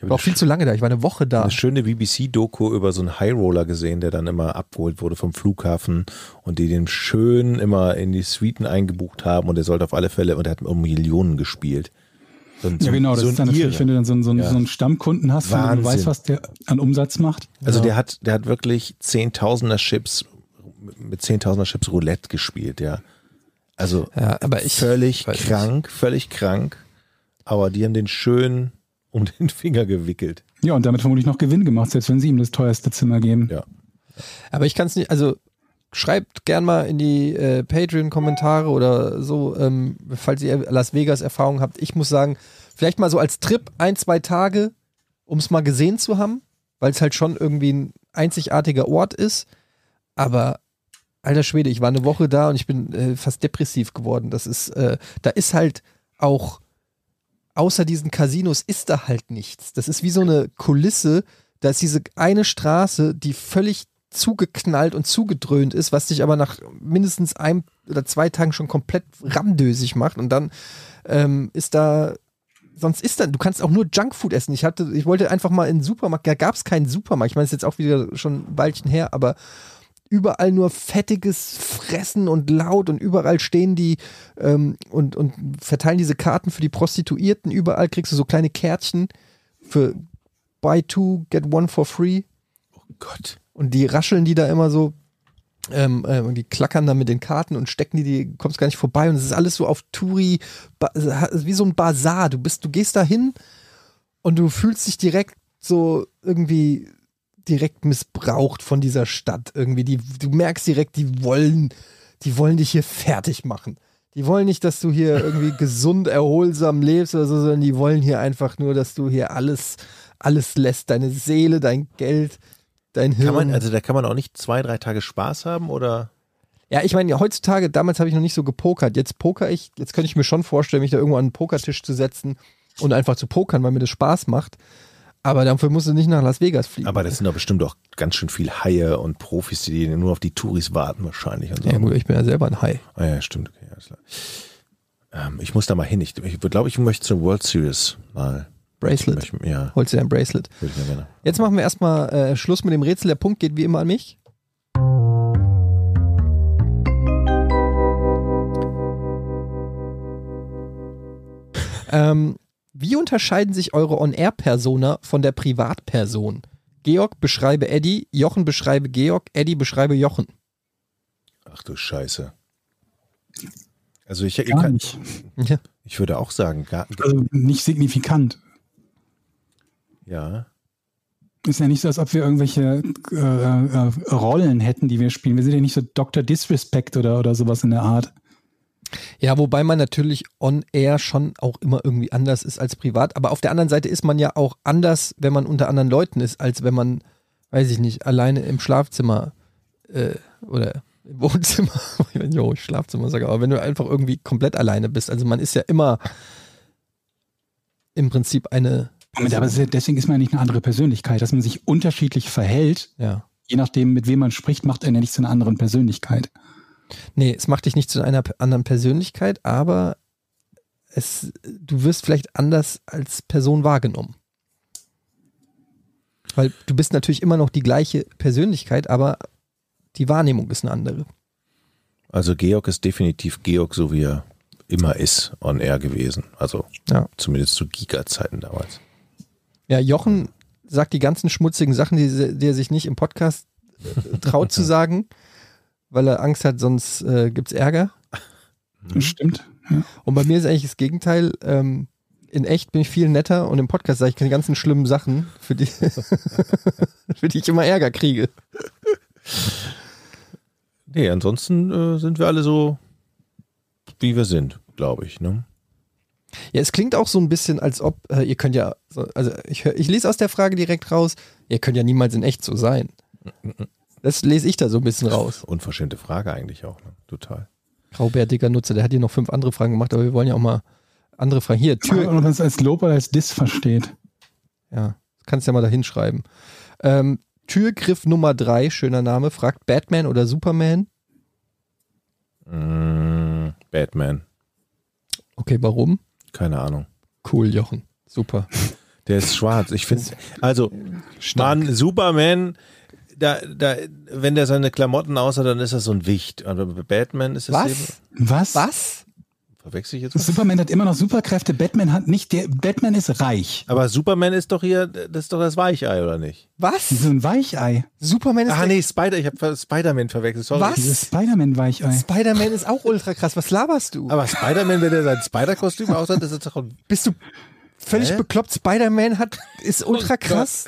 Ich War auch viel zu lange da, ich war eine Woche da. eine schöne BBC-Doku über so einen Highroller gesehen, der dann immer abgeholt wurde vom Flughafen und die den schön immer in die Suiten eingebucht haben und der sollte auf alle Fälle, und er hat um Millionen gespielt. So ein- Ja, genau. Das so ist dann natürlich, wenn du dann so, einen- so, einen- Ja. so einen Stammkunden hast, dem du Wahnsinn. weißt, was der an Umsatz macht. Also Ja. der hat, der hat wirklich Zehntausender Chips, mit Zehntausender Chips Roulette gespielt, ja. Also Ja, aber ich völlig weiß nicht. krank, völlig krank. Aber die haben den schön um den Finger gewickelt. Ja, und damit vermutlich noch Gewinn gemacht, selbst wenn sie ihm das teuerste Zimmer geben. Ja. Aber ich kann es nicht, also schreibt gern mal in die äh, Patreon-Kommentare oder so, ähm, falls ihr Las Vegas-Erfahrung habt. Ich muss sagen, vielleicht mal so als Trip ein, zwei Tage, um es mal gesehen zu haben, weil es halt schon irgendwie ein einzigartiger Ort ist. Aber alter Schwede, ich war eine Woche da und ich bin äh, fast depressiv geworden. Das ist, äh, da ist halt auch außer diesen Casinos ist da halt nichts. Das ist wie so eine Kulisse. Da ist diese eine Straße, die völlig zugeknallt und zugedröhnt ist, was dich aber nach mindestens einem oder zwei Tagen schon komplett ramdösig macht. Und dann ähm, ist da, sonst ist da, du kannst auch nur Junkfood essen. Ich hatte, ich wollte einfach mal in den Supermarkt, da gab es keinen Supermarkt. Ich meine, es ist jetzt auch wieder schon ein Weilchen her, aber überall nur fettiges Fressen und laut und überall stehen die ähm, und, und verteilen diese Karten für die Prostituierten. Überall kriegst du so kleine Kärtchen für buy two, get one for free. Oh Gott. Und die rascheln die da immer so. ähm, äh, und die klackern dann mit den Karten und stecken die, die kommst gar nicht vorbei und es ist alles so auf Touri, wie so ein Bazar. Du bist, du gehst da hin und du fühlst dich direkt so irgendwie direkt missbraucht von dieser Stadt irgendwie. Die, du merkst direkt, die wollen, die wollen dich hier fertig machen. Die wollen nicht, dass du hier irgendwie gesund, erholsam lebst oder so, sondern die wollen hier einfach nur, dass du hier alles, alles lässt. Deine Seele, dein Geld, dein Hirn. Kann man, also da kann man auch nicht zwei, drei Tage Spaß haben oder? Ja, ich meine, heutzutage, damals habe ich noch nicht so gepokert. Jetzt poker ich, jetzt könnte ich mir schon vorstellen, mich da irgendwo an einen Pokertisch zu setzen und einfach zu pokern, weil mir das Spaß macht. Aber dafür musst du nicht nach Las Vegas fliegen. Aber das sind doch bestimmt auch ganz schön viel Haie und Profis, die nur auf die Touris warten wahrscheinlich. Und so. ja, gut, ich bin ja selber ein Hai. Ah, ja, stimmt. Okay, alles klar. Ähm, ich muss da mal hin. Ich, ich glaube, ich möchte zur World Series mal. Bracelet. Möchte- ja, Holst du dir ein Bracelet. würde ich mir gerne. Jetzt machen wir erstmal äh, Schluss mit dem Rätsel. Der Punkt geht wie immer an mich. ähm, wie unterscheiden sich eure On-Air-Persona von der Privatperson? Georg beschreibe Eddie, Jochen beschreibe Georg, Eddie beschreibe Jochen. Ach du Scheiße. Also ich, ich, Gar kann, nicht. Ich würde auch sagen, gar, Also nicht signifikant. ja. Ist ja nicht so, als ob wir irgendwelche äh, äh, Rollen hätten, die wir spielen. Wir sind ja nicht so Dr. Disrespect oder, oder sowas in der Art. Ja, wobei man natürlich on air schon auch immer irgendwie anders ist als privat. Aber auf der anderen Seite ist man ja auch anders, wenn man unter anderen Leuten ist, als wenn man, weiß ich nicht, alleine im Schlafzimmer äh, oder im Wohnzimmer, ich weiß nicht, oh, Schlafzimmer sage, aber wenn du einfach irgendwie komplett alleine bist. Also man ist ja immer im Prinzip eine, Moment, aber deswegen ist man ja nicht eine andere Persönlichkeit. Dass man sich unterschiedlich verhält, ja. je nachdem, mit wem man spricht, macht einen ja nicht zu einer anderen Persönlichkeit. Nee, es macht dich nicht zu einer anderen Persönlichkeit, aber es, du wirst vielleicht anders als Person wahrgenommen. Weil du bist natürlich immer noch die gleiche Persönlichkeit, aber die Wahrnehmung ist eine andere. Also Georg ist definitiv Georg, so wie er immer ist, on air gewesen. Also Ja. zumindest zu Giga-Zeiten damals. Ja, Jochen sagt die ganzen schmutzigen Sachen, die, die er sich nicht im Podcast äh, traut zu sagen, weil er Angst hat, sonst äh, gibt's Ärger. Das stimmt. Ja. Und bei mir ist eigentlich das Gegenteil. Ähm, in echt bin ich viel netter und im Podcast sage ich die ganzen schlimmen Sachen, für die, für die ich immer Ärger kriege. Nee, ansonsten äh, sind wir alle so, wie wir sind, glaube ich. Ne? Ja, es klingt auch so ein bisschen, als ob, äh, ihr könnt ja, so, also ich, hör- ich lese aus der Frage direkt raus, ihr könnt ja niemals in echt so sein. Das lese ich da so ein bisschen raus. Unverschämte Frage eigentlich auch. Ne? Total. Graubärtiger Nutzer, der hat hier noch fünf andere Fragen gemacht, aber wir wollen ja auch mal andere Fragen. Hier, Tür, Ob man es als Lob oder als Diss versteht. Ja, kannst ja mal da hinschreiben. Ähm, Türgriff Nummer drei, schöner Name, fragt Batman oder Superman. Mm, Batman. Okay, warum? Keine Ahnung. Cool, Jochen. Super. Der ist schwarz. Ich finde, also, Mann, Superman, da, da, wenn der seine Klamotten aussah, dann ist das so ein Wicht. Aber bei Batman ist das eben. Was? Was? Was? Verwechsel ich jetzt was? Superman hat immer noch Superkräfte. Batman hat nicht. Der Batman ist reich. Aber Superman ist doch hier, das ist doch das Weichei, oder nicht? Was? So ein Weichei. Superman ist Ah, nee, Spider, ich habe Spider-Man verwechselt. Sorry. Was? Dieses Spider-Man-Weichei. Spider-Man ist auch ultra krass. Was laberst du? Aber Spider-Man, wenn der sein Spider-Kostüm aussah, das ist doch ein, Bist du völlig Hä? bekloppt? Spider-Man hat, ist ultra krass.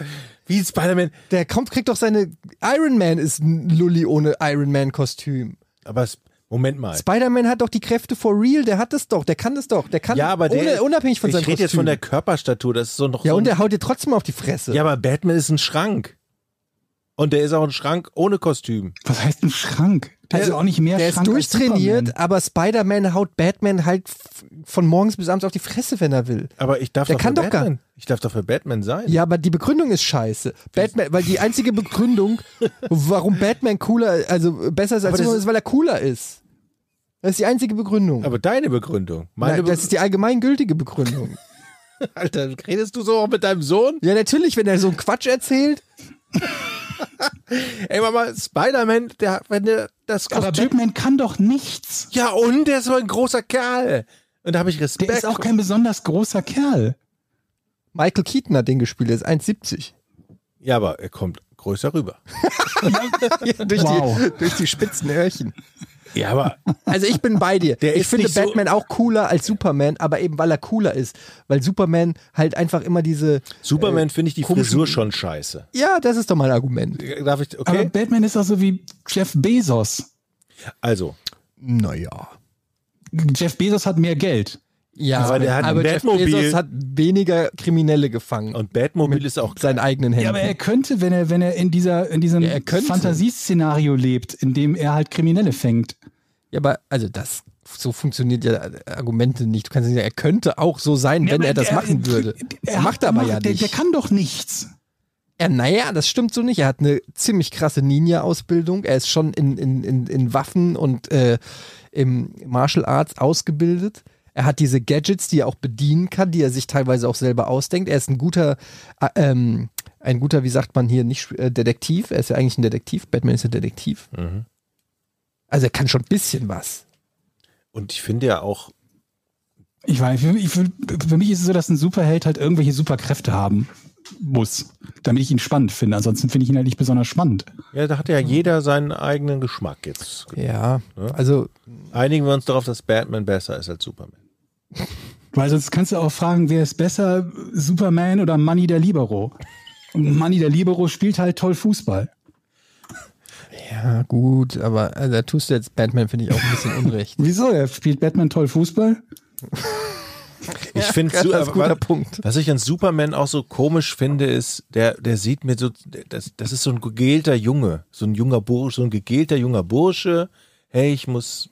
Wie Spider-Man. Der kommt, kriegt doch seine, Iron Man ist ein Lulli ohne Iron Man Kostüm. Aber es, Moment mal. Spider-Man hat doch die Kräfte for real, der hat das doch, der kann das doch, der kann Ja, aber der, ohne, unabhängig von ich seinem rede Kostüm. jetzt von der Körperstatur, das ist so noch ja, so und der haut dir trotzdem auf die Fresse. Ja, aber Batman ist ein Schrank. Und der ist auch ein Schrank ohne Kostüm. Was heißt ein Schrank? Der ist auch nicht mehr der ist Schrank als durchtrainiert, aber Spider-Man haut Batman halt von morgens bis abends auf die Fresse, wenn er will. Aber ich darf Der doch kann für doch gar- Batman. Ich darf doch für Batman sein. Ja, aber die Begründung ist scheiße. Batman, weil die einzige Begründung, warum Batman cooler, also besser ist als Superman, ist- ist, weil er cooler ist. Das ist die einzige Begründung. Aber deine Begründung. Meine Nein, das ist die allgemeingültige Begründung. Be Alter, redest du so auch mit deinem Sohn? ja, natürlich, wenn er so einen Quatsch erzählt. Ey, Mama, Spider-Man, der, wenn der das Aber Kostüm. Batman kann doch nichts. Ja, und der ist so ein großer Kerl. Und da habe ich Der Respekt. ist auch kein besonders großer Kerl. Michael Keaton hat den gespielt, der ist 1,70. ja, aber er kommt größer rüber. Ja, durch, Wow. die, durch die spitzen Öhrchen. Ja, aber Also ich bin bei dir. Der ich finde nicht so- Batman auch cooler als Superman, aber eben weil er cooler ist. Weil Superman halt einfach immer diese. Superman finde ich die komischen- Frisur schon scheiße. Ja, das ist doch mal ein Argument. Darf ich, Aber okay? Batman ist auch so wie Jeff Bezos. Also, Naja. Jeff Bezos hat mehr Geld. Ja, Aber der hat aber Jeff Batmobil. Bezos hat weniger Kriminelle gefangen. und Batmobil ist auch seinen eigenen Händen. Ja, aber er könnte, wenn er, wenn er in dieser, in diesem Ja. Fantasieszenario lebt, in dem er halt Kriminelle fängt. Ja, aber also das so funktioniert ja Argumente nicht. Du kannst nicht sagen, er könnte auch so sein, wenn Ja, er das der- machen würde. Er macht aber ja der, nicht. Der kann doch nichts. Er, naja, das stimmt so nicht. Er hat eine ziemlich krasse Ninja-Ausbildung. Er ist schon in, in, in, in Waffen und äh, im Martial Arts ausgebildet. Er hat diese Gadgets, die er auch bedienen kann, die er sich teilweise auch selber ausdenkt. Er ist ein guter, äh, ähm, ein guter, wie sagt man hier, nicht äh, Detektiv. Er ist ja eigentlich ein Detektiv. Batman ist ein Detektiv. Mhm. Also er kann schon ein bisschen was. Und ich finde ja auch, Ich weiß, für, für, für mich ist es so, dass ein Superheld halt irgendwelche Superkräfte haben muss, damit ich ihn spannend finde. Ansonsten finde ich ihn halt nicht besonders spannend. ja, da hat ja jeder seinen eigenen Geschmack jetzt. Ja, Ja. also Einigen wir uns darauf, dass Batman besser ist als Superman. Weil sonst kannst du auch fragen, wer ist besser, Superman oder Manny der Libero? Und Manny der Libero spielt halt toll Fußball. ja gut, aber also, da tust du jetzt Batman finde ich auch ein bisschen unrecht. Wieso? Er spielt Batman toll Fußball? Ich finde, das ist guter Punkt. was ich an Superman auch so komisch finde, ist, der, der sieht mir so, das, das ist so ein gegelter Junge, so ein junger Bursche, so ein gegelter junger Bursche. Hey, ich muss,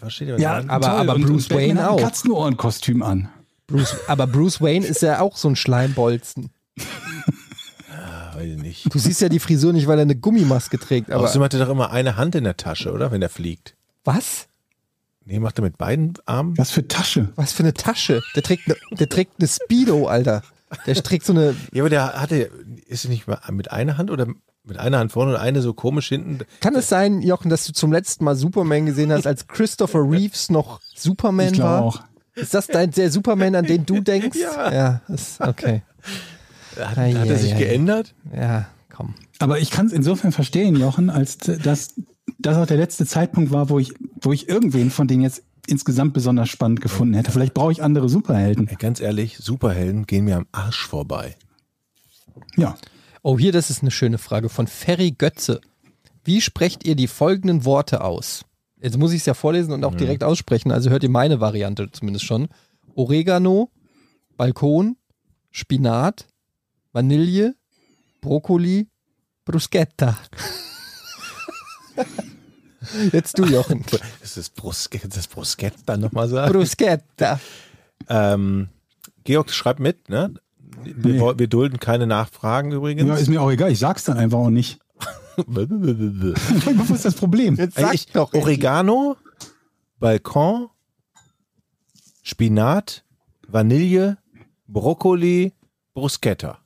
versteht ihr ich meine? aber- aber und, Bruce und Wayne hat ein auch. Katzenohrenkostüm an. Bruce, aber Bruce Wayne ist ja auch so ein Schleimbolzen. Ah, weiß ich nicht. Du siehst ja die Frisur nicht, weil er eine Gummimaske trägt. Aber Außerdem hat er doch immer eine Hand in der Tasche, oder? Wenn er fliegt. was? Nee, macht er mit beiden Armen? Was für Tasche? Was für eine Tasche? Der trägt eine, der trägt eine Speedo, Alter. Der trägt so eine. Ja, aber der hatte, ist er nicht mal mit einer Hand oder mit einer Hand vorne und eine so komisch hinten? Kann es sein, Jochen, dass du zum letzten Mal Superman gesehen hast, als Christopher Reeves noch Superman Ich war? auch. Ist das dein, der Superman, an den du denkst? Ja. Ja, ist, okay. Hat, Ei, hat er ei, sich ei. geändert? Ja, komm. Aber ich kann es insofern verstehen, Jochen, als dass das auch der letzte Zeitpunkt war, wo ich, wo ich irgendwen von denen jetzt insgesamt besonders spannend gefunden hätte. Vielleicht brauche ich andere Superhelden. Ganz ehrlich, Superhelden gehen mir am Arsch vorbei. Ja. Oh, hier, das ist eine schöne Frage von Ferry Götze. Wie sprecht ihr die folgenden Worte aus? Jetzt muss ich es ja vorlesen und auch direkt aussprechen, also hört ihr meine Variante zumindest schon. Oregano, Balkon, Spinat, Vanille, Brokkoli, Bruschetta. Jetzt du, Jochen. Ist das Bruskett, das Bruskett dann nochmal sagen? Bruschetta. Ähm, Georg, schreib mit, ne? Wir, Nee. wir dulden keine Nachfragen ja, übrigens. ist mir auch egal. Ich sag's dann einfach auch nicht. Was ist das Problem? Jetzt sag ich, doch. Oregano, Balkon, Spinat, Vanille, Brokkoli, Bruschetta.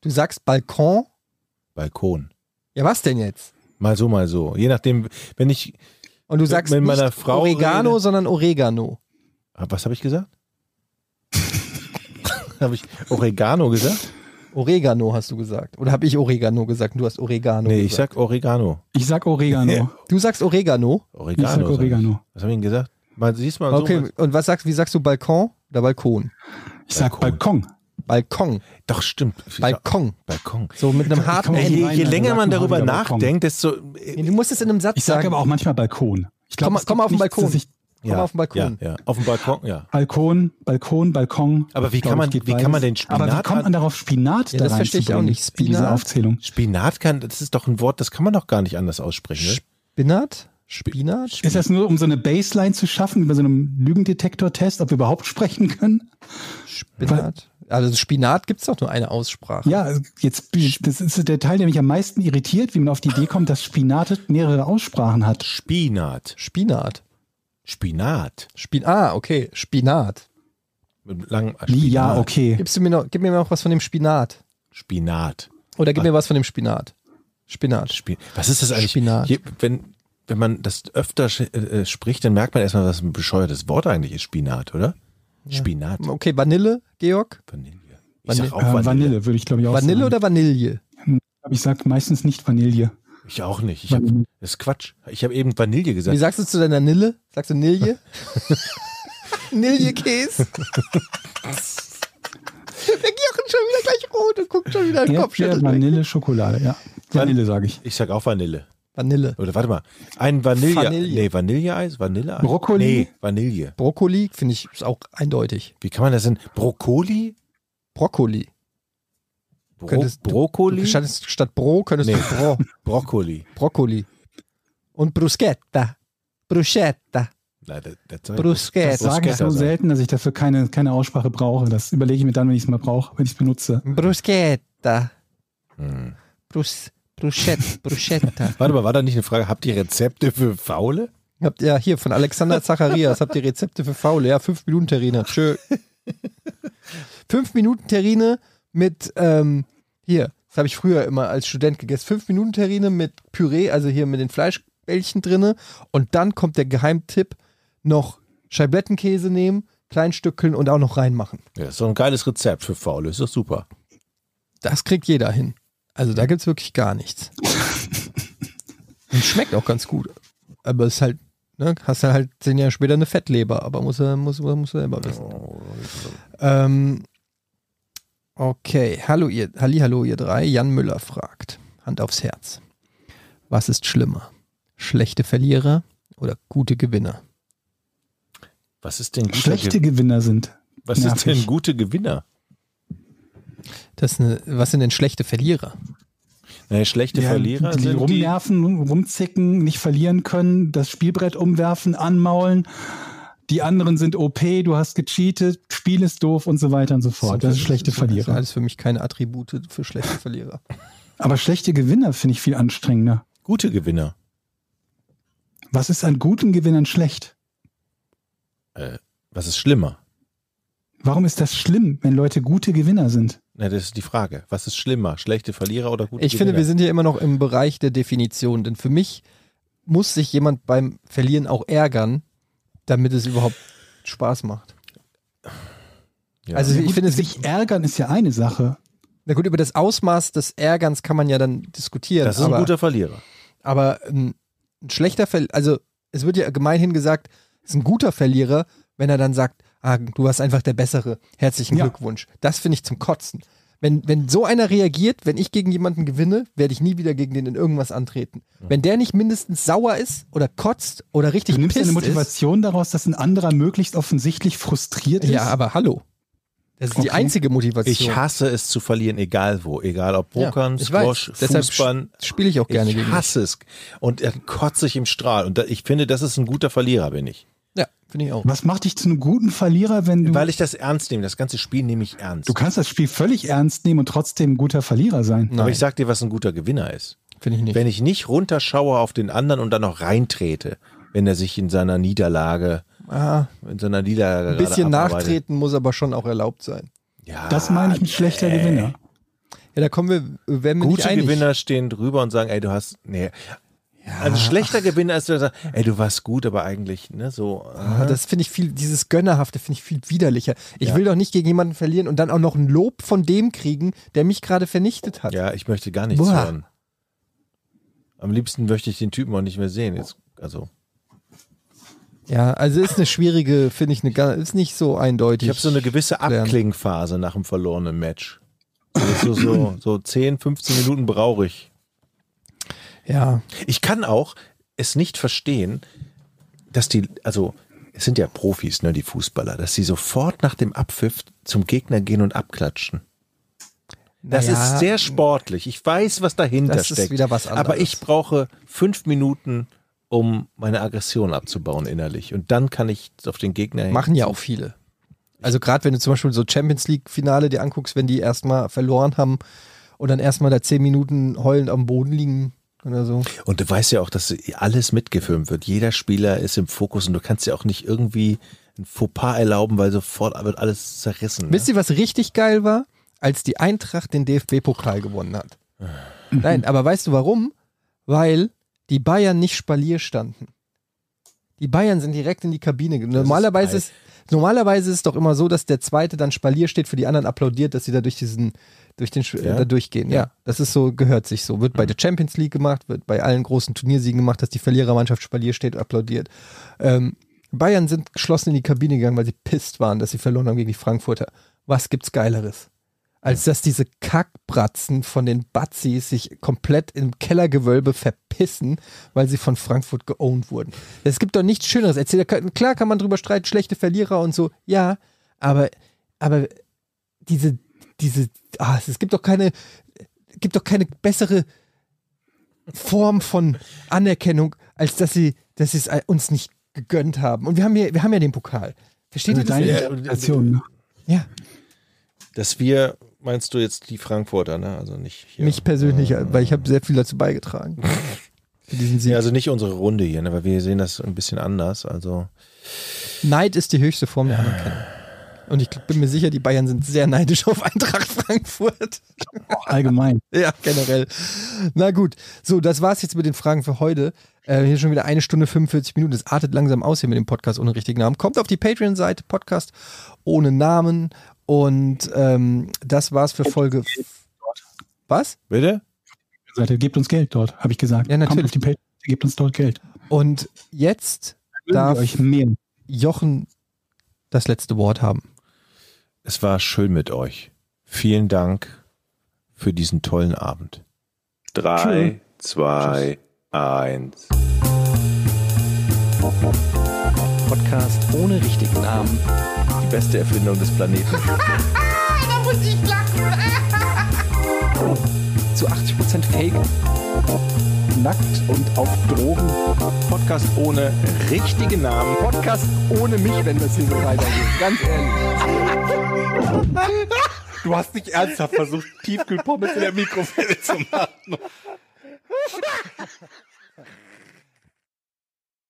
Du sagst Balkon. Balkon. Ja, was denn jetzt? Mal so, mal so. Je nachdem, wenn ich. Und du sagst Mit nicht meiner Frau Oregano, rede- sondern Oregano. Ah, Was habe ich gesagt? habe ich Oregano gesagt? Oregano hast du gesagt. Oder habe ich Oregano gesagt und du hast Oregano Nee, ich gesagt? sag Oregano. Ich sag Oregano. Du sagst Oregano? Oregano. Ich sag sag Oregano. Was habe ich denn gesagt? Mal, siehst mal so. Okay, mal- und was sagst, wie sagst du Balkon oder Balkon? Ich sag Balkon. Balkon. Doch, stimmt. Balkon. Balkon. So mit einem harten Ey, je, je länger man darüber nachdenkt, desto. Nee, Du musst es in einem Satz Ich sag sagen. aber auch manchmal Balkon. Ich glaub, Komm komm auf den Balkon. das ich- Komm mal auf den Balkon. Ja, ja. Auf dem Balkon, ja. Balkon, Balkon, Balkon. Aber wie kann man- wie kann man den Aber wie Spinat kommt man darauf, Spinat Ja, da das verstehe ich auch nicht. in diese Spinat? Aufzählung. Spinat kann, das ist doch ein Wort, das kann man doch gar nicht anders aussprechen. Ne? Spinat? Spinat? Ist das nur, um so eine Baseline zu schaffen, über so einem Lügendetektor-Test, ob wir überhaupt sprechen können? Spinat? Also Spinat gibt es doch nur eine Aussprache. Ja, jetzt, das ist der Teil, der mich am meisten irritiert, wie man auf die Idee kommt, dass Spinat mehrere Aussprachen hat. Spinat. Spinat. Spinat. Spin ah, okay. Spinat. Mit langem Wie, ja, okay. Gibst du mir noch, gib mir noch was von dem Spinat. Spinat. Oder gib mir was von dem Spinat. Spinat. Spin Was ist das eigentlich? Spinat. Je, wenn, wenn man das öfter sch- äh, spricht, dann merkt man erstmal, was ein bescheuertes Wort eigentlich ist. Spinat, oder? Spinat. Okay, Vanille, Georg? Vanille. Ich Vanille. sag auch Äh, Vanille. Vanille. würde ich glaube ich auch Vanille sagen. oder Vanille? Aber ich sag meistens nicht Vanille. Ich auch nicht. Ich hab, das ist Quatsch. Ich habe eben Vanille Wie gesagt. sagst du zu deiner Nille? Sagst du Nilje? Nilje-Käse? Der Jochen schon wieder gleich rot und guckt schon wieder den Kopf Erdbeer, schüttelt weg. Vanille, Schokolade, ja. Vanille sage ich. Ich sag auch Vanille. Vanille. Oder warte mal. Ein Vanille. Vanille. Nee, Vanilleeis? Vanilleeis? Brokkoli? Nee, Vanille. Brokkoli finde ich ist auch eindeutig. Wie kann man das denn? Brokkoli? Brokkoli. Bro Könntest du- Brokkoli? Statt, statt Bro könntest Nee. du Bro. Brokkoli. Brokkoli. Und Bruschetta. Bruschetta. Nein, das, das Bruschetta. Das sage ich so sein. selten, dass ich dafür keine, keine Aussprache brauche. Das überlege ich mir dann, wenn ich es mal brauche, wenn ich es benutze. Bruschetta. Hm. Brus, Bruschetta. Bruschetta. Warte mal, war da nicht eine Frage? Habt ihr Rezepte für Faule? Habt ihr hier von Alexander Zacharias, habt ihr Rezepte für Faule? Ja, 5 Minuten Terrine. Tschö. 5 Minuten Terrine mit, ähm, hier, das habe ich früher immer als Student gegessen. 5 Minuten Terrine mit Püree, also hier mit den Fleischbällchen drinne. Und dann kommt der Geheimtipp, noch Scheiblettenkäse nehmen, Kleinstückeln und auch noch reinmachen. Ja, ist doch ein geiles Rezept für Faule. Ist doch super. Das kriegt jeder hin. Also da gibt es wirklich gar nichts. Und schmeckt auch ganz gut. Aber es ist halt, ne, hast du halt zehn Jahre später eine Fettleber, aber muss er, muss, muss er selber wissen. Ähm, okay, hallo ihr, halli, hallo ihr drei. Jan Müller fragt, Hand aufs Herz. Was ist schlimmer? Schlechte Verlierer oder gute Gewinner? Was ist denn guter Schlechte Ge Gewinner sind. Was ist nervig. denn gute Gewinner? Das ist eine, was sind denn schlechte Verlierer? Naja, schlechte Ja, Verlierer die sind die, rumnerven, rumzicken, nicht verlieren können, das Spielbrett umwerfen, anmaulen. Die anderen sind OP, du hast gecheatet, Spiel ist doof und so weiter und so fort. Das ist schlechte Das sind Verlierer. alles für mich keine Attribute für schlechte Verlierer. Aber schlechte Gewinner finde ich viel anstrengender. gute Gewinner. Was ist an guten Gewinnern schlecht? Was ist schlimmer? Warum ist das schlimm, wenn Leute gute Gewinner sind? Na, das ist die Frage. Was ist schlimmer? Schlechte Verlierer oder gute Ich Gewinner? finde, wir sind hier immer noch im Bereich der Definition, denn für mich muss sich jemand beim Verlieren auch ärgern, damit es überhaupt Spaß macht. Ja. Also Ja, ich finde, es sich ärgern ist ja eine Sache. na gut, über das Ausmaß des Ärgerns kann man ja dann diskutieren. das ist aber, ein guter Verlierer. aber ein, ein schlechter Verlierer, also es wird ja gemeinhin gesagt, es ist ein guter Verlierer, wenn er dann sagt, ah, du warst einfach der Bessere, herzlichen Ja. Glückwunsch. Das finde ich zum Kotzen. Wenn, wenn so einer reagiert, wenn ich gegen jemanden gewinne, werde ich nie wieder gegen den in irgendwas antreten. Wenn der nicht mindestens sauer ist oder kotzt oder richtig Du nimmst pisst eine Motivation daraus, dass ein anderer möglichst offensichtlich frustriert ist. ist. Ja, aber hallo. Das ist die Okay. einzige Motivation. Ich hasse es zu verlieren, egal wo. Egal ob Ja, Pokern, ich weiß. Squash, Deshalb Fußball. spiele ich auch gerne ich gegen dich. hasse es. Und dann kotze ich im Strahl. Und da, ich finde, das ist ein guter Verlierer, bin ich. Ja, finde ich auch. Was macht dich zu einem guten Verlierer, wenn du. Weil ich das ernst nehme. Das ganze Spiel nehme ich ernst. du kannst das Spiel völlig ernst nehmen und trotzdem ein guter Verlierer sein. Aber Nein. ich sag dir, was ein guter Gewinner ist. Finde ich nicht. Wenn ich nicht runterschaue auf den anderen und dann noch reintrete, wenn er sich in seiner Niederlage, ah, in seiner Niederlage ein bisschen nachtreten muss aber schon auch erlaubt sein. Ja, Das meine ich mit schlechter. Gewinner. Ja, da kommen wir, werden wir nicht Gute einig. Gewinner stehen drüber und sagen, ey, du hast, nee. Ein schlechter Gewinner ist, der sagt, ey, du warst gut, aber eigentlich, ne, so. Ah, Das finde ich viel, dieses Gönnerhafte finde ich viel widerlicher. Ich Ja. will doch nicht gegen jemanden verlieren und dann auch noch ein Lob von dem kriegen, der mich gerade vernichtet hat. Ja, ich möchte gar nichts Boah. hören. Am liebsten möchte ich den Typen auch nicht mehr sehen. Jetzt, also, Ja, also ist eine schwierige, finde ich, eine, ist nicht so eindeutig. ich habe so eine gewisse. Abklingphase nach dem verlorenen Match. Also so, so, so 10, 15 Minuten brauche ich. Ja, Ich kann auch es nicht verstehen, dass die, also es sind ja Profis, ne, die Fußballer, dass sie sofort nach dem Abpfiff zum Gegner gehen und abklatschen. Das Naja, ist sehr sportlich. Ich weiß, was dahinter Das ist steckt. wieder was anderes. Aber ich brauche fünf Minuten, um meine Aggression abzubauen innerlich. Und dann kann ich auf den Gegner hin. machen ja auch viele. Also gerade wenn du zum Beispiel so Champions League Finale dir anguckst, wenn die erstmal verloren haben und dann erstmal da zehn Minuten heulend am Boden liegen oder so. Und du weißt ja auch, dass alles mitgefilmt wird. Jeder Spieler ist im Fokus und du kannst ja auch nicht irgendwie ein Fauxpas erlauben, weil sofort wird alles zerrissen. Ne? Wisst ihr, was richtig geil war? Als die Eintracht den DFB-Pokal gewonnen hat. Nein, aber weißt du warum? Weil die Bayern nicht Spalier standen. Die Bayern sind direkt in die Kabine. ge- Normalerweise ist, normalerweise ist es doch immer so, dass der Zweite dann Spalier steht, für die anderen applaudiert, dass sie da durch diesen, durch den, Sch- Ja? da durchgehen. Ja, das ist so, gehört sich so. Wird bei der Champions League gemacht, wird bei allen großen Turniersiegen gemacht, dass die Verlierermannschaft Spalier steht, applaudiert. Ähm, Bayern sind geschlossen in die Kabine gegangen, weil sie pisst waren, dass sie verloren haben gegen die Frankfurter. Was gibt's Geileres? Als dass diese Kackbratzen von den Batzis sich komplett im Kellergewölbe verpissen, weil sie von Frankfurt geowned wurden. Es gibt doch nichts Schöneres. Erzähl, klar kann man drüber streiten, schlechte Verlierer und so, ja, aber, aber diese, diese, ah, es gibt doch keine, gibt doch keine bessere Form von Anerkennung, als dass sie, dass sie es uns nicht gegönnt haben. Und wir haben ja, wir haben ja den Pokal. Versteht ihr Also das? deine Ja, ne? Ja, Dass wir, meinst du jetzt die Frankfurter, ne? Also nicht hier. mich persönlich, weil ich habe sehr viel dazu beigetragen. Für diesen Sieg. Ja, also nicht unsere Runde hier, ne? weil wir sehen das ein bisschen anders. Also Neid ist die höchste Form der Anerkennung. Und ich bin mir sicher, die Bayern sind sehr neidisch auf Eintracht Frankfurt. Allgemein. Ja, generell. Na gut. So, das war's jetzt mit den Fragen für heute. Äh, hier schon wieder eine Stunde 45 Minuten. Es artet langsam aus hier mit dem Podcast ohne richtigen Namen. Kommt auf die Patreon-Seite, Podcast ohne Namen. Und ähm, das war's für Folge. Was? bitte? Seite, gebt uns Geld dort, habe ich gesagt. Ja, natürlich. Kommt auf die Page, gebt uns dort Geld. Und jetzt Darf- wir euch mehr. Jochen das letzte Wort haben. Es war schön mit euch. Vielen Dank für diesen tollen Abend. Drei, zwei, eins. Podcast ohne richtigen Namen. Die beste Erfindung des Planeten. Zu 80% Fake. Nackt und auf Drogen. Podcast ohne richtigen Namen. Podcast ohne mich, wenn das hier so weitergeht. Ganz ehrlich. Du hast nicht ernsthaft versucht, Tiefkühlpommes in der Mikrowelle zu machen.